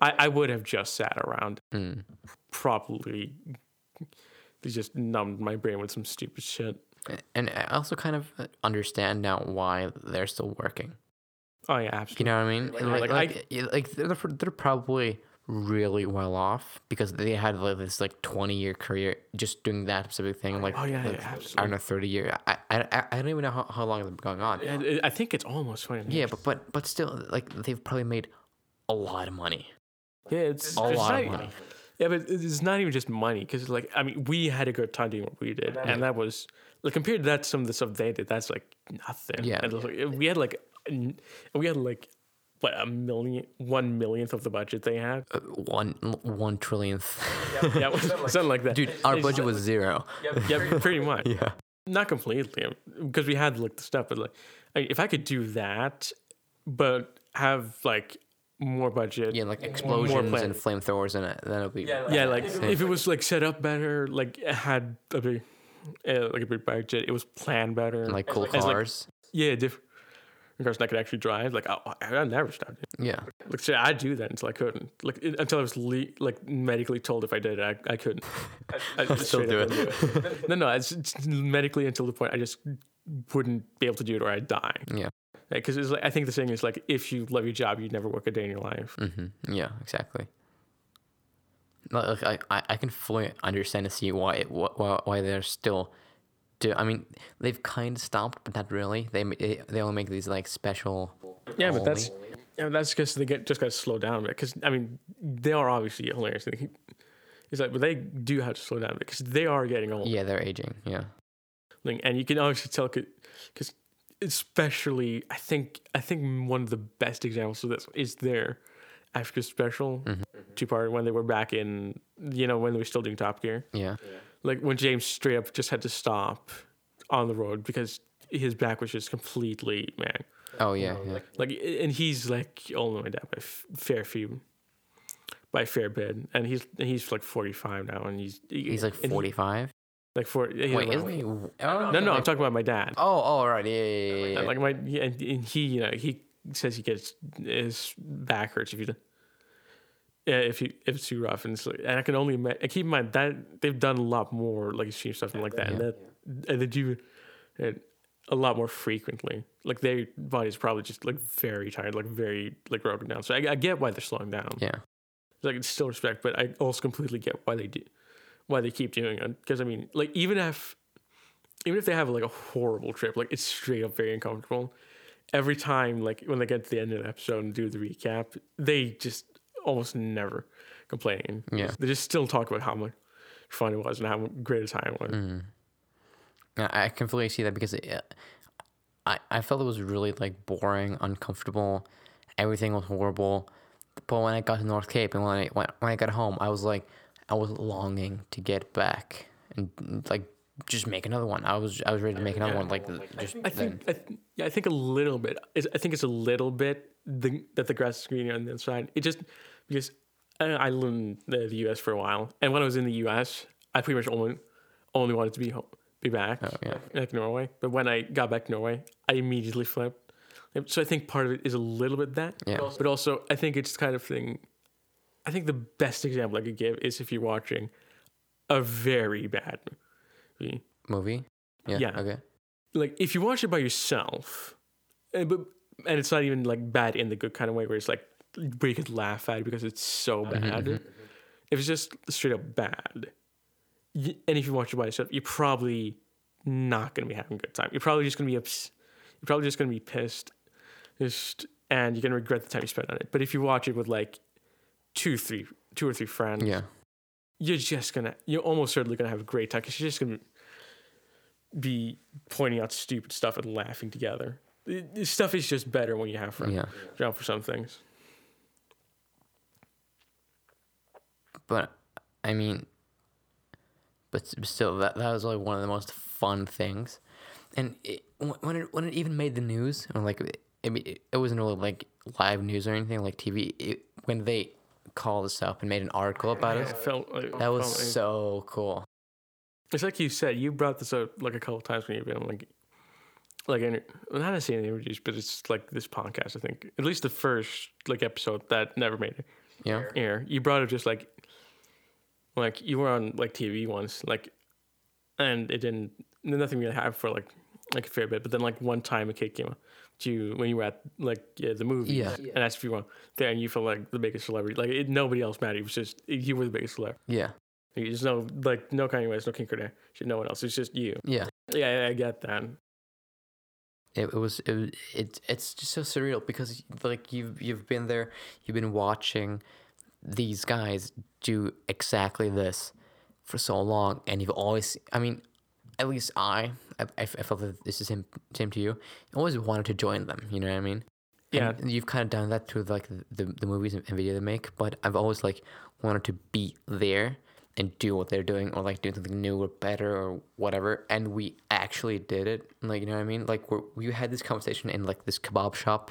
I, I would have just sat around, Mm. probably just numbed my brain with some stupid shit. And I also kind of understand now why they're still working. Oh yeah, absolutely. You know what I mean? Like- Like, like, yeah, like they're, they're probably really well off because they had like this like 20 year career just doing that specific thing. Like, Oh, yeah, yeah, like, I don't know, 30 year. I, I, I- I don't even know how, how long it's been going on. And I think it's almost twenty. years. Yeah, but, but, but still, like, they've probably made a lot of money. Yeah, it's, A lot of money. Yeah, but it's not even just money because, like, I mean, we had a good time doing what we did, and that was like compared to that, some of the stuff they did, that's like nothing. Yeah. and like, we had like, we had like, what a million, one millionth of the budget they have. Uh, one, one trillionth. Yeah, something like that. Dude, our It's budget like- was zero. yeah, pretty much. Yeah. Not completely, because we had like the stuff, but like, I if I could do that, but have like more budget, Yeah, like explosions and flamethrowers in it. Then it'll be. yeah, like if it was like set up better, like it had a big, uh, like a big budget, it was planned better, and, like cool As, like, cars. yeah, different. Cars that could actually drive, like I, I never started. yeah. Like, so I'd do that until I couldn't. Like it- until I was le- like medically told if I did, I, I couldn't. I, I still do up wouldn't do it. no, no, it's, it's medically until the point I just wouldn't be able to do it or I'd die. Yeah. Because it's like I think the saying is like if you love your job, you'd never work a day in your life. Mm-hmm. Yeah, exactly. Like, I, I, can fully understand and see why it, why, why they're still do. I mean, they've kind of stopped, but not really. They they they only make these like special. Yeah, but that's yeah, that's because they get just got to slow down a bit. because I mean they are obviously hilarious. It's like, but they do have to slow down a bit because they are getting old. yeah, they're aging. Yeah, Like, and you can obviously tell because especially I think I think one of the best examples of this is their Africa special Mm-hmm. two part when they were back in you know when they were still doing Top Gear. yeah, Like when James straight up just had to stop on the road because his back was just completely man. oh yeah, yeah. Like and he's like older than my dad by a f- fair few, by fair bit, and he's and he's like forty five now, and he's He's like forty five. Like for Wait, like- isn't he? Oh, no no I'm talking about my dad. Oh, oh, right. Yeah, yeah, yeah, yeah, yeah. Like my yeah, and, and he you know he says he gets his back hurts if you. Yeah, if you if it's too rough, and, it's like, and I can only ima- keep in mind that they've done a lot more like extreme stuff and like that, and that and they do it a lot more frequently. Like their body's probably just like very tired, like very like broken down. So I, I get why they're slowing down. yeah. Like it's still respect, but I also completely get why they do, why they keep doing it. Because I mean, like even if, even if they have like a horrible trip, like it's straight up very uncomfortable. Every time, like when they get to the end of the episode and do the recap, they just almost never complain. Yeah. they just still talk about how much fun it was and how great a time it was. Mm. I I completely see that because it, I I felt it was really like boring, uncomfortable. Everything was horrible. But when I got to North Cape and when I when, when I got home, I was like, I was longing to get back and like just make another one. I was I was ready to make another one. Like just I think, I th- yeah, I think a little bit. I think it's a little bit the, that the grass is greener on the inside. It just because I, I lived in the, the U.S. for a while, and when I was in the U.S., I pretty much only only wanted to be home, be back, Oh, yeah. like Norway. But when I got back to Norway, I immediately flipped. So I think part of it is a little bit that, Yeah. but also I think it's kind of thing. I think the best example I could give is if you're watching a very bad movie movie. Yeah. Yeah. Okay. like if you watch it by yourself, and, but and it's not even like bad in the good kind of way where it's like where you could laugh at it because it's so mm-hmm, bad. Mm-hmm. If it's just straight up bad, y and if you watch it by yourself, you're probably not gonna be having a good time. You're probably just gonna be ups- you're probably just gonna be pissed Just and you're gonna regret the time you spent on it. But if you watch it with like two, three, two or three friends, Yeah. you're just gonna, you're almost certainly gonna have a great time because you're just gonna be pointing out stupid stuff and laughing together. This stuff is just better when you have friends. Yeah. You know, for some things. But I mean, but still, that that was like one of the most fun things, and it, when it when it even made the news, or like it, I mean, it, it wasn't really like live news or anything like TV. It, when they called us up and made an article about It it, felt like, that was felt like- so cool. It's like you said, you brought this up like a couple times when you've been like, like in, well, not necessarily in interviews, but it's like this podcast. I think at least the first like episode that never made it Yeah, air. You brought up just like, like you were on like TV once, like, and it didn't nothing really happened for like like a fair bit. But then like one time a kid came up to you when you were at like yeah, the movie, Yeah. and asked if you were there, and you felt like the biggest celebrity. Like it, nobody else mattered. It was just you were the biggest celebrity. yeah, There's no like no Kanye West, no Kim Kardashian, no one else. It's just you. yeah. Yeah, I get that. It, it was it, it it's just so surreal because like you've you've been there, you've been watching these guys do exactly this for so long, and you've always I mean, at least I I, I felt that this is him same to you. Always wanted to join them. You know what I mean? Yeah. And you've kind of done that through like the, the, movies and video they make, but I've always like wanted to be there and do what they're doing or like doing something new or better or whatever. And we actually did it. Like, you know what I mean? Like we're, we had this conversation in like this kebab shop.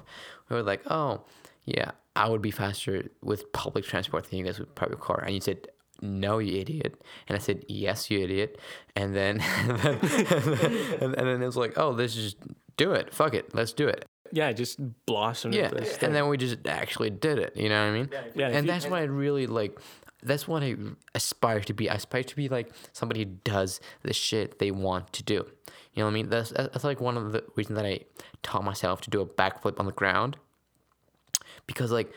We were like, oh, yeah, I would be faster with public transport than you guys with private car. And you said, no, you idiot. And I said, yes, you idiot. And then, and then, and, then it was like, oh, let's just do it. Fuck it. Let's do it. Yeah, just blossomed. Yeah, this and then we just actually did it. You know what I mean? Yeah, if and that's what I really like. That's what I aspire to be. I aspire to be like somebody who does the shit they want to do. You know what I mean? That's that's like one of the reasons that I taught myself to do a backflip on the ground. Because like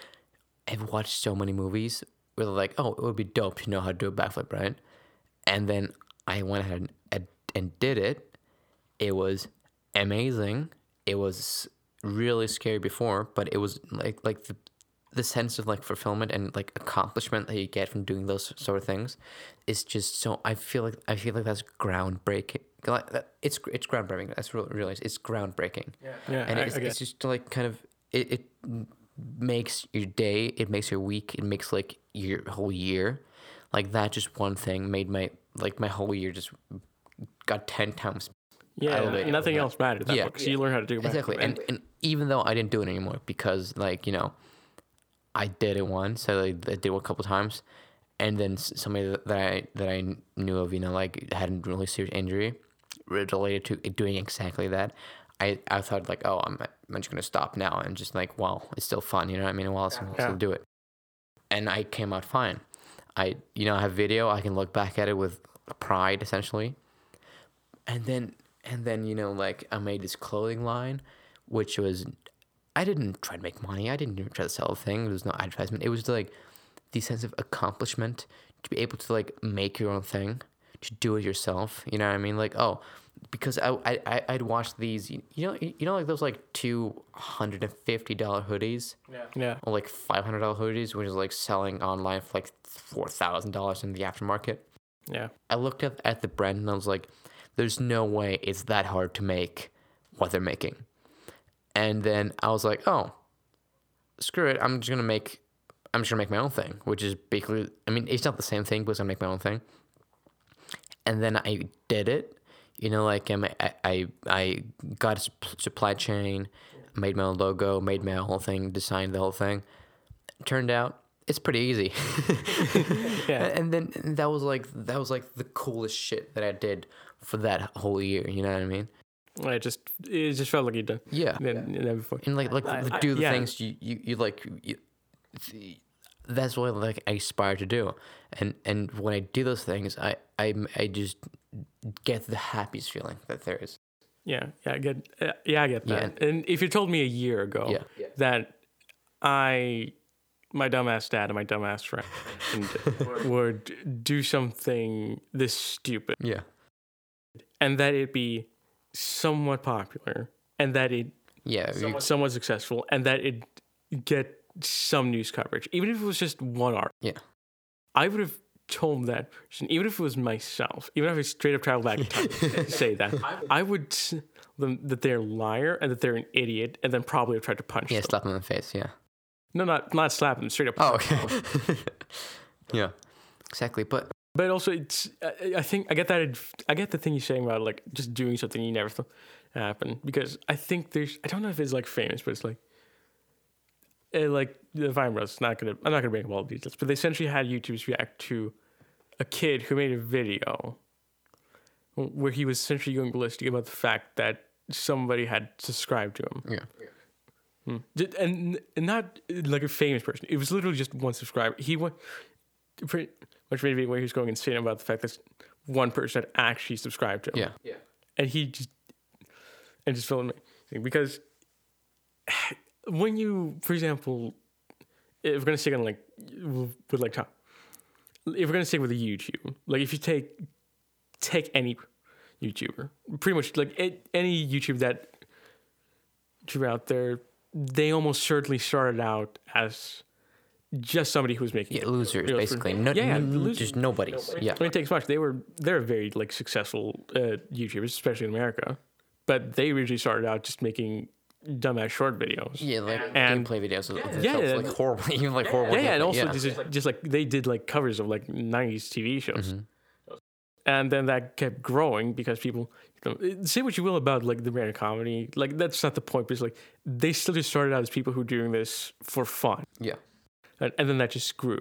I've watched so many movies where they're like, oh, it would be dope to know how to do a backflip, right? And then I went ahead and, and did it. It was amazing. It was really scary before, but it was like like the the sense of like fulfillment and like accomplishment that you get from doing those sort of things is just so I feel like I feel like that's groundbreaking. Like, that- It's it's groundbreaking. That's real realize it's groundbreaking. yeah, yeah and I- it's, I it's just like kind of it, it makes your day, it makes your week, it makes like your whole year. Like that just one thing made my like my whole year just got ten times yeah, elevated nothing else mattered. That Yeah. book. So you learn how to do it. Exactly. And and even though I didn't do it anymore because like, you know, I did it once, so like, I did it a couple times and then somebody that that I that I knew of, you know, like had a really serious injury related to doing exactly that. I, I thought like, oh, I'm, I'm just gonna stop now and just like, well, it's still fun, you know what I mean? Well, I'll still, Yeah. still do it, and I came out fine. I you know I have video. I can look back at it with pride, essentially, and then and then you know like I made this clothing line, which was I didn't try to make money. I didn't even try to sell a thing. There was no advertisement. It was like the sense of accomplishment to be able to like make your own thing, to do it yourself. You know what I mean? Like oh, because I I I- I'd watch these. You know you know like those like two hundred and fifty dollar hoodies yeah, or like five hundred dollar hoodies, which is like selling online for like four thousand dollars in the aftermarket. yeah, I looked at, at the brand and I was like, there's no way it's that hard to make what they're making. And then I was like, oh, screw it. I'm just going to make, I'm just going to make my own thing, which is basically, I mean, it's not the same thing, but I'm going to make my own thing. And then I did it. You know, like um, I, I, I got a supply chain, made my own logo, made my whole thing, designed the whole thing. Turned out it's pretty easy. Yeah. And then and that was like that was like the coolest shit that I did for that whole year. You know what I mean? I just it just felt like you done. Yeah. Then never before. And like like I- like, I- do the yeah. things you, you, you like. You, that's what like I aspire to do, and and when I do those things, I I I just get the happiest feeling that there is. Yeah, yeah, I get, uh, yeah, I get Yeah. that. And if you told me a year ago Yeah. that I, my dumbass dad and my dumbass friend would do something this stupid Yeah. and that it be somewhat popular and that it Yeah, you- somewhat successful and that it get some news coverage, even if it was just one art. yeah. I would have told that person, even if it was myself, even if I straight up traveled back in time, and say that, I would s- them that they're a liar and that they're an idiot, and then probably have tried to punch Yeah, them. slap them in the face. Yeah. No, not not slap them, straight up. Oh, okay. yeah. Exactly. But But also, it's I, I think I get that I get the thing you're saying about like just doing something you never thought happened because I think there's I don't know if it's like famous, but it's like. eh, like the Fine Bros, not gonna I'm not gonna bring up all the details, but they essentially had YouTubers react to a kid who made a video where he was essentially going ballistic about the fact that somebody had subscribed to him. yeah. Hmm. And, and not like a famous person. It was literally just one subscriber. He went pretty much made a video where he was going insane about the fact that one person had actually subscribed to him. Yeah. Yeah. And he just and just felt amazing because when you, for example, if we're gonna stick on like with like top, if we're gonna stick with the YouTube, like if you take take any YouTuber, pretty much like a- any YouTube that you're out there, they almost certainly started out as just somebody who was making Yeah, losers basically. No, yeah, losers. just nobodies. Yeah. I mean, it takes much. They were they're very like successful uh, YouTubers, especially in America, but they originally started out just making dumbass short videos. Yeah, like And- gameplay videos. Of Yeah, yeah. like horrible, even like horrible. yeah, yeah, and also yeah. Just, like, just like they did like covers of like '90s TV shows, Mhm. and then that kept growing because people you know, say what you will about like the American comedy, like that's not the point. But it's like they still just started out as people who were doing this for fun, yeah. and, and then that just grew.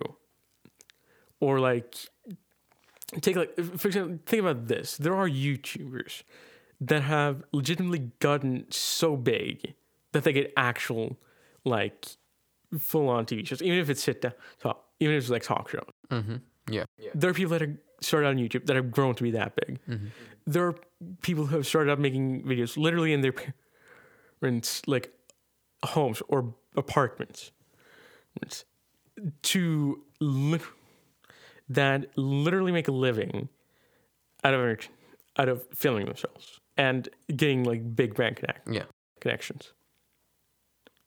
Or like take like for example, think about this: there are YouTubers that have legitimately gotten so big that they get actual like full on TV shows, even if it's sit down talk, even if it's like talk shows. Mm-hmm. Yeah. There are people that have started out on YouTube that have grown to be that big. Mm-hmm. There are people who have started out making videos literally in their parents' like homes or apartments to li- that literally make a living out of out of filming themselves and getting like big brand connect Yeah. connections.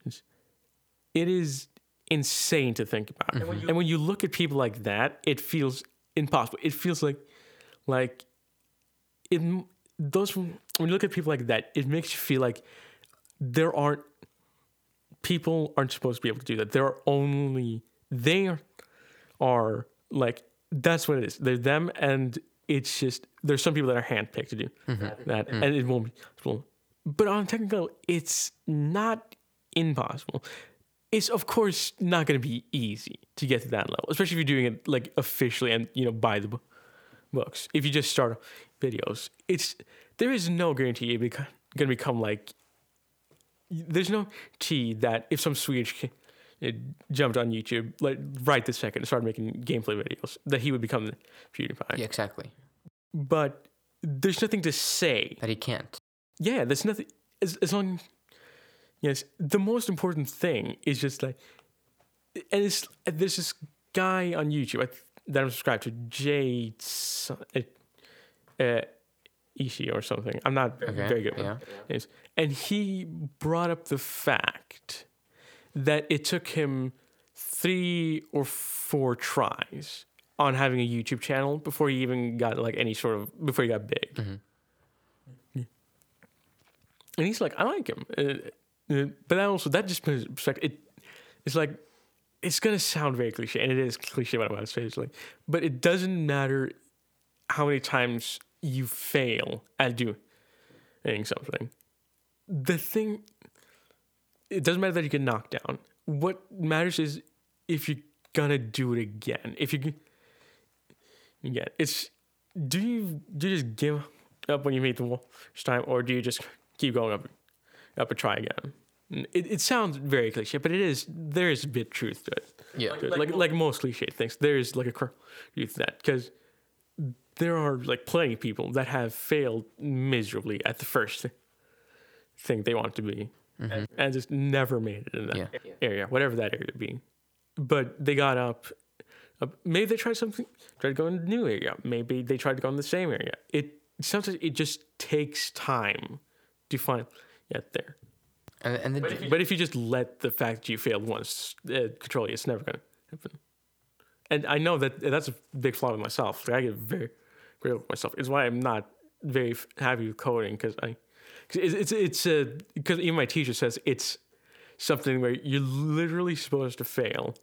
It's- It is insane to think about. Mm-hmm. And when, you, look at people like that, it feels impossible. It feels like like it those when you look at people like that, it makes you feel like there aren't people aren't supposed to be able to do that. There are only they are, are like that's what it is. They're them and it's just there's some people that are handpicked to do mm-hmm. that mm-hmm. and it won't be possible. But on technical it's not impossible. It's of course not going to be easy to get to that level, especially if you're doing it like officially and you know by the bo- books. If you just start videos, it's there is no guarantee you're going to become like. There's no T that if some Swedish uh, jumped on YouTube like right this second and started making gameplay videos, that he would become PewDiePie. Yeah. Exactly. But there's nothing to say That he can't. yeah, there's nothing as, as long yes, the most important thing is just like and it's there's this guy on YouTube I, that I'm subscribed to, Jay uh, uh, Ishii or something. I'm not Okay. very good with Yeah. names. And he brought up the fact that it took him three or four tries on having a YouTube channel before he even got like any sort of before he got big. And he's like, I like him, uh, uh, but that also that just puts perspective. It, it's like it's gonna sound very cliche, and it is cliche what I'm about to say. It's like, but it doesn't matter how many times you fail at doing something. The thing, it doesn't matter that you get knocked down. What matters is if you're gonna do it again. If you g- again, it's do you do you just give up when you meet the wall first time, or do you just keep going up, up and try again? It, it sounds very cliche, but it is. There is a bit truth to it. Yeah. To it. Like like, most cliche things, there is like a cr- truth to that because there are like plenty of people that have failed miserably at the first thing they want to be, and, and just never made it in that Mm-hmm. Yeah. area, whatever that area be. But they got up. up maybe they tried something, tried to go in a new area. Maybe they tried to go in the same area. It sometimes it just takes time to find get there. And, and the, But if you just let the fact that you failed once uh, control you, it's never going to happen. And I know that that's a big flaw with myself. Like, I get very critical with myself. It's why I'm not very happy with coding because I, it's it's it's because even my teacher says it's something where you're literally supposed to fail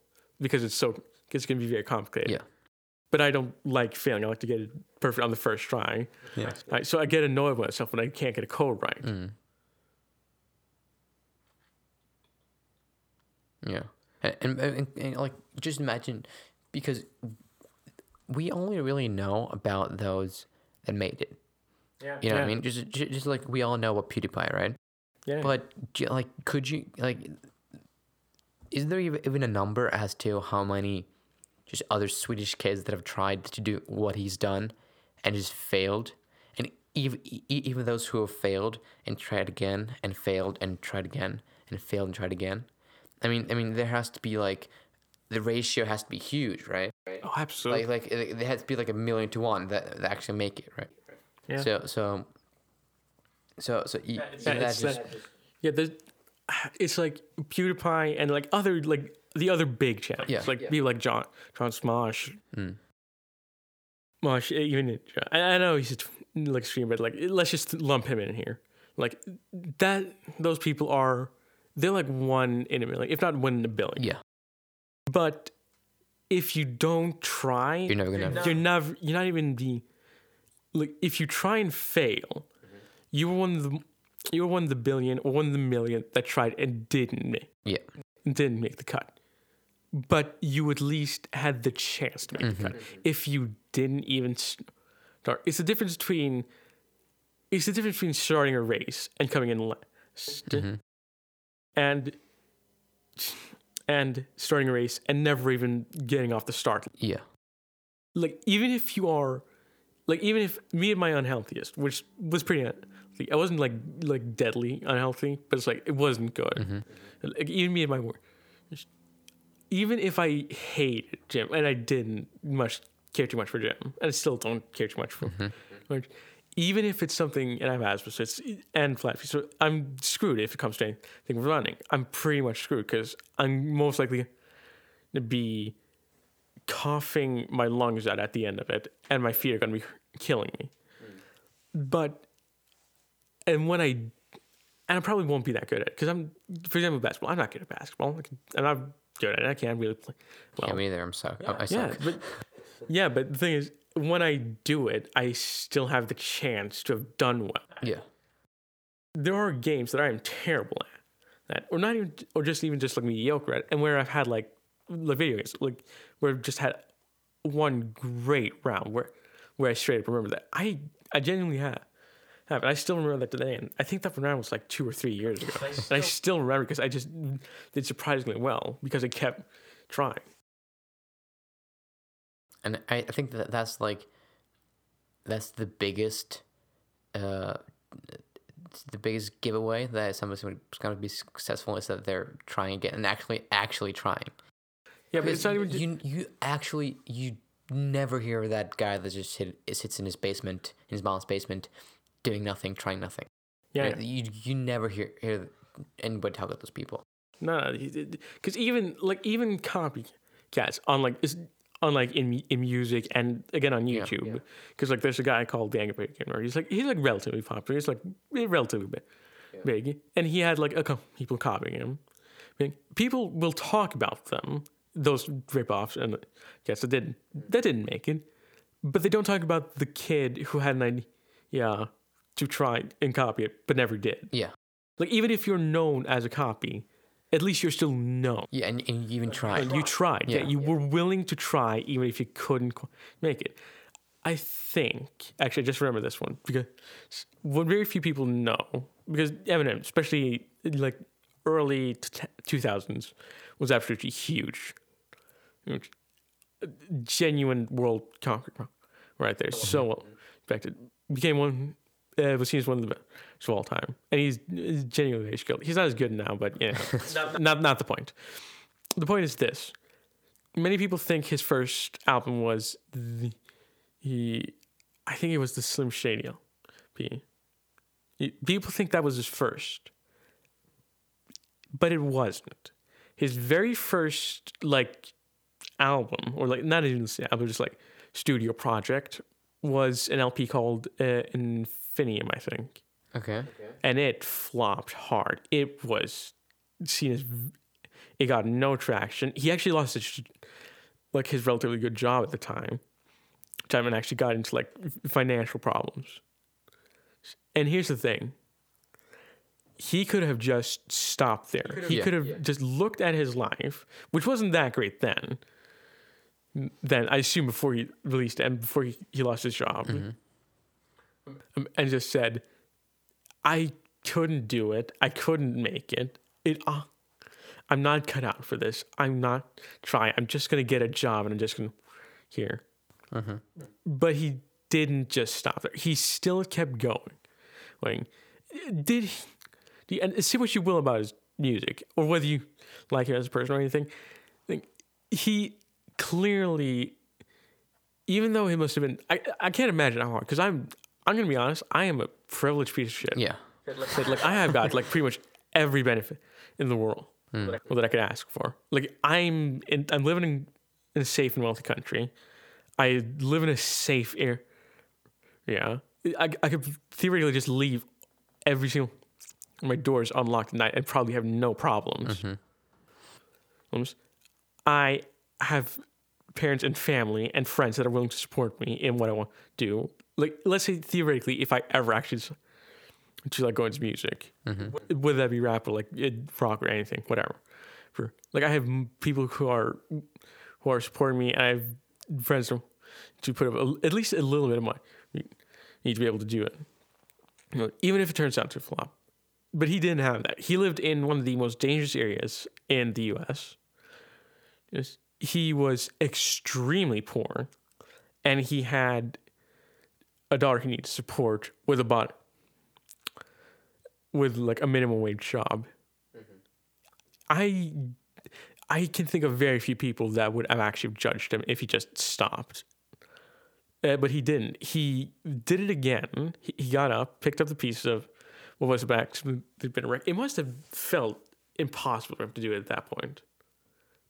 because it's so it's going to be very complicated. yeah. But I don't like failing. I like to get it perfect on the first try. Yeah. Right, so I get annoyed with myself when I can't get a code right. Mm. Yeah. And, and, and, and, like just imagine because we only really know about those that made it. Yeah. You know what I mean? Just, just just like we all know about PewDiePie, right? Yeah. But like, could you like? Is there even even a number as to how many just other Swedish kids that have tried to do what he's done and just failed, and even even those who have failed and tried again and failed and tried again and failed and tried again. I mean, I mean, there has to be like the ratio has to be huge, right? oh, absolutely. Like, like it, there has to be like a million to one that, that actually make it, right? Yeah. So, so, so, so, e- Yeah, even that it's just, that- yeah, there's, it's like PewDiePie and like other like the other big channels, Yeah. like people like John John Smosh, Mm. Mosh, even I, I know he's a t- like streamer, but like let's just lump him in here. Like that, those people are they're like one in a million, if not one in a billion. yeah, But if you don't try, you're never gonna. you're never you're not even the like if you try and fail you were one of the you were one of the billion or one of the million that tried and didn't make Yeah, didn't make the cut. But you at least had the chance to make the cut. Mm-hmm. If you didn't even start it's the difference between it's the difference between starting a race and coming in last. Mm-hmm. And and starting a race and never even getting off the start. Yeah, like even if you are like even if me at my unhealthiest which was pretty unhealthy, i wasn't like like deadly unhealthy but it's like it wasn't good. Mm-hmm. Like even me at my work even if i hated gym and i didn't much care too much for gym and i still don't care too much for mm-hmm. like even if it's something and i have asthma so it's and flat feet so i'm screwed if it comes to anything with running. I'm pretty much screwed because i'm most likely to be coughing my lungs out at the end of it, and my feet are going to be killing me. Hmm. But, and when I, and I probably won't be that good at it because I'm, for example, basketball. I'm not good at basketball. I can, I'm not good at it. I can't really play. Well, can't be there. I'm sorry. I, I yeah, but yeah, but the thing is, when I do it, I still have the chance to have done well. Yeah, There are games that I am terrible at, that or not even, or just even just like mediocre at, and where I've had like, like video games, like where I've just had one great round where, where I straight up remember that I, I genuinely have. Have. And I still remember that today, and I think that round was like two or three years ago. and I still remember because I just did surprisingly well because I kept trying. and I, I think that that's like, that's the biggest, uh, the biggest giveaway that somebody's going to be successful is that they're trying again and actually actually trying. Yeah, but it's not even. you you actually you never hear that guy that just hit, sits in his basement in his mom's basement doing nothing trying nothing yeah, you you never hear hear anybody talk about those people No, because even like even copycats on like is on like in in music and again on YouTube because like there's a guy called Angry Bird Gamer. He's like he's like relatively popular. He's like relatively big, big, and he had like a couple people copying him. I mean, people will talk about them those ripoffs and yes, that didn't that didn't make it, but they don't talk about the kid who had an idea to try and copy it but never did. yeah Like even if you're known as a copy, at least you're still known. yeah and, and you even tried. And you tried. Yeah, Yeah. you were willing to try even if you couldn't make it. I think actually I just remember this one because what very few people know because Eminem, especially like early two thousands, was absolutely huge, Huge. genuine world conqueror, right there. So well respected, became one. Uh, was seen as one of the best of all time, and he's, he's genuinely very skilled. He's not as good now, but yeah, not not the point. The point is this: many people think his first album was the he, I think it was the Slim Shady LP. People think that was his first, but it wasn't. His very first like album, or like not even the album, just like studio project, was an LP called uh, Infinium, I think, Okay. and it flopped hard. It was seen as it got no traction. He actually lost his like his relatively good job at the time, time and actually got into like financial problems. And here's the thing. He could have just stopped there. He Yeah. could have just looked at his life, which wasn't that great then. Then I assume before he released and before he, he lost his job, um, and just said, "I couldn't do it. I couldn't make it. It. Uh, I'm not cut out for this. I'm not trying. I'm just gonna get a job and I'm just gonna here." But he didn't just stop there. He still kept going. Like, did he? Do you- And say what you will about his music, or whether you like him as a person or anything. Like, he clearly, even though he must have been, I, I can't imagine how hard. Because I'm, I'm gonna be honest. I am a privileged piece of shit. Yeah. Like, like I have got like pretty much every benefit in the world hmm. that, I, that I could ask for. Like I'm in, I'm living in, in a safe and wealthy country. I live in a safe area. Yeah, I, I could theoretically just leave every single my doors unlocked at night and probably have no problems. Mm-hmm. Problems. I have parents and family and friends that are willing to support me in what I want to do. Like, let's say theoretically, if I ever actually to like go into music, mm-hmm. w- whether that be rap or like rock or anything, whatever. For like, I have people who are who are supporting me, and I have friends to, to put up a, at least a little bit of money. You need to be able to do it, You know, even if it turns out to flop. But he didn't have that. He lived in one of the most dangerous areas in the U.S. He was extremely poor, and he had a daughter he needed to support with about with like a minimum wage job. I I can think of very few people that would have actually judged him if he just stopped. Uh, but he didn't. He did it again. He, he got up, picked up the piece of what was back. There'd been a wreck. It must have felt impossible for him to do it at that point.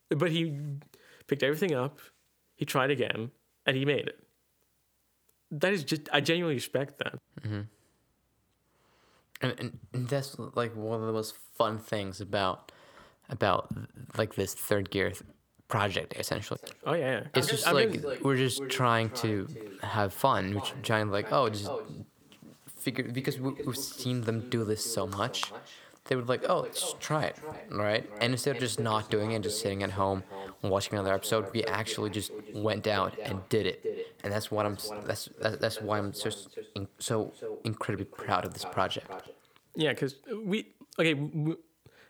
But he picked everything up. He tried again, and he made it. That is just. I genuinely respect that. Mm-hmm. And, and, and that's like one of the most fun things about about like this third gear th- project essentially. Oh yeah, yeah. It's I'm just I'm like really- we're just trying to have fun. We're trying to like oh just oh, figure because we, we've seen them do this so much. They were like, oh, let's try it, right? And instead of just not doing it, just sitting at home watching another episode, we actually just went out and did it. And that's what I'm. That's that's, why I'm in, so incredibly proud of this project. Yeah, because we okay, w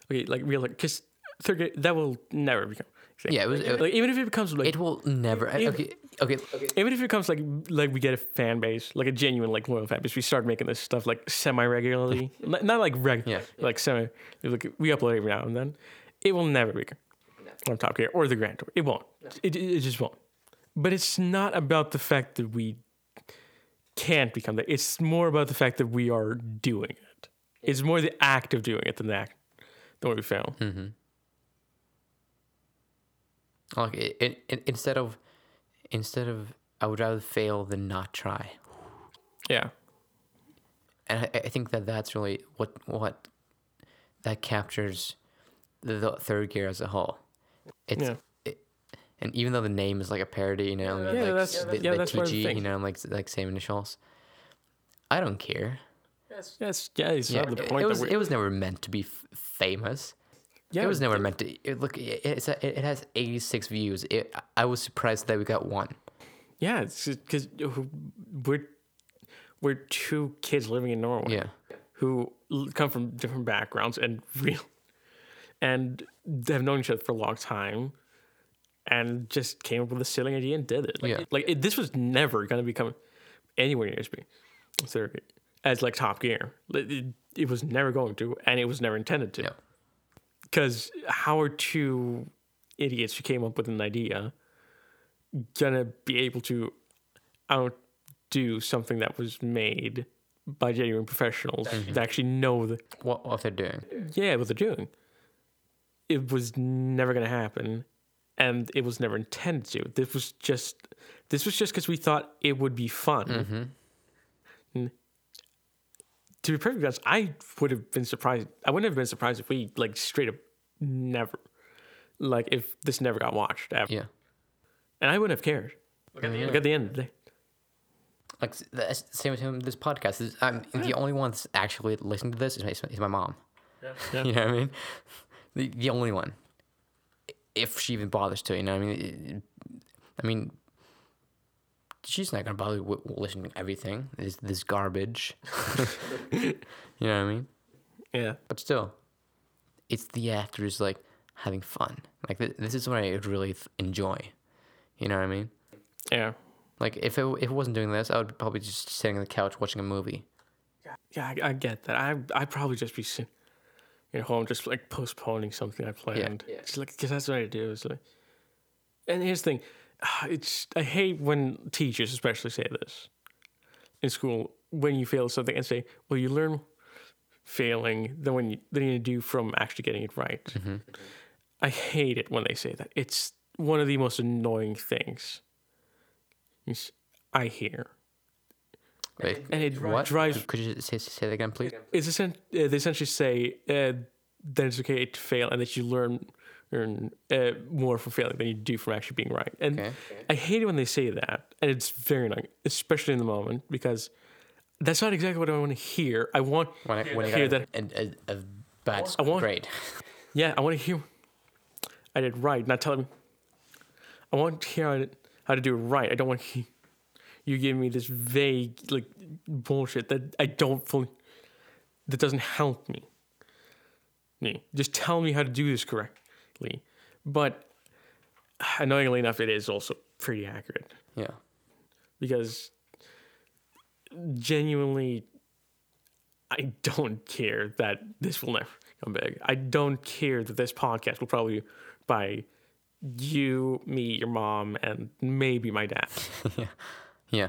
okay, like real because Third Gear that will never become. Thing. Yeah, it was. It, Like even if it becomes like it will never. Even- Okay, okay. even if it becomes like like we get a fan base, like a genuine like loyal fan base, we start making this stuff like semi regularly, not, not like regular, Yeah. like semi. Like we upload every now and then. It will never become on Top Gear or the Grand Tour. It won't. It, it it just won't. But it's not about the fact that we can't become that. It's more about the fact that we are doing it. It's more the act of doing it than the act than what we fail. Mm-hmm. Like it, it, it, instead of instead of I would rather fail than not try. Yeah. And I, I think that that's really what what that captures the, the third gear as a whole. It's Yeah. it, and even though the name is like a parody, you know, Yeah, like that's- the, yeah, the that's the TG, thing. you know, like like same initials. I don't care. Yes. Yeah. It's Yeah, not the it, point it was we. it was never meant to be f- famous. Yeah. it was never meant to. It, look, it, it's a, it has eighty six views. It, I was surprised that we got one. Yeah, it's because we're we're two kids living in Norway Yeah. who come from different backgrounds and real and have known each other for a long time and just came up with a silly idea and did it. Like, Yeah. like it, this was never going to become anywhere near as big as like Top Gear. It, it, was never going to, and it was never intended to. No. Because how are two idiots who came up with an idea gonna be able to outdo something that was made by genuine professionals that actually know the What what they're doing. yeah what they're doing? it was never to happen and it was never intended to. This was just this was just because we thought it would be fun. Mm-hmm. N- To be perfectly honest, I would have been surprised. I wouldn't have been surprised if we like straight up never, like if this never got watched ever, Yeah. and I wouldn't have cared. Look at the end, like at the end of the day. Like the same with him. This podcast is. I'm the only one that's actually listening to this is my, is my mom. Yeah. You know what I mean? The the only one. If she even bothers to, you know what I mean? I mean, she's not gonna bother w- listening to everything. This this garbage. you know what I mean? Yeah. But still, it's the actors like having fun. Like th- this is what I would really th- enjoy. You know what I mean? Yeah. Like if it if it wasn't doing this, I would probably just sitting on the couch watching a movie. Yeah, I, I get that. I I'd probably just be sitting at home, just like postponing something I planned. Yeah. Just like because that's what I do. Is like, and here's the thing, it's I hate when teachers especially say this in school when you fail something and say, "Well, you learn failing than when you than you do from actually getting it right." Mm-hmm. I hate it when they say that. It's one of the most annoying things I hear. Wait, And it what? drives Could you say, say that again, please? it's essen- uh, they essentially say uh, that it's okay to fail and that you learn learn uh, more from failing than you do from actually being right. And Okay. I hate it when they say that, and it's very annoying, especially in the moment because that's not exactly what I want to hear. I want When, I, when you hear that. a, a, a bad I want- grade. Yeah, I want to hear I did right, not tell them. I want to hear how to, do it right. I don't want you, you giving me this vague like bullshit that I don't fully that doesn't help me. Me, just tell me how to do this correctly. But annoyingly enough, it is also pretty accurate Yeah. because genuinely I don't care that this will never come big. I don't care that this podcast will probably by you, me, your mom, and maybe my dad. Yeah. Yeah.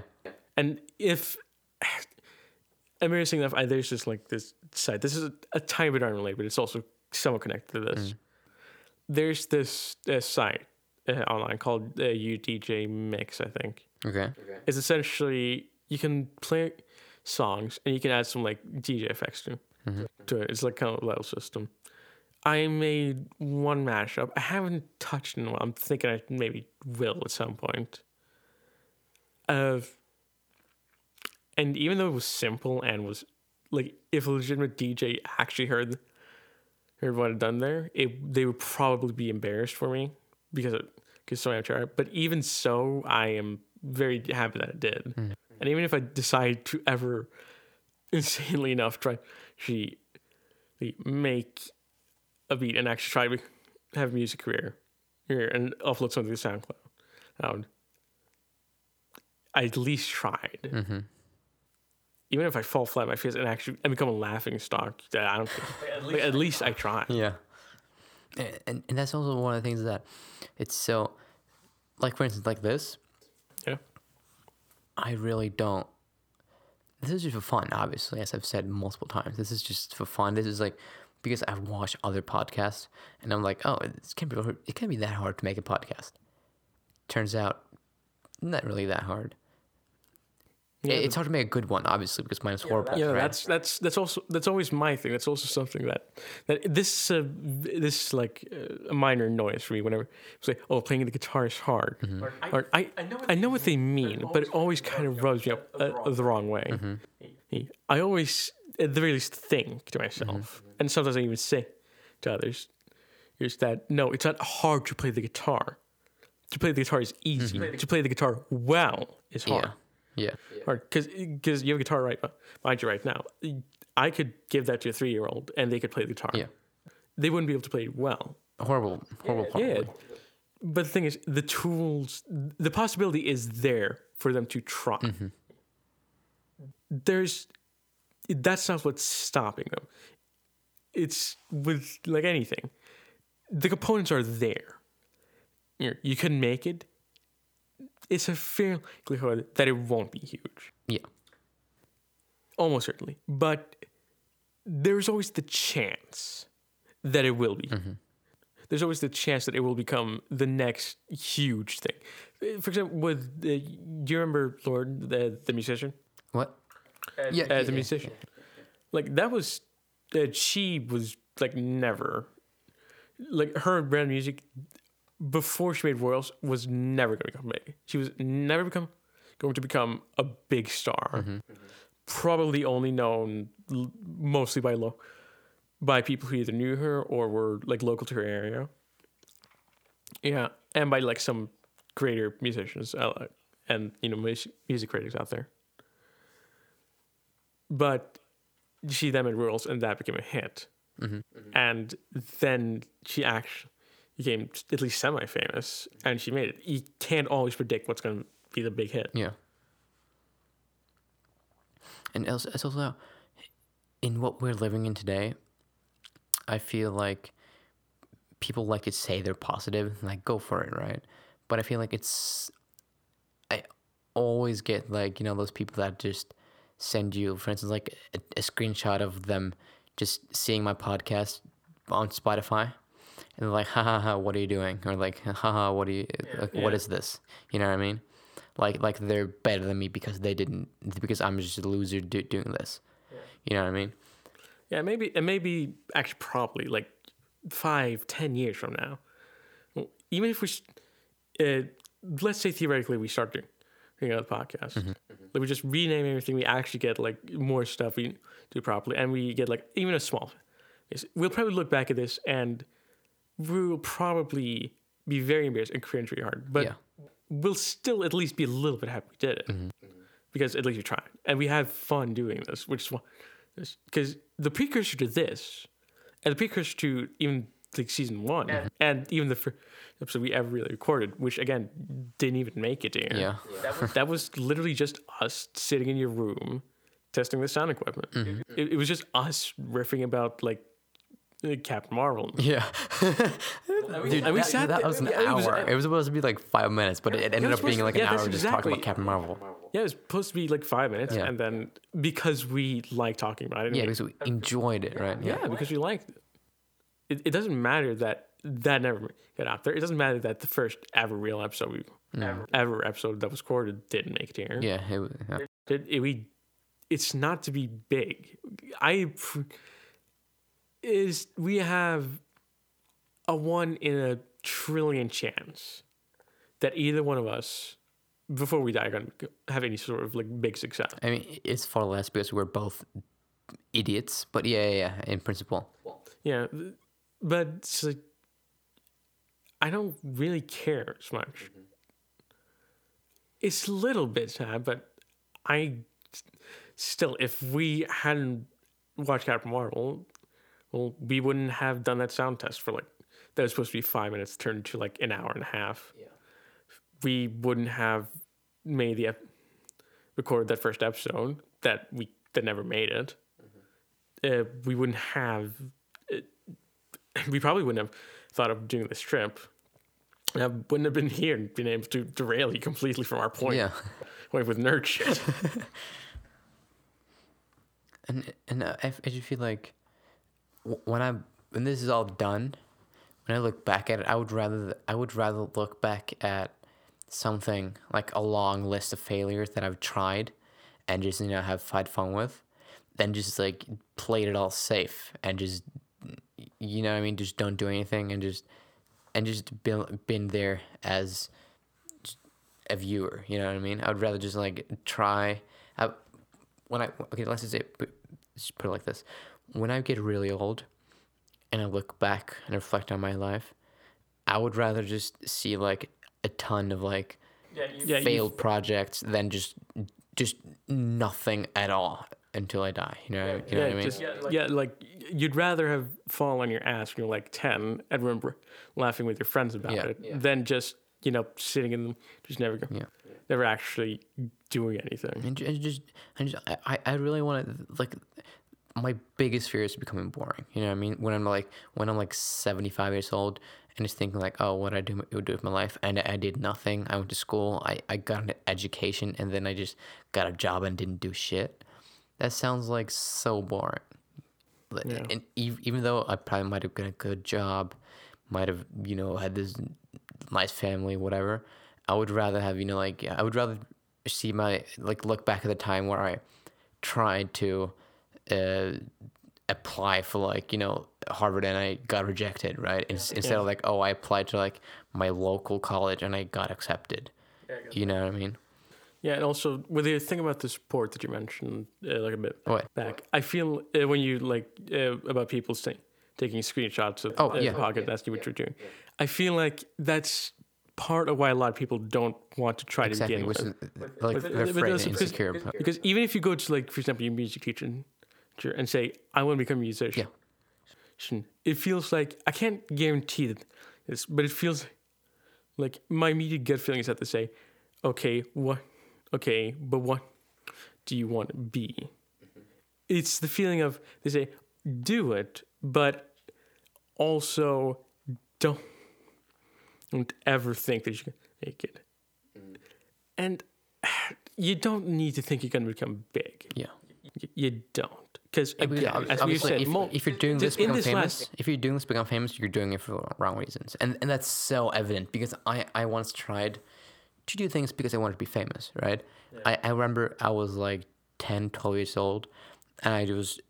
And if embarrassing enough, I, there's just like this side. This is a, a tiny bit unrelated, but it's also somewhat connected to this. Mm. There's this uh, site uh, online called uh, UDJ Mix, I think. Okay. It's essentially you can play songs and you can add some like DJ effects to, to it. It's like kind of a level system. I made one mashup. I haven't touched it in a while. I'm thinking I maybe will at some point. Of and even though it was simple and was like if a legitimate DJ actually heard heard what I'd done there, it they would probably be embarrassed for me because it because so amateur. But even so, I am very happy that it did. And even if I decide to ever insanely enough try she make a beat and actually try to have a music career here and upload something to SoundCloud, I would I at least tried. Mm-hmm. Even if I fall flat on my face and actually and become a laughing stock, I don't care. Like, at least I try. Yeah. And, and and that's also one of the things that it's so like for instance like this. Yeah. I really don't. This is just for fun, obviously, as I've said multiple times. This is just for fun. This is like because I've watched other podcasts and I'm like, oh, it can't be it can't be that hard to make a podcast. Turns out, not really that hard. Yeah, it's hard to make a good one, obviously, because mine is horrible. yeah, right? that's that's that's also that's always my thing. That's also something that that this uh, this is like uh, minor noise for me. Whenever it's like, oh, playing the guitar is hard, or I I know what they mean, but it always kind of rubs me up uh, the wrong way. I always, at the very least, think to myself, and sometimes I even say to others, is that no, it's not hard to play the guitar. To play the guitar is easy. To play the guitar well is hard yeah, yeah, hard because because you have a guitar right behind you right now. I could give that to a three year old and they could play the guitar. Yeah. They wouldn't be able to play it well. horrible, horrible. Yeah. probably. But the thing is, the tools, the possibility is there for them to try. Mm-hmm. There's, that's not what's stopping them. It's with like anything, the components are there. You you can make it. It's a fair likelihood that it won't be huge. Yeah, almost certainly but there's always the chance that it will be there's always the chance that it will become the next huge thing. For example, with uh, do you remember Lorde the the musician? What? Uh, Yeah, uh, yeah, the yeah, musician. Like that was that she was like never like her brand music before she made Royals was never going to become big. She was never become going to become a big star. Mm-hmm. Probably only known l- mostly by lo- by people who either knew her or were like local to her area. Yeah, and by like some greater musicians uh, and you know mus- music critics out there. But she then made Royals, and that became a hit. And then she actually became at least semi-famous, and she made it. You can't always predict what's going to be the big hit. Yeah. And it's also in what we're living in today, I feel like people like to say they're positive, like go for it, right? But I feel like it's I always get like, you know, those people that just send you, for instance, like a, a screenshot of them just seeing my podcast on Spotify. And like, ha ha ha, what are you doing? Or like, ha ha, what are you, like, Yeah. is this? You know what I mean? Like, like they're better than me because they didn't, because I'm just a loser do, doing this. You know what I mean? Yeah, maybe and maybe actually probably like five, ten years from now, even if we, uh, let's say theoretically we start doing, doing another podcast, like we just rename everything, we actually get like more stuff we do properly, and we get like even a small. We'll probably look back at this and we'll probably be very embarrassed and cringe really hard, but Yeah. we'll still at least be a little bit happy we did it mm-hmm. because at least we tried and we had fun doing this, which is why because the precursor to this and the precursor to even like season one mm-hmm. and even the first episode we ever really recorded, which again didn't even make it here. Yeah. that was literally just us sitting in your room testing the sound equipment. Mm-hmm. It, it was just us riffing about like uh, Captain Marvel. Yeah. Dude, and we that, sat that there- was an yeah, it was- hour. It was supposed to be like five minutes, but it, it ended was up being supposed- like an yeah, hour that's just talking exactly- about Captain Marvel. Yeah, it was supposed to be like five minutes, Yeah. and then because we like talking about it, Yeah, and because we enjoyed it, right? Yeah, because we liked it. it. It doesn't matter that that never got out there. It doesn't matter that the first ever real episode we ever, ever episode that was recorded didn't make it here. Yeah. It, was- yeah. It, it- we, it's not to be big. I pr- is we have a one in a trillion chance that either one of us before we die are going to have any sort of like big success. I mean, it's far less because we're both idiots, but yeah, yeah, yeah in principle. Yeah, but it's like I don't really care as much. Mm-hmm. It's a little bit sad, but I still, if we hadn't watched Captain Marvel, well, we wouldn't have done that sound test for like that was supposed to be five minutes turned into like an hour and a half. Yeah. We wouldn't have made the ep- recorded that first episode that we that never made it. Uh, we wouldn't have we probably wouldn't have thought of doing this trip. I wouldn't have been here and been able to derail you completely from our point. Yeah. Point with nerd shit. And and uh, I, I just feel like when I when this is all done, when I look back at it, I would rather I would rather look back at something like a long list of failures that I've tried, and just you know have had fun with, than just like played it all safe and just you know what I mean just don't do anything and just and just been been there as a viewer. You know what I mean? I would rather just like try. I, when I okay, let's just say just put it like this: when I get really old, and I look back and reflect on my life, I would rather just see like a ton of like yeah, you- failed projects than just just nothing at all until I die. You know, you know yeah, what I mean? just, yeah, like you'd rather have fallen on your ass when you're like ten and remember laughing with your friends about Yeah. it than just you know sitting in just never go, Yeah. never actually doing anything. and, just and just I, I- I really want to like my biggest fear is becoming boring you know what i mean when i'm like when i'm like 75 years old and just thinking like oh what i do would do with my life and i did nothing i went to school i, I got an education and then i just got a job and didn't do shit that sounds like so boring Yeah. and even though i probably might have got a good job might have you know had this nice family, whatever. I would rather have you know like I would rather see my like look back at the time where I tried to uh, apply for like you know Harvard and I got rejected, right? Ins- Instead of like oh I applied to like my local college and I got accepted. You know what I mean? Yeah, and also with the thing about the sport that you mentioned, uh, like a bit What? back, I feel uh, when you like uh, about people saying taking screenshots of Oh, yeah. the podcast asking what you're doing, I feel like that's part of why a lot of people don't want to try Exactly, to begin is with. like But- they're but afraid and because- Because even if you go to like, for example, your music teacher and- say, "I want to become a musician," Yeah. it feels like I can't guarantee that this, but it feels like my immediate gut feeling is that to say, "Okay, what? Okay, but what do you want to be?" It's the feeling of they say, "Do it," but also don't don't ever think that you can make it. And you don't need to think you're going to become big. Yeah. You don't. Because, Yeah, as we obviously, said, if, if you're doing this become this famous, last- if you're doing this become famous, you're doing it for the wrong reasons, and and that's so evident because I I once tried to do things because I wanted to be famous, right? I I remember I was like 10, 12 years old, and I was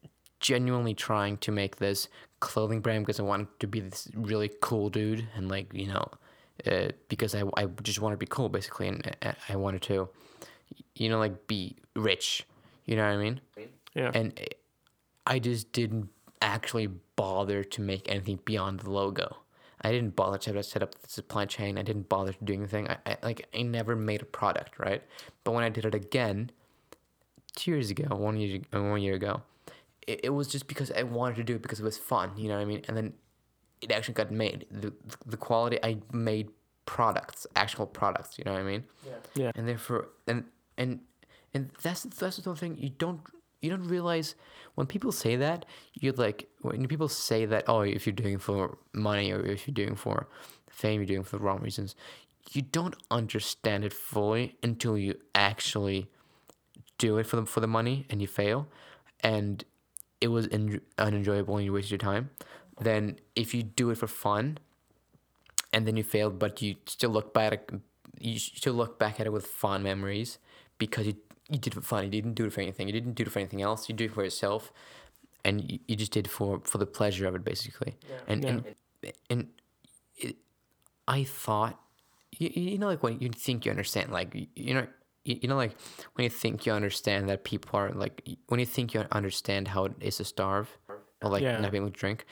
genuinely trying to make this clothing brand because I wanted to be this really cool dude, and like you know, uh, because I I just wanted to be cool basically, and I, I wanted to, you know, like be rich, you know what I mean? yeah. and I just didn't actually bother to make anything beyond the logo. I didn't bother to set up the supply chain. I didn't bother to do anything. I, I like I never made a product, right? But when I did it again, two years ago, one year, uh, one year ago, it, it was just because I wanted to do it because it was fun. You know what I mean? And then it actually got made. The the quality I made products, actual products. You know what I mean? Yeah. Yeah. And therefore, and and and that's that's the thing. You don't you don't realize when people say that you're like when people say that oh if you're doing for money or if you're doing for fame you're doing for the wrong reasons you don't understand it fully until you actually do it for the for the money and you fail and it was en- unenjoyable and you wasted your time. Then if you do it for fun and then you failed but you still look back you still look back at it with fond memories because you you did it for fun. You didn't do it for anything. You didn't do it for anything else. You do it for yourself. And you, you just did for for the pleasure of it basically. Yeah. and and and it, i thought you, you know like when you think you understand like you, you know you, you know like when you think you understand that people are like when you think you understand how it is to starve or like Yeah. not being able to drink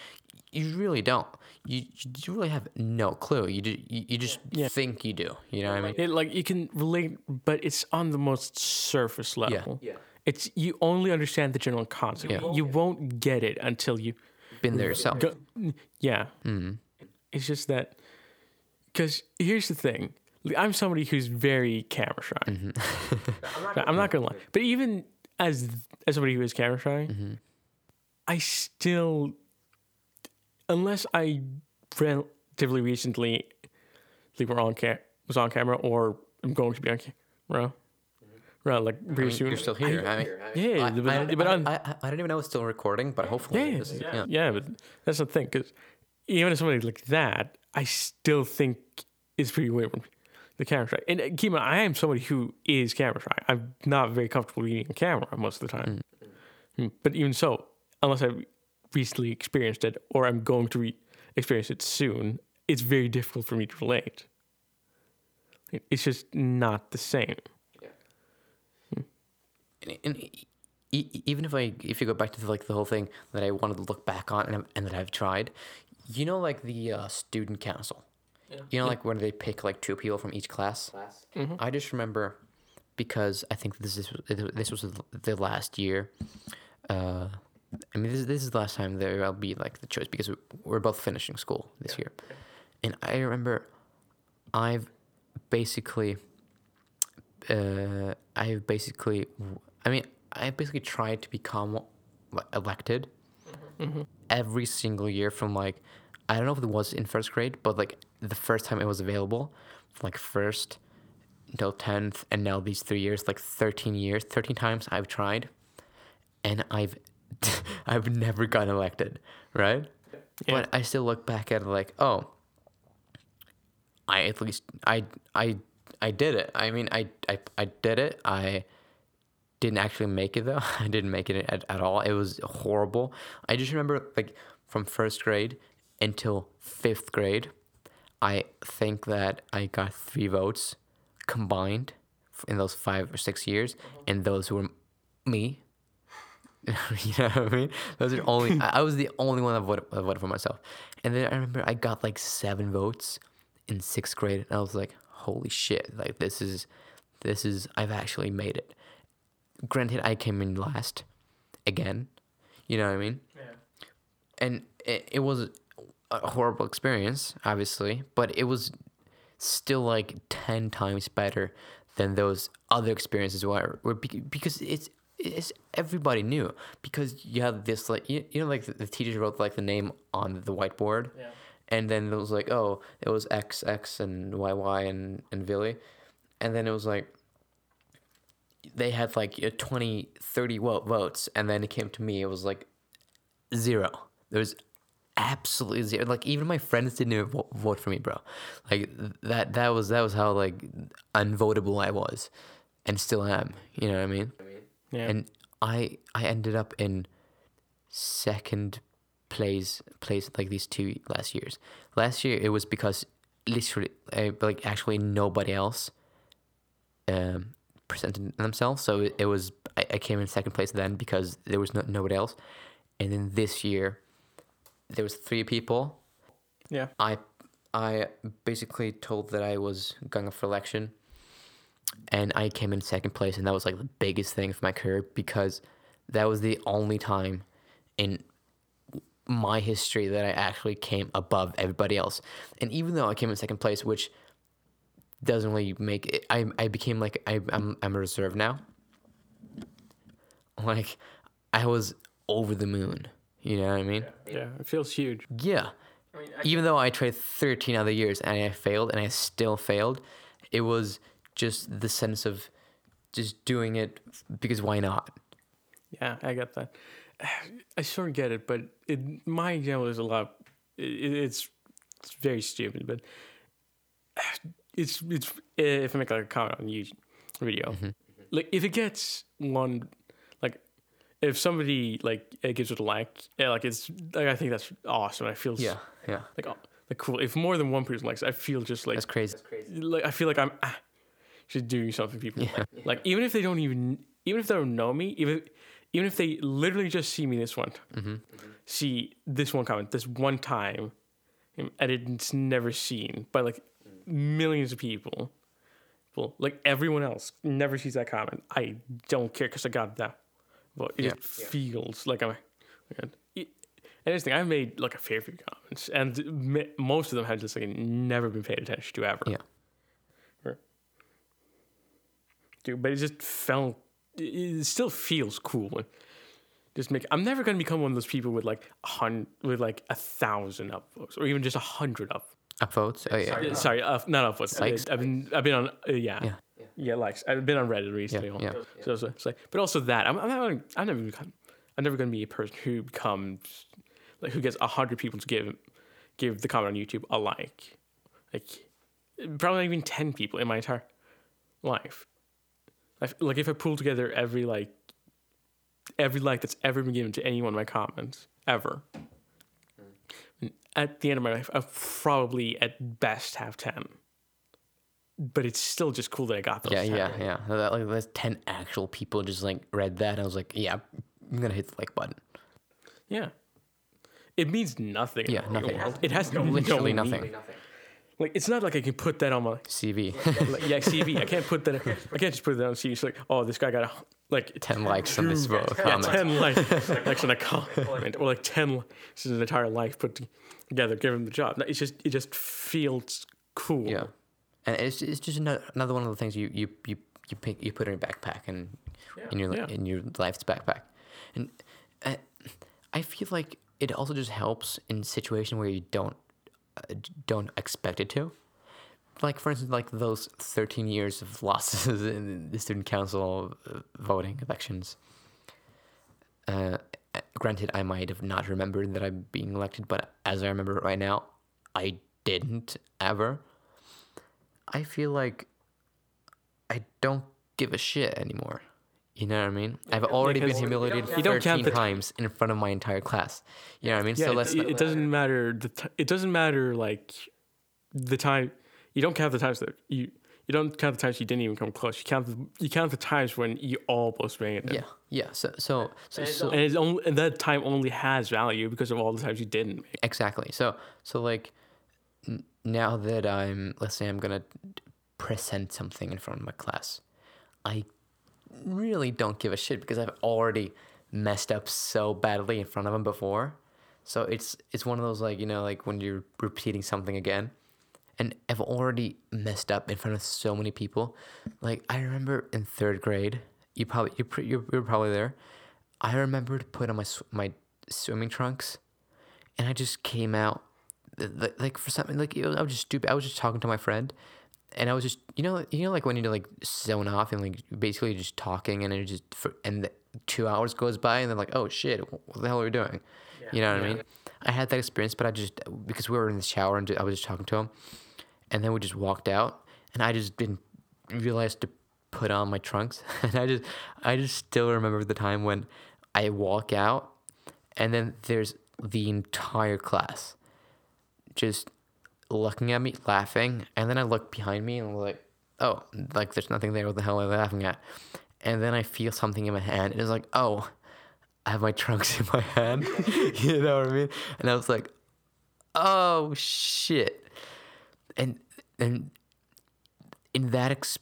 you really don't you, you really have no clue you, ju- you, you just Yeah. think you do you know what i mean It, like you can relate, but it's on the most surface level. Yeah. It's you only understand the general concept. Yeah. You won't get it until you've been there yourself go. Yeah. Mm-hmm. It's just that because here's the thing. I'm somebody who's very camera shy. Mm-hmm. I'm not gonna lie, but even as as somebody who is camera shy, mm-hmm. I still, unless I relatively recently like were on cam was on camera or I'm going to be on camera, right? Like I pretty soon. you're still here I, mean, yeah, I, but, I, but I, on, I, I, I don't even know it's still recording but hopefully yeah, it is. yeah, yeah. yeah, but that's the thing because even as somebody like that, I still think is pretty weird when the camera shy. And uh, keep in mind, I am somebody who is camera shy. I'm not very comfortable being on camera most of the time. Mm, But even so, unless I've recently experienced it or I'm going to re- experience it soon, it's very difficult for me to relate. It's just not the same. and, and e- e- even if I if you go back to the, like the whole thing that I wanted to look back on and, and that I've tried, you know, like the uh, student council. Yeah. You know, like when they pick like two people from each class. Class. I just remember because I think this is this was the last year. Uh, I mean, this, this is the last time there will be like the choice because we're both finishing school this year, and I remember I've basically uh, I've basically, I mean, I basically tried to become elected every single year from like, I don't know if it was in first grade, but like the first time it was available, like first until 10th, and now these three years, like 13 years, 13 times I've tried, and I've, I've never gotten elected, right? Yeah. But I still look back at it like, oh, I at least I I I did it. I mean, I I I did it. I didn't actually make it though. I didn't make it at, at all. It was horrible. I just remember like from first grade until fifth grade, I think that I got three votes combined in those five or six years, uh-huh. and those were me. you know what I mean? Those are only. I I was the only one that voted, that voted for myself, and then I remember I got like seven votes in sixth grade, and I was like, "Holy shit! Like this is, this is. I've actually made it." Granted, I came in last, again. You know what I mean? Yeah. and it, it was a horrible experience, obviously, but it was still like 10 times better than those other experiences were, were bec- because it's it's everybody knew because you had this like you, you know like the, the teacher wrote like the name on the whiteboard? Yeah. and then it was like oh it was x x and y y and and Billy and then it was like they had like uh, 20 30 wo- votes. And then it came to me it was like zero. There was absolutely zero. Like even my friends didn't even vote for me bro. Like that that was that was how like unvotable i was and still am. You know what i mean Yeah. and i i ended up in second place place like these two last years. Last year it was because literally uh, like actually nobody else um presented themselves. So it, it was I, I came in second place then because there was no, nobody else. And then this year there was three people. Yeah. I I basically told that I was going up for election, and I came in second place, and that was like the biggest thing for my career because that was the only time in my history that I actually came above everybody else. And even though I came in second place, which doesn't really make it, I I became like I I'm I'm a reserve now. Like I was over the moon. You know what I mean? Yeah. It feels huge. Yeah. Even though I tried 13 other years and I failed and I still failed, it was just the sense of just doing it because why not? Yeah, I get that. I sort of get it, but it, my example is a lot. It, it's it's very stupid, but it's it's if I make like a comment on YouTube video, mm-hmm. like if it gets one, like if somebody like it gives it a like, yeah, like it's like I think that's awesome. I feel Yeah. Yeah. like oh, like cool. If more than one person likes, it, I feel just like That's crazy. like I feel like I'm ah, just doing something people. Like. like even if they don't even even if they don't know me even even if they literally just see me this one. Mm-hmm. See this one comment this one time and it's never seen by like millions of people. Well like everyone else never sees that comment. I don't care because I got that. But it Yeah. just feels like I'm and interesting I've made like a fair few comments and m- most of them have just like never been paid attention to ever. Yeah. Dude. But it just felt. It still feels cool. And just make. I'm never gonna become one of those people with like a hundred, with like a thousand upvotes, or even just a hundred up. Upvotes. Oh yeah. Sorry, uh, not upvotes. Likes? I've been. I've been on. Uh, yeah. Yeah. Yeah, likes. I've been on Reddit recently. yeah. So, so it's like, but also that I'm, I'm not. I'm never. Become, I'm never gonna be a person who becomes like who gets a hundred people to give give the comment on YouTube a like. Like probably not even ten people in my entire life. I f like if I pull together every like every like that's ever been given to any one of my comments ever. At the end of my life, I'll probably at best have ten. But it's still just cool that I got those. Yeah, 10. yeah, yeah. That, like, there's 10 actual people just like read that. And I was like, yeah, I'm going to hit the like button. Yeah. It means nothing. in Yeah, the nothing. world. It has no Literally no nothing. meaning. Like it's not like I can put that on my CV. like, yeah CV. I can't put that. I can't just put that on CV. It's like, oh, this guy got a like 10 likes on this yeah, comment. ten likes, likes on a comment, or like ten. This is an entire life put together. Give him the job. No, It's just it just feels cool. Yeah, and it's it's just another, another one of the things you you you you pick you put in your backpack and in your Yeah. in your life's backpack, and I, I feel like it also just helps in situations where you don't uh, don't expect it to. Like for instance, like those thirteen years of losses in the student council uh, voting elections. Uh, granted, I might have not remembered that I'm being elected, but as I remember right now, I didn't ever I feel like I don't give a shit anymore. You know what I mean? I've uh, already been humiliated you don't 13 the- times in front of my entire class. You know what I mean? Yeah, so it- let's it, it doesn't matter. The t- it doesn't matter like the time. You don't count the times that you. You don't count the times you didn't even come close. You count the you count the times when you almost made it. yeah, yeah. So so so, so And, it's only, and that time only has value because of all the times you didn't make. it. Exactly. So so like n- now that I'm let's say I'm gonna present something in front of my class, I really don't give a shit because I've already messed up so badly in front of them before. So it's it's one of those like you know like when you're repeating something again, and I've already messed up in front of so many people. Like I remember in third grade, you probably you pre- you were probably there. I remember to put on my my swimming trunks and I just came out like for something like I was just stupid. I was just talking to my friend, and I was just you know you know like when you like zone off and like basically just talking and it just for, and the two hours goes by and they're like oh shit what the hell are we doing? You know what I mean? I had that experience, but I just because we were in the shower and I was just talking to him, and then we just walked out, and I just didn't realize to put on my trunks, and I just I just still remember the time when I walk out, and then there's the entire class just looking at me, laughing, and then I look behind me and I'm like, oh, like there's nothing there. What the hell are they laughing at? And then I feel something in my hand, and it's like, oh, I have my trunks in my hand. you know what I mean? And I was like, oh shit. And and in that ex-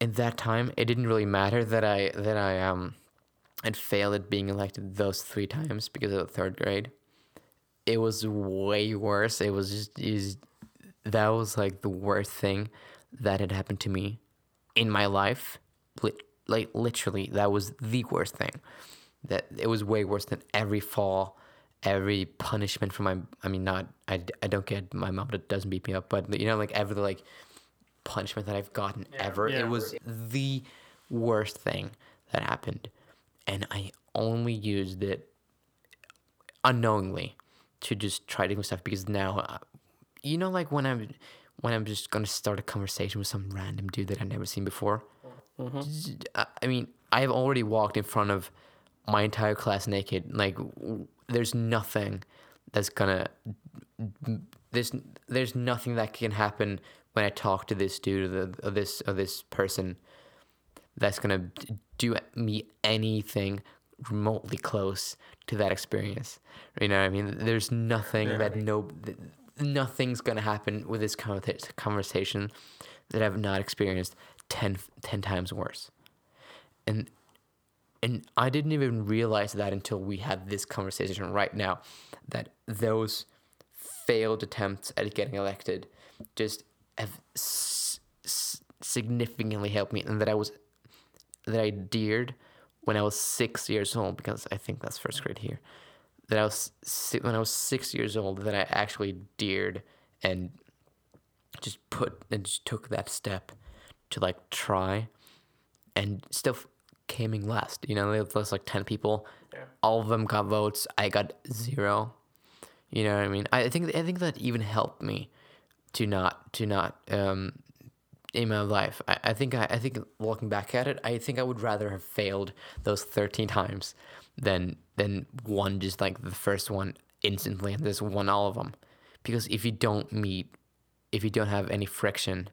in that time, it didn't really matter that I that I um had failed at being elected those three times because of the third grade. It was way worse. It was just is that was like the worst thing that had happened to me in my life. Lit- like literally, that was the worst thing. That it was way worse than every fall, every punishment from my. I mean, not I, I don't get my mom that doesn't beat me up, but you know, like every like punishment that I've gotten ever. Yeah. It was the worst thing that happened, and I only used it unknowingly to just try to do stuff because now, uh, you know, like when I'm when I'm just gonna start a conversation with some random dude that I've never seen before. Mm-hmm. I mean, I've already walked in front of my entire class naked. Like, there's nothing that's gonna there's there's nothing that can happen when I talk to this dude or, the, or this or this person that's gonna do me anything remotely close to that experience. You know what I mean? There's nothing that no th- nothing's gonna happen with this conversation that I've not experienced 10, 10 times worse. And and I didn't even realize that until we had this conversation right now that those failed attempts at getting elected just have s- s- significantly helped me and that I was that I dared when I was six years old because I think that's first grade here that I was when I was six years old that I actually dared and just put and just took that step to like try and still came in last. You know, there was like ten people. yeah. All of them got votes. I got zero. You know what I mean? I think I think that even helped me to not to not um in my life. I, I think I, I think looking back at it, I think I would rather have failed those thirteen times than than one just like the first one instantly and just won all of them. Because if you don't meet, if you don't have any friction,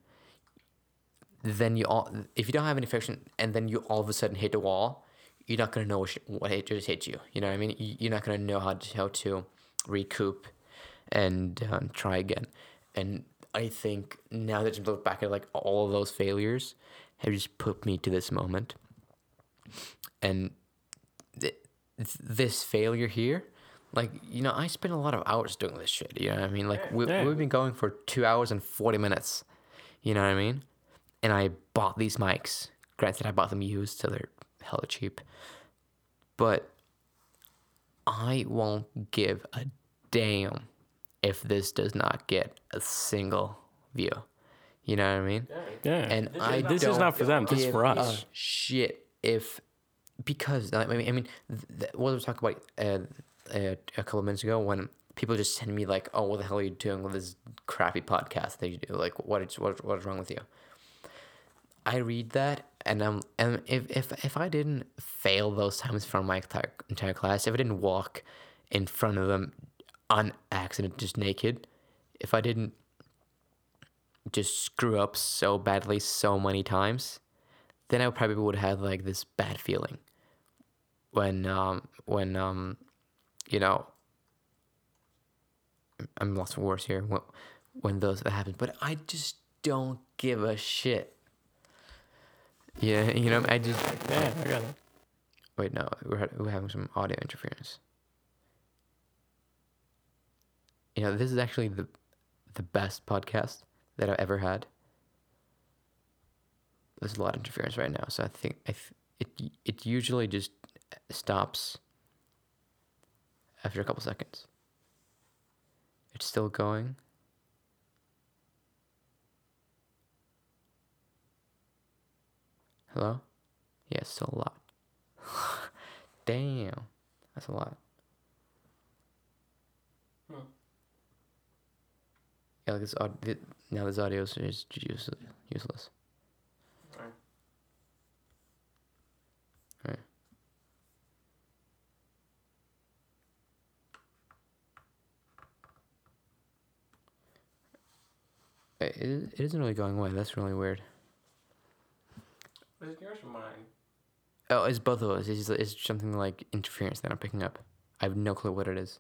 then you all if you don't have any friction and then you all of a sudden hit a wall, you're not gonna know what, what hit just hit you. You know what I mean? You- You're not gonna know how to, how to recoup and um, try again. And I think now that you look back at like all of those failures, have just put me to this moment. And th- th- this failure here, like you know, I spent a lot of hours doing this shit. You know what I mean? Like we, Yeah. we've been going for two hours and forty minutes. You know what I mean? And I bought these mics. Granted, I bought them used, so they're hella cheap. But I won't give a damn if this does not get a single view. You know what I mean? Yeah. And I this is not for them. This is for us. shit if because I mean I mean th- what we were talking about uh, uh, a couple of minutes ago when people just send me like, "Oh, what the hell are you doing with this crappy podcast that you do? Like, what is what what is wrong with you?" I read that and um and if if if I didn't fail those times from my entire entire class, if I didn't walk in front of them on accident, just naked, if I didn't just screw up so badly so many times, then I probably would have like this bad feeling when um when um you know I'm lost for words here when, when those that happen, but I just don't give a shit. Yeah, you know, I just Yeah, I got it. wait. No, we're we're having some audio interference. You know, this is actually the the best podcast that I've ever had. There's a lot of interference right now, so I think I th- it it usually just stops after a couple seconds. It's still going. Hello? Yeah, it's still a lot. Damn. That's a lot. Hmm. Yeah, like this aud- th- now this audio is just useless. It, it it isn't really going away. That's really weird. Was it yours or mine? Oh, it's both of us. It's, it's something like interference that I'm picking up. I have no clue what it is.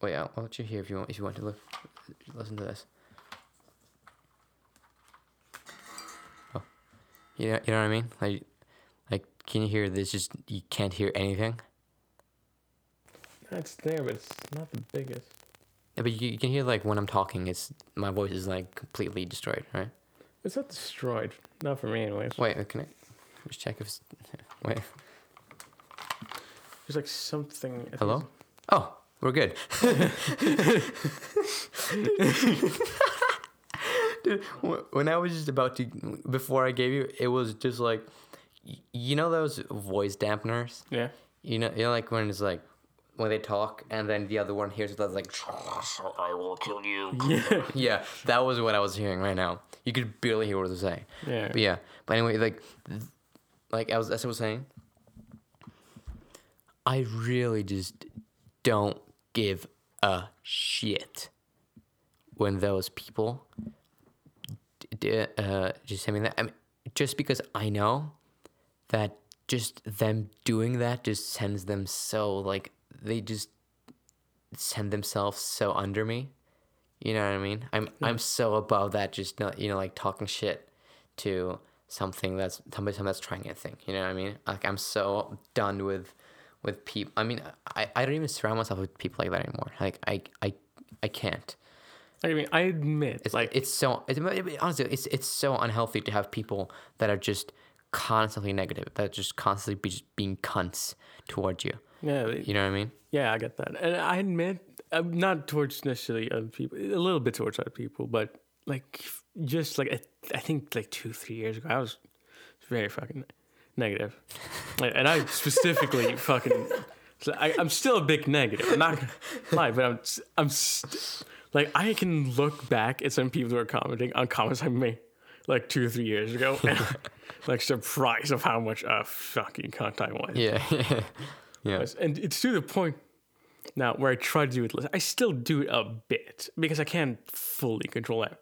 Wait, I'll, I'll let you hear if you want. If you want to look, listen to this. Oh, you know, you know what I mean? Like, like, can you hear this? Just you can't hear anything. It's there, but it's not the biggest. Yeah, but you, you can hear like when I'm talking, it's my voice is like completely destroyed, right? It's not destroyed. Not for me, anyways. Wait, can I just check if? It's, wait. There's like something. I Hello? Oh, we're good. Dude, when I was just about to, before I gave you, it was just like, you know those voice dampeners. Yeah. You know, you know, like when it's like when they talk and then the other one hears it that's like, I will kill you. Yeah. yeah, that was what I was hearing right now. You could barely hear what I was saying. Yeah. But yeah, but anyway, like, like I was, as I was saying, I really just don't give a shit when those people d- d- uh, just send me that. I mean, just because I know that just them doing that just sends them so like they just send themselves so under me. You know what I mean? I'm I'm so above that. Just not you know like talking shit to something that's somebody that's trying a thing. You know what I mean? Like I'm so done with with people. I mean, I, I don't even surround myself with people like that anymore. Like I I I can't. I mean, I admit, It's like, like it's so it's, honestly it's it's so unhealthy to have people that are just constantly negative, that are just constantly be just being cunts towards you. Yeah, You know what I mean? yeah, I get that, and I admit, uh, not towards necessarily other people, a little bit towards other people, but like, just like I, I think like two, three years ago, I was very fucking negative, like, and I specifically fucking, so I, I'm still a big negative. I'm not gonna lie, but I'm, I'm, st- like, I can look back at some people who are commenting on comments I made like two or three years ago, and like surprised of how much a fucking cunt I was. Yeah. Yeah. And it's to the point now where I try to do it less. I still do it a bit because I can't fully control that.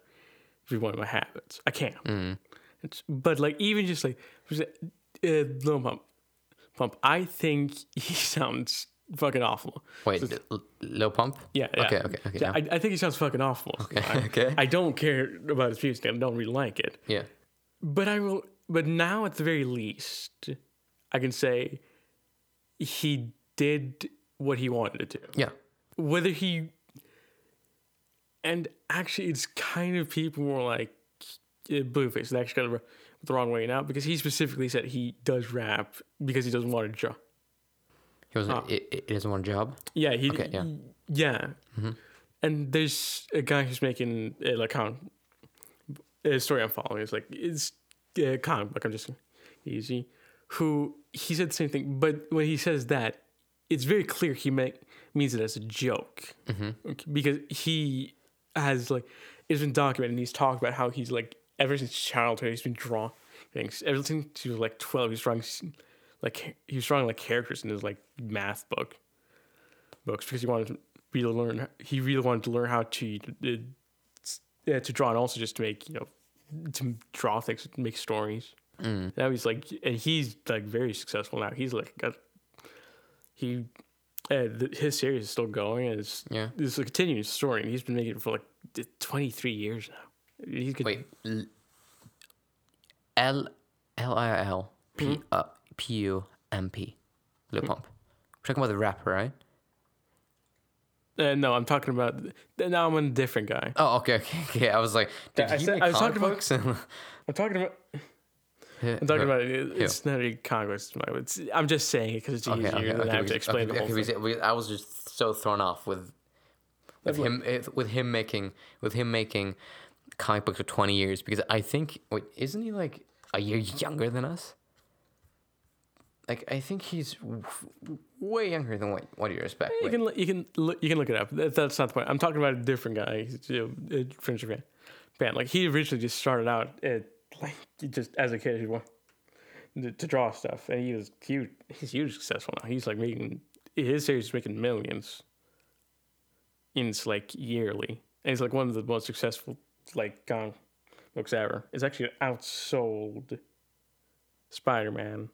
every one of my habits. I can't. It's, but like even just like uh, Lil Pump, Pump. I think he sounds fucking awful. Wait, l- low pump? Yeah. yeah. Okay, okay, okay, yeah. I, I think he sounds fucking awful. Okay, I, okay. I don't care about his music. I don't really like it. Yeah. But I will. But now, at the very least, I can say he did what he wanted to do. Yeah. Whether he and actually, it's kind of people were like uh, Blueface. They actually got it the wrong way now because he specifically said he does rap because he doesn't want a job. He wasn't. Ah. It, it doesn't want a job. Yeah, he. Okay, yeah. Yeah. And there's a guy who's making a like count a story I'm following. It's like it's a comic book. I'm just easy. Who he said the same thing, but when he says that, it's very clear he make, means it as a joke. Okay, because he has like it's been documented and he's talked about how he's like ever since childhood he's been drawing things. Ever since he was like 12 he's drawing like he was drawing like characters in his like math book books because he wanted to really learn he really wanted to learn how to uh, yeah, to draw and also just to make you know to draw things make stories Mm. now he's like, and he's like very successful now. He's like, got, he, uh, th- his series is still going. And it's, Yeah. it's a continuing story. And he's been making it for like 23 years now. He could, Wait. L L I L P uh, P U M P. Lil Pump. We're talking about the rapper, right? Uh, no, I'm talking about, now I'm a different guy. Oh, okay, okay, okay. I was like, did I said- I was talking about- books? I'm talking about, I'm talking about, it, it's not a Congress. It's, I'm just saying it because it's easier okay, than okay, I have to explain the whole thing. we- I was just so thrown off with with him if- with him making with him making comic books for twenty years because I think wait isn't he like a year younger than us? Like I think he's w- way younger than what what do you expect? You Wait, can, look- you can, you can look it up. That, that's not the point. I'm talking about a different guy. You know, a French fan. Fan. Like he originally just started out at, like just as a kid he wanted to, to draw stuff, and he was huge. He's huge successful now. He's like making his series is making millions. In it's like yearly, and he's like one of the most successful like comic books ever. It's actually outsold Spider Man.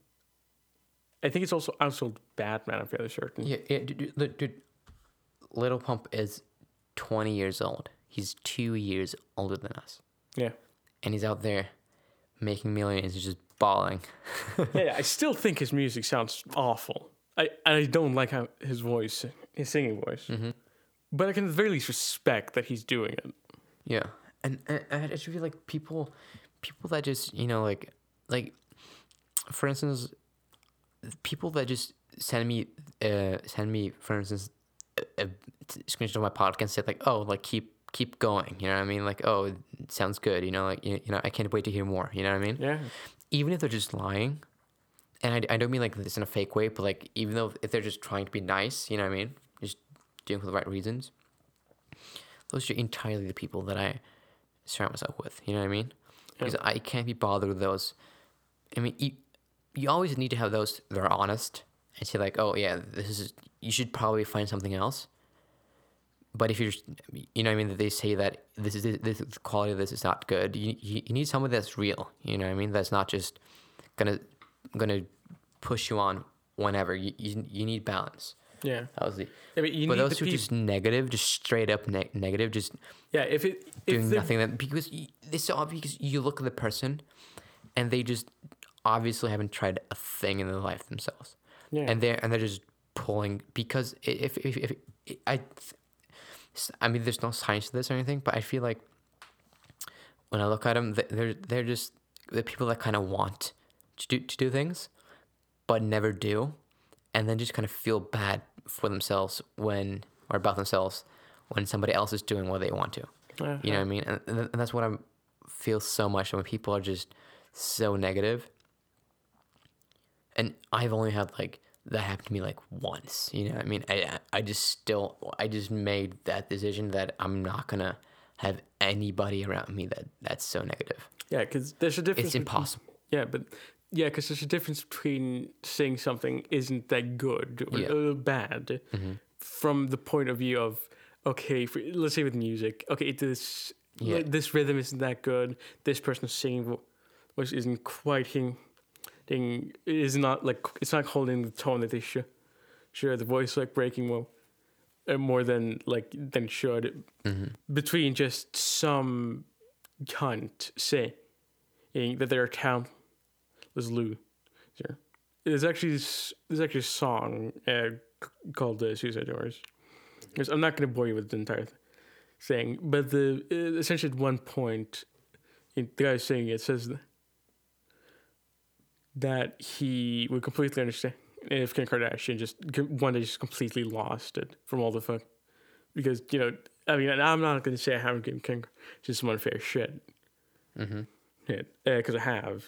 I think it's also outsold Batman. I'm fairly certain. yeah, yeah dude, dude, dude, Little Pump is twenty years old. He's two years older than us, Yeah. and he's out there making millions, and just bawling. yeah, I still think his music sounds awful. I, I don't like how his voice, his singing voice. But I can at the very least respect that he's doing it. Yeah, and, and I just feel like people, people that just you know like like, for instance, people that just send me uh send me for instance a, a screenshot of my podcast and say like oh like keep keep going you know what I mean like oh it sounds good you know like you, you know I can't wait to hear more you know what I mean Yeah. even if they're just lying, and I, I don't mean like this in a fake way, but like even though if they're just trying to be nice, you know what I mean, just doing for the right reasons. Those are entirely the people that I surround myself with. You know what I mean? Because I can't be bothered with those. I mean, you, you always need to have those that are honest and say like, oh yeah, this is you should probably find something else. But if you're, just, you know, what I mean, that they say that this is this, the quality of this is not good. You, you you need someone that's real. You know what I mean? That's not just gonna gonna push you on whenever. You you, you need balance. Yeah. That was the. yeah but but those the who are just negative, just straight up ne- negative, just Yeah, if it if doing nothing. That because it's so obvious. Because you look at the person, and they just obviously haven't tried a thing in their life themselves Yeah. and they're and they're just pulling because if if, if, if I I mean there's no science to this or anything but I feel like when I look at them they're they're just the people that kind of want to do to do things but never do and then just kind of feel bad for themselves when or about themselves when somebody else is doing what they want to. Uh, you know what I mean? And, and that's what I feel so much when people are just so negative. And I've only had like that happened to me like once. You know, what I mean, I I just still I just made that decision that I'm not gonna have anybody around me that that's so negative. yeah, because there's a difference. It's between- impossible. Yeah, but yeah, because there's a difference between saying something isn't that good or Yeah. bad mm-hmm. from the point of view of okay, for, let's say with music, okay, this Yeah. this rhythm isn't that good. This person's singing vo- voice isn't quite hitting, hitting is not like it's not holding the tone that they should. Sure, the voice like breaking more, uh, more than like than it should. Between just some cunt saying that they're town was Lou. Sure. There's actually there's actually a song uh, called uh, Suicide Doors. There's- I'm not going to bore you with the entire thing, but the uh, essentially at one point, the guy saying it says that he would completely understand if Kim Kardashian just one day just completely lost it from all the fuck because you know I mean I'm not going to say I haven't given Kim just some unfair shit Mm-hmm. it because I have.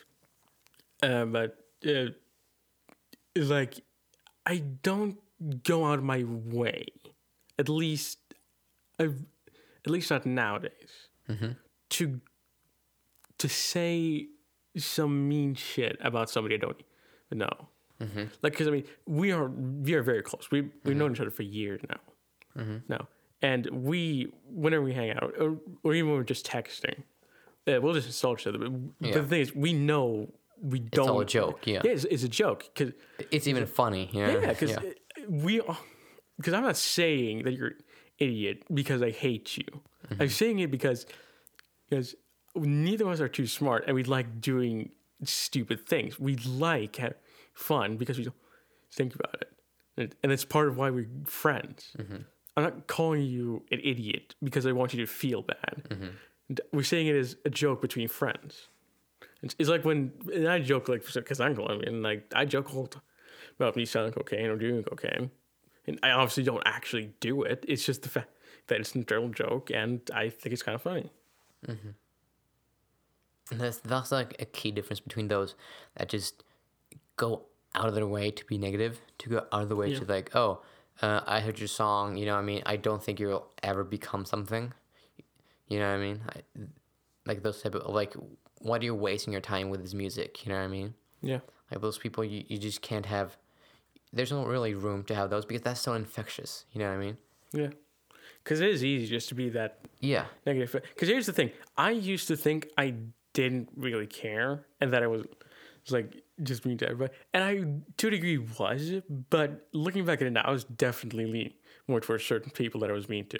Uh, but uh, it's like I don't go out of my way, at least, uh, at least not nowadays, to to say some mean shit about somebody I don't know. Like, because I mean, we are we are very close. We we've known each other for years now. No, and we whenever we hang out, or, or even when we're just texting, uh, we'll just insult each other. But, Yeah. the thing is, we know we don't. It's all a joke, yeah. yeah, it's, it's a joke because It's even funny, you know? yeah, because we because I'm not saying that you're an idiot because I hate you. Mm-hmm. I'm saying it because because neither of us are too smart and we like doing stupid things. We like have fun because we don't think about it, and, it's part of why we're friends. Mm-hmm. I'm not calling you an idiot because I want you to feel bad. Mm-hmm. We're saying it as a joke between friends. It's, it's like when and I joke like because I'm Colombian, like I joke all the time about me selling cocaine or doing cocaine, and I obviously don't actually do it. It's just the fact that it's an internal joke, and I think it's kind of funny. And that's that's like a key difference between those that just go out of their way to be negative, to go out of the way Yeah. to like, oh, uh, I heard your song. You know, what I mean, I don't think you'll ever become something. You know what I mean? I, like those type of like, why are you wasting your time with this music? You know what I mean? Yeah, Like those people, you, you just can't have. There's no really room to have those because that's so infectious. You know what I mean? yeah, because it is easy just to be that Yeah. negative. Because here's the thing: I used to think I didn't really care, and that I was, was like just mean to everybody, and I to a degree was. But looking back at it now, I was definitely leaning more towards certain people that I was mean to,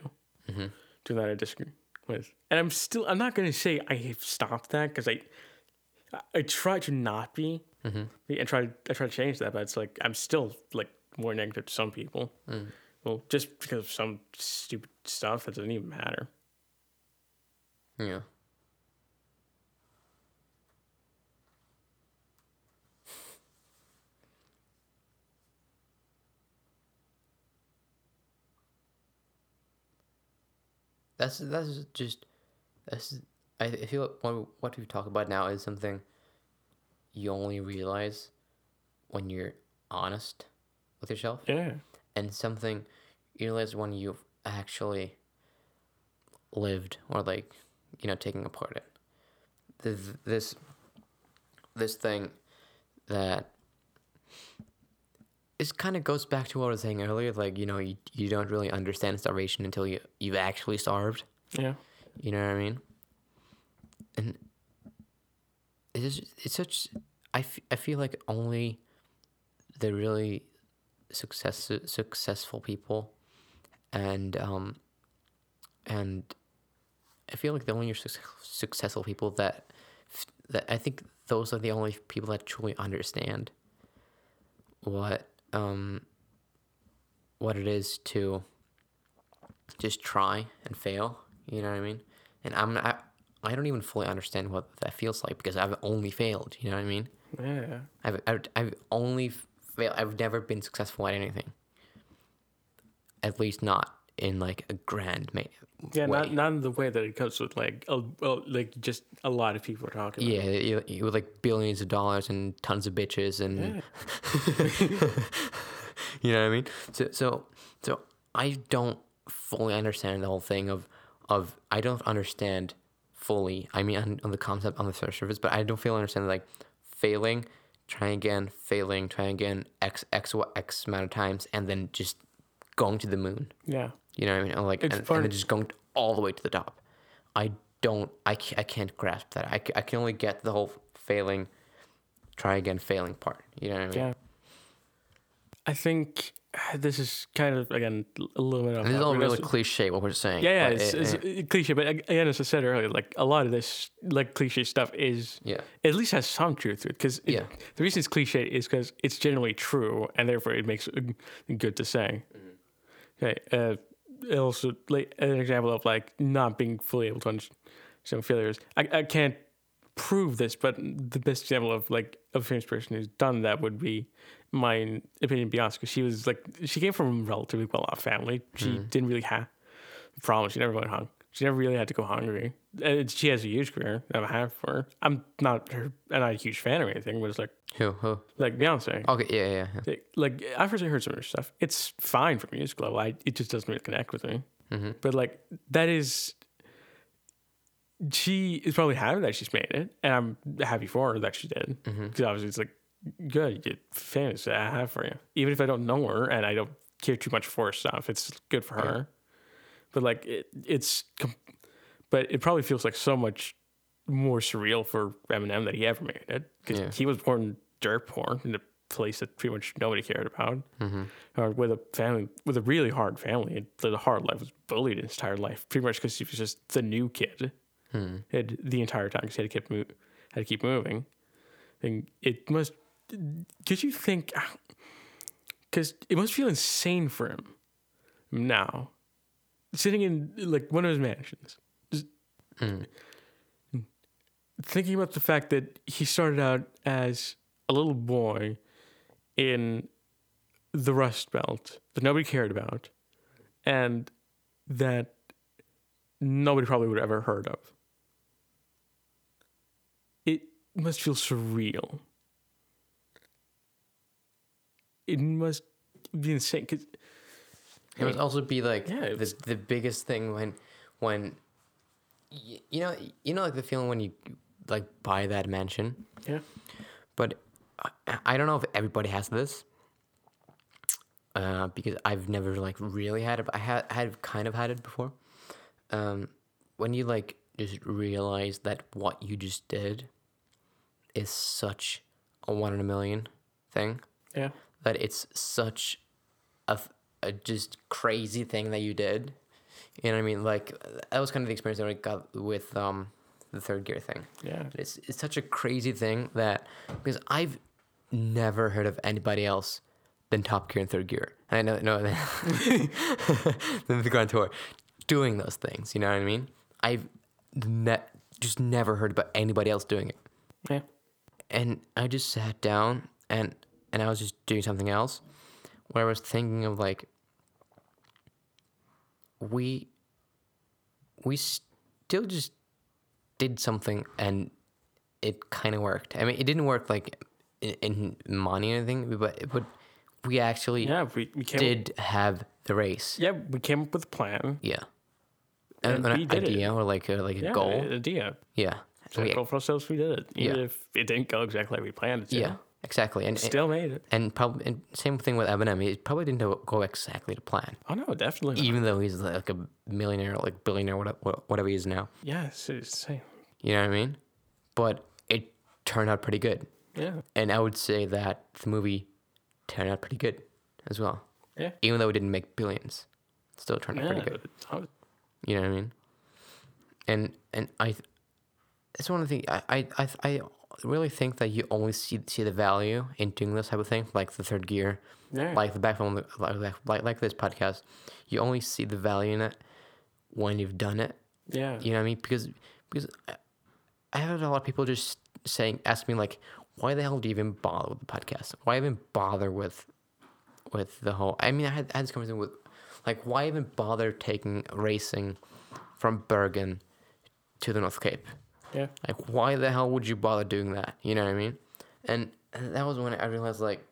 mm-hmm. to that I disagree with, and I'm still. I'm not gonna say I have stopped that because I, I, try to not be, mm-hmm. and try to, I try to change that, but it's like I'm still like more negative to some people. Mm. Well, just because of some stupid stuff that doesn't even matter. Yeah. That's that's just that's I I feel like what what we talk about now is something you only realize when you're honest with yourself Yeah. and something you realize when you've actually lived or like you know taking apart it this this this thing that it kind of goes back to what I was saying earlier like you know you, you don't really understand starvation until you you've actually starved Yeah. you know what I mean? And it is it's such I, f- I feel like only the really success successful people and um and I feel like the only suc- successful people that that I think those are the only people that truly understand what um what it is to just try and fail. You know what I mean? And I'm not, I don't even fully understand what that feels like because I've only failed. You know what I mean? Yeah. I've I've, I've only failed. I've never been successful at anything. At least not in like a grand ma- Yeah, way. not not in the way that it comes with like a, well, like just a lot of people are talking. About. yeah, you, you with like billions of dollars and tons of bitches and you know what I mean? So so so I don't fully understand the whole thing of of I don't understand fully. I mean on, on the concept on the surface, but I don't feel understand like failing, trying again, failing, trying again, x x x amount of times, and then just going to the moon. Yeah. You know what I mean? Or like It's and, part- and then just going all the way to the top. I don't. I can't, I can't grasp that. I, I can only get the whole failing, try again, failing part. You know what I mean? Yeah. I think this is kind of again a little bit of this is all really cliche what we're saying. yeah, yeah, it's, it- it's it- cliche, but ag- again, as I said earlier, like a lot of this like cliche stuff is yeah. at least has some truth to it. Because Yeah. the reason it's cliche is because it's generally true, and therefore it makes it good to say. Mm-hmm. Okay. Uh, also, like an example of like not being fully able to understand failures. I, I can't prove this, but the best example of like a famous person who's done that would be my opinion Beyonce. 'cause she was like she came from a relatively well off family. She mm-hmm. didn't really have problems. She never went hung, She never really had to go hungry. And she has a huge career. I'm happy for her. I'm not her. I'm not a huge fan or anything, but it's like Who? Who? like Beyonce. Okay. Yeah. Yeah. yeah. Like- Like I've actually heard some of her stuff. It's fine for music level. I it just doesn't really connect with me. Mhm. But like that is, she is probably happy that she's made it, and I'm happy for her that she did. Because obviously it's like good, you're famous. I have for you. Even if I don't know her and I don't care too much for her stuff, it's good for her. But like it, it's, but it probably feels like so much more surreal for Eminem that he ever made it because Yeah. he was born dirt poor in a place that pretty much nobody cared about, Mm-hmm. or with a family with a really hard family, He lived a hard life, was bullied his entire life, pretty much because he was just the new kid. Hmm. Had the entire time because he had to keep mo- had to keep moving, and it must. Could you think? Because it must feel insane for him now, sitting in like one of his mansions, just Mm. thinking about the fact that he started out as a little boy in the Rust Belt that nobody cared about, and that nobody probably would have ever heard of. It must feel surreal. It must be insane. 'cause- It must also be like Yeah, the the biggest thing when when y- you know you know like the feeling when you like buy that mansion. yeah, But I, I don't know if everybody has this. Uh, because I've never like really had it. But I had had kind of had it before. Um, when you like just realize that what you just did is such a one in a million thing yeah, that it's such a, a just crazy thing that you did. You know what I mean? Like that was kind of the experience that I got with um the third gear thing. yeah, It's it's such a crazy thing that because I've never heard of anybody else than Top Gear and Third Gear. And I know that no than the Grand Tour doing those things. You know what I mean? I've ne- just never heard about anybody else doing it yeah, and I just sat down and and I was just doing something else where I was thinking of like we we still just did something and it kind of worked. I mean, it didn't work like in, in money or anything, but but we actually yeah. We, we came. did have the race. Yeah, we came up with a plan. Yeah. And an we did it. idea or like a, like a Yeah, goal. idea. Yeah. So We- we goal for ourselves. We did it, even Yeah. if it didn't go exactly like we planned it to. yeah. Exactly. And still made it. and probably and same thing with Eminem. He probably didn't go- exactly to plan. Oh no, definitely. Not. even though he's like a millionaire, like billionaire, whatever, whatever he is now. Yes, it's insane. You know what I mean? But it turned out pretty good, Yeah, and I would say that the movie turned out pretty good as well. yeah, Even though it didn't make billions, it still turned out yeah. pretty good. Oh, You know what I mean? And and I, it's one of the things I I I, I really think that you only see see the value in doing this type of thing, like the third gear, Yeah. like the backbone, like like like, this podcast. You only see the value in it when you've done it yeah, You know what I mean? Because because I- had a lot of people just saying, ask me like, why the hell do you even bother with the podcast? Why even bother with with the whole? I mean, I had, I had this conversation with, like, why even bother taking racing from Bergen to the North Cape? Yeah, Like, why the hell would you bother doing that? You know what I mean? And, that was when I realized like,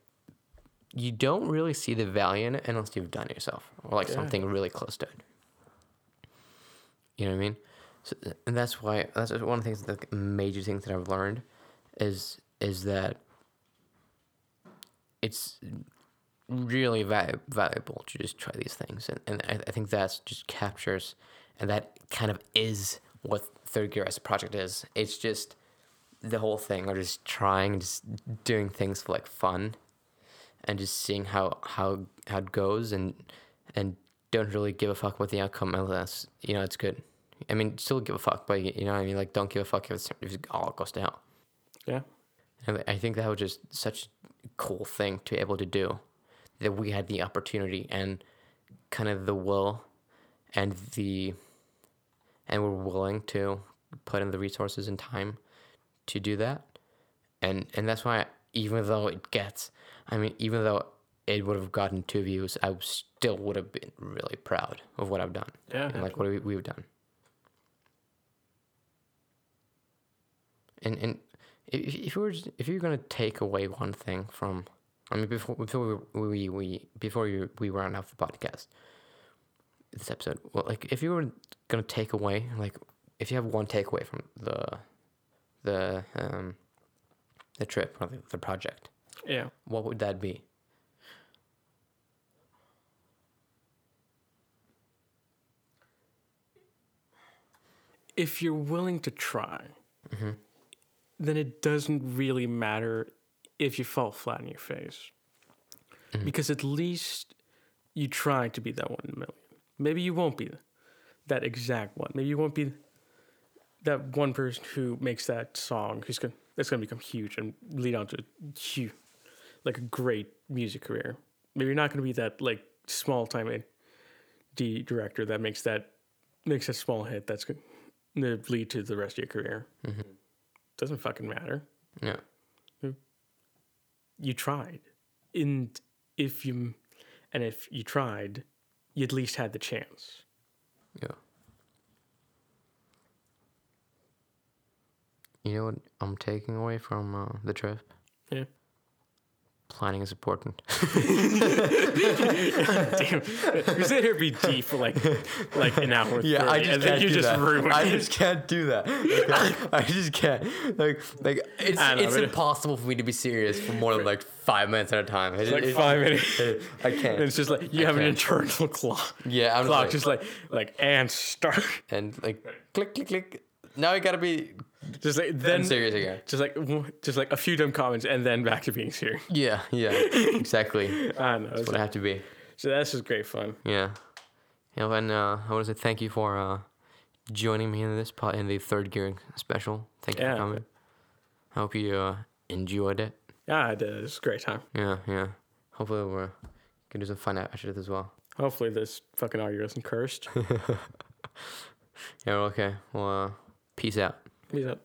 you don't really see the value in it unless you've done it yourself or like Yeah. something really close to it. You know what I mean? So, and that's why that's one of the things, the major things that I've learned, is is that it's really va- valuable to just try these things, and and I, I think that's just captures, and that kind of is what third gear as a project is. It's just the whole thing, or just trying, just doing things for like fun, and just seeing how how how it goes, and and don't really give a fuck what the outcome unless you know it's good. I mean, still give a fuck, but you know what I mean. Like, don't give a fuck if, it's, if it all goes to hell. yeah, And I think that was just such a cool thing to be able to do, that we had the opportunity and kind of the will, and the, and were willing to put in the resources and time to do that. And and that's why even though it gets, I mean, even though it would have gotten two views, I still would have been really proud of what I've done. Yeah. And like what we, we've done. And and if, if you were if you're gonna take away one thing from, I mean, before before we we, we before we, we round off the podcast, this episode, well, like if you were gonna take away like if you have one takeaway from the the um the trip or the, the project, Yeah. what would that be? If you're willing to try, then it doesn't really matter if you fall flat on your face. Because at least you try to be that one in a million. Maybe you won't be that exact one. Maybe you won't be that one person who makes that song who's going that's going to become huge and lead on to huge, like a great music career. Maybe you're not going to be that like small time D director that makes that makes a small hit that's going to lead to the rest of your career. Mm-hmm. Doesn't fucking matter. Yeah. You tried, and if you and if you tried, you at least had the chance. Yeah. You know what I'm taking away from uh, the trip? Yeah. Planning is important. Damn, you sit here be deep for like like an hour. 30, and then you just ruin I it. just can't do that. Like, I just can't. Like, like it's know, it's but- impossible for me to be serious for more than like five minutes at a time. It- like it- five minutes. I can't. it's just like you I have an can't. internal clock. Yeah, I'm Clock just just like like and start. and like click click click. Now I gotta be Just like then serious again. just like just like a few dumb comments and then back to being serious. Yeah, yeah, exactly. I know. What I have to be. So that's just great fun. Yeah. Yeah, and uh, I want to say thank you for uh, joining me in this part in the third gear special. Thank you Yeah. for coming. I hope you uh, enjoyed it. Yeah, it is. It's a great time. Yeah, yeah. Hopefully we're gonna do some fun after this as well. Hopefully this fucking audio isn't cursed. Yeah, okay. Well, uh, peace out. Peace out.